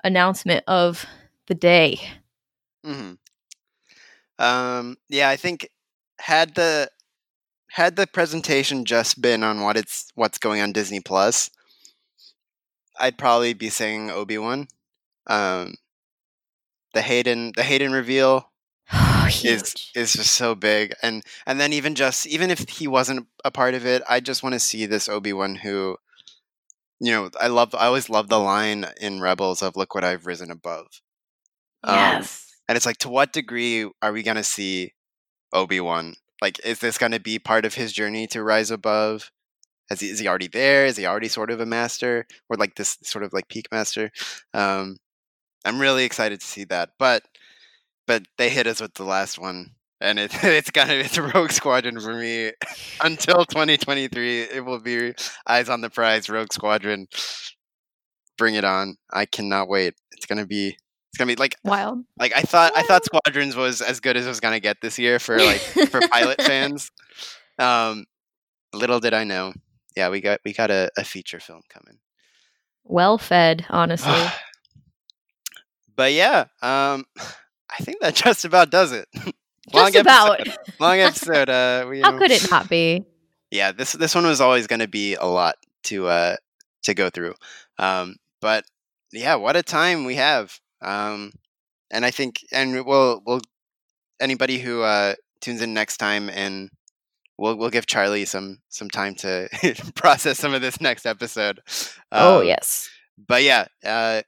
announcement of the day. hmm Um, yeah, I think had the had the presentation just been on what it's what's going on Disney Plus, I'd probably be saying Obi Wan. Um, the Hayden the Hayden reveal is is just so big, and and then even just even if he wasn't a part of it, I just want to see this Obi Wan who, you know, I love I always love the line in Rebels of "Look what I've risen above." Um, yes. and it's like, to what degree are we going to see Obi Wan? Like, is this going to be part of his journey to rise above? Is he, is he already there? Is he already sort of a master, or like this sort of like peak master? Um, I'm really excited to see that. But but they hit us with the last one, and it, it's kind of it's Rogue Squadron for me until 2023. It will be eyes on the prize, Rogue Squadron. Bring it on! I cannot wait. It's gonna be it's gonna be like Wild. like I thought I thought Squadrons was as good as it was gonna get this year for like for pilot fans. Um, little did I know. Yeah, we got we got a, a feature film coming. Well fed, honestly. but yeah, um, I think that just about does it. Just about. long episode. Uh, we, How know- could it not be? yeah this this one was always going to be a lot to uh to go through um but yeah what a time we have um and i think and we'll we'll anybody who uh tunes in next time and we'll we'll give charlie some some time to process some of this next episode oh Um, yes. but yeah uh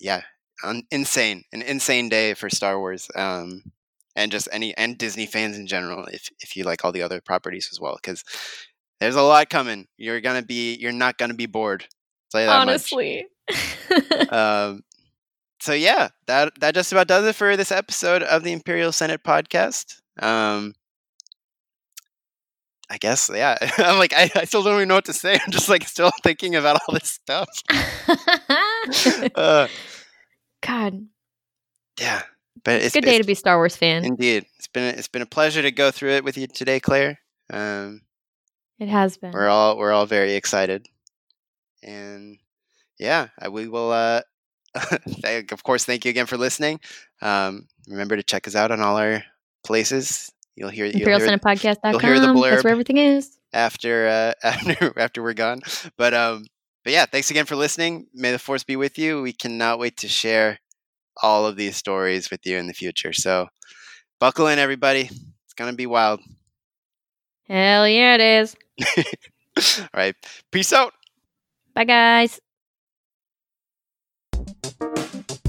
yeah un- insane an insane day for star wars um and just any and disney fans in general if if you like all the other properties as well because there's a lot coming you're gonna be you're not gonna be bored tell you that much. Honestly. um so yeah that that just about does it for this episode of the imperial senate podcast um I guess, yeah. I'm like, I, I still don't even know what to say. I'm just like still thinking about all this stuff. Uh, God, yeah, but it's good day to be a Star Wars fan. Indeed, it's been a, it's been a pleasure to go through it with you today, Claire. Um, It has been. we're all we're all very excited, and yeah, I- we will. Uh, of course, thank you again for listening. Um, remember to check us out on all our places. You'll hear you'll hear it you'll hear the blurb. That's where everything is. after uh, after after we're gone. But um, but yeah, thanks again for listening. May the force be with you. We cannot wait to share all of these stories with you in the future. So buckle in, everybody. It's gonna be wild. Hell yeah, it is. All right. Peace out. Bye, guys.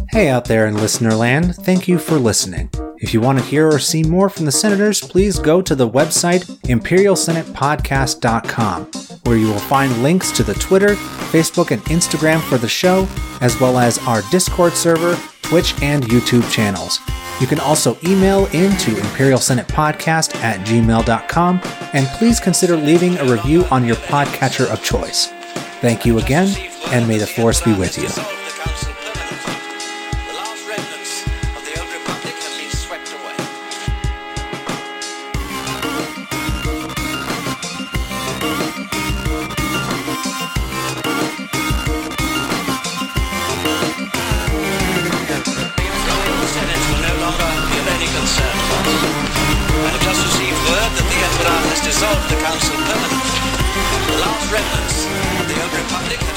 Hey out there in listener land, thank you for listening. If you want to hear or see more from the senators, please go to the website imperialsenatepodcast.com, where you will find links to the Twitter, Facebook, and Instagram for the show, as well as our Discord server, Twitch, and YouTube channels. You can also email into imperialsenatepodcast at gmail.com, and please consider leaving a review on your podcatcher of choice. Thank you again, and may the force be with you. The council permanently. The last remnants of the old republic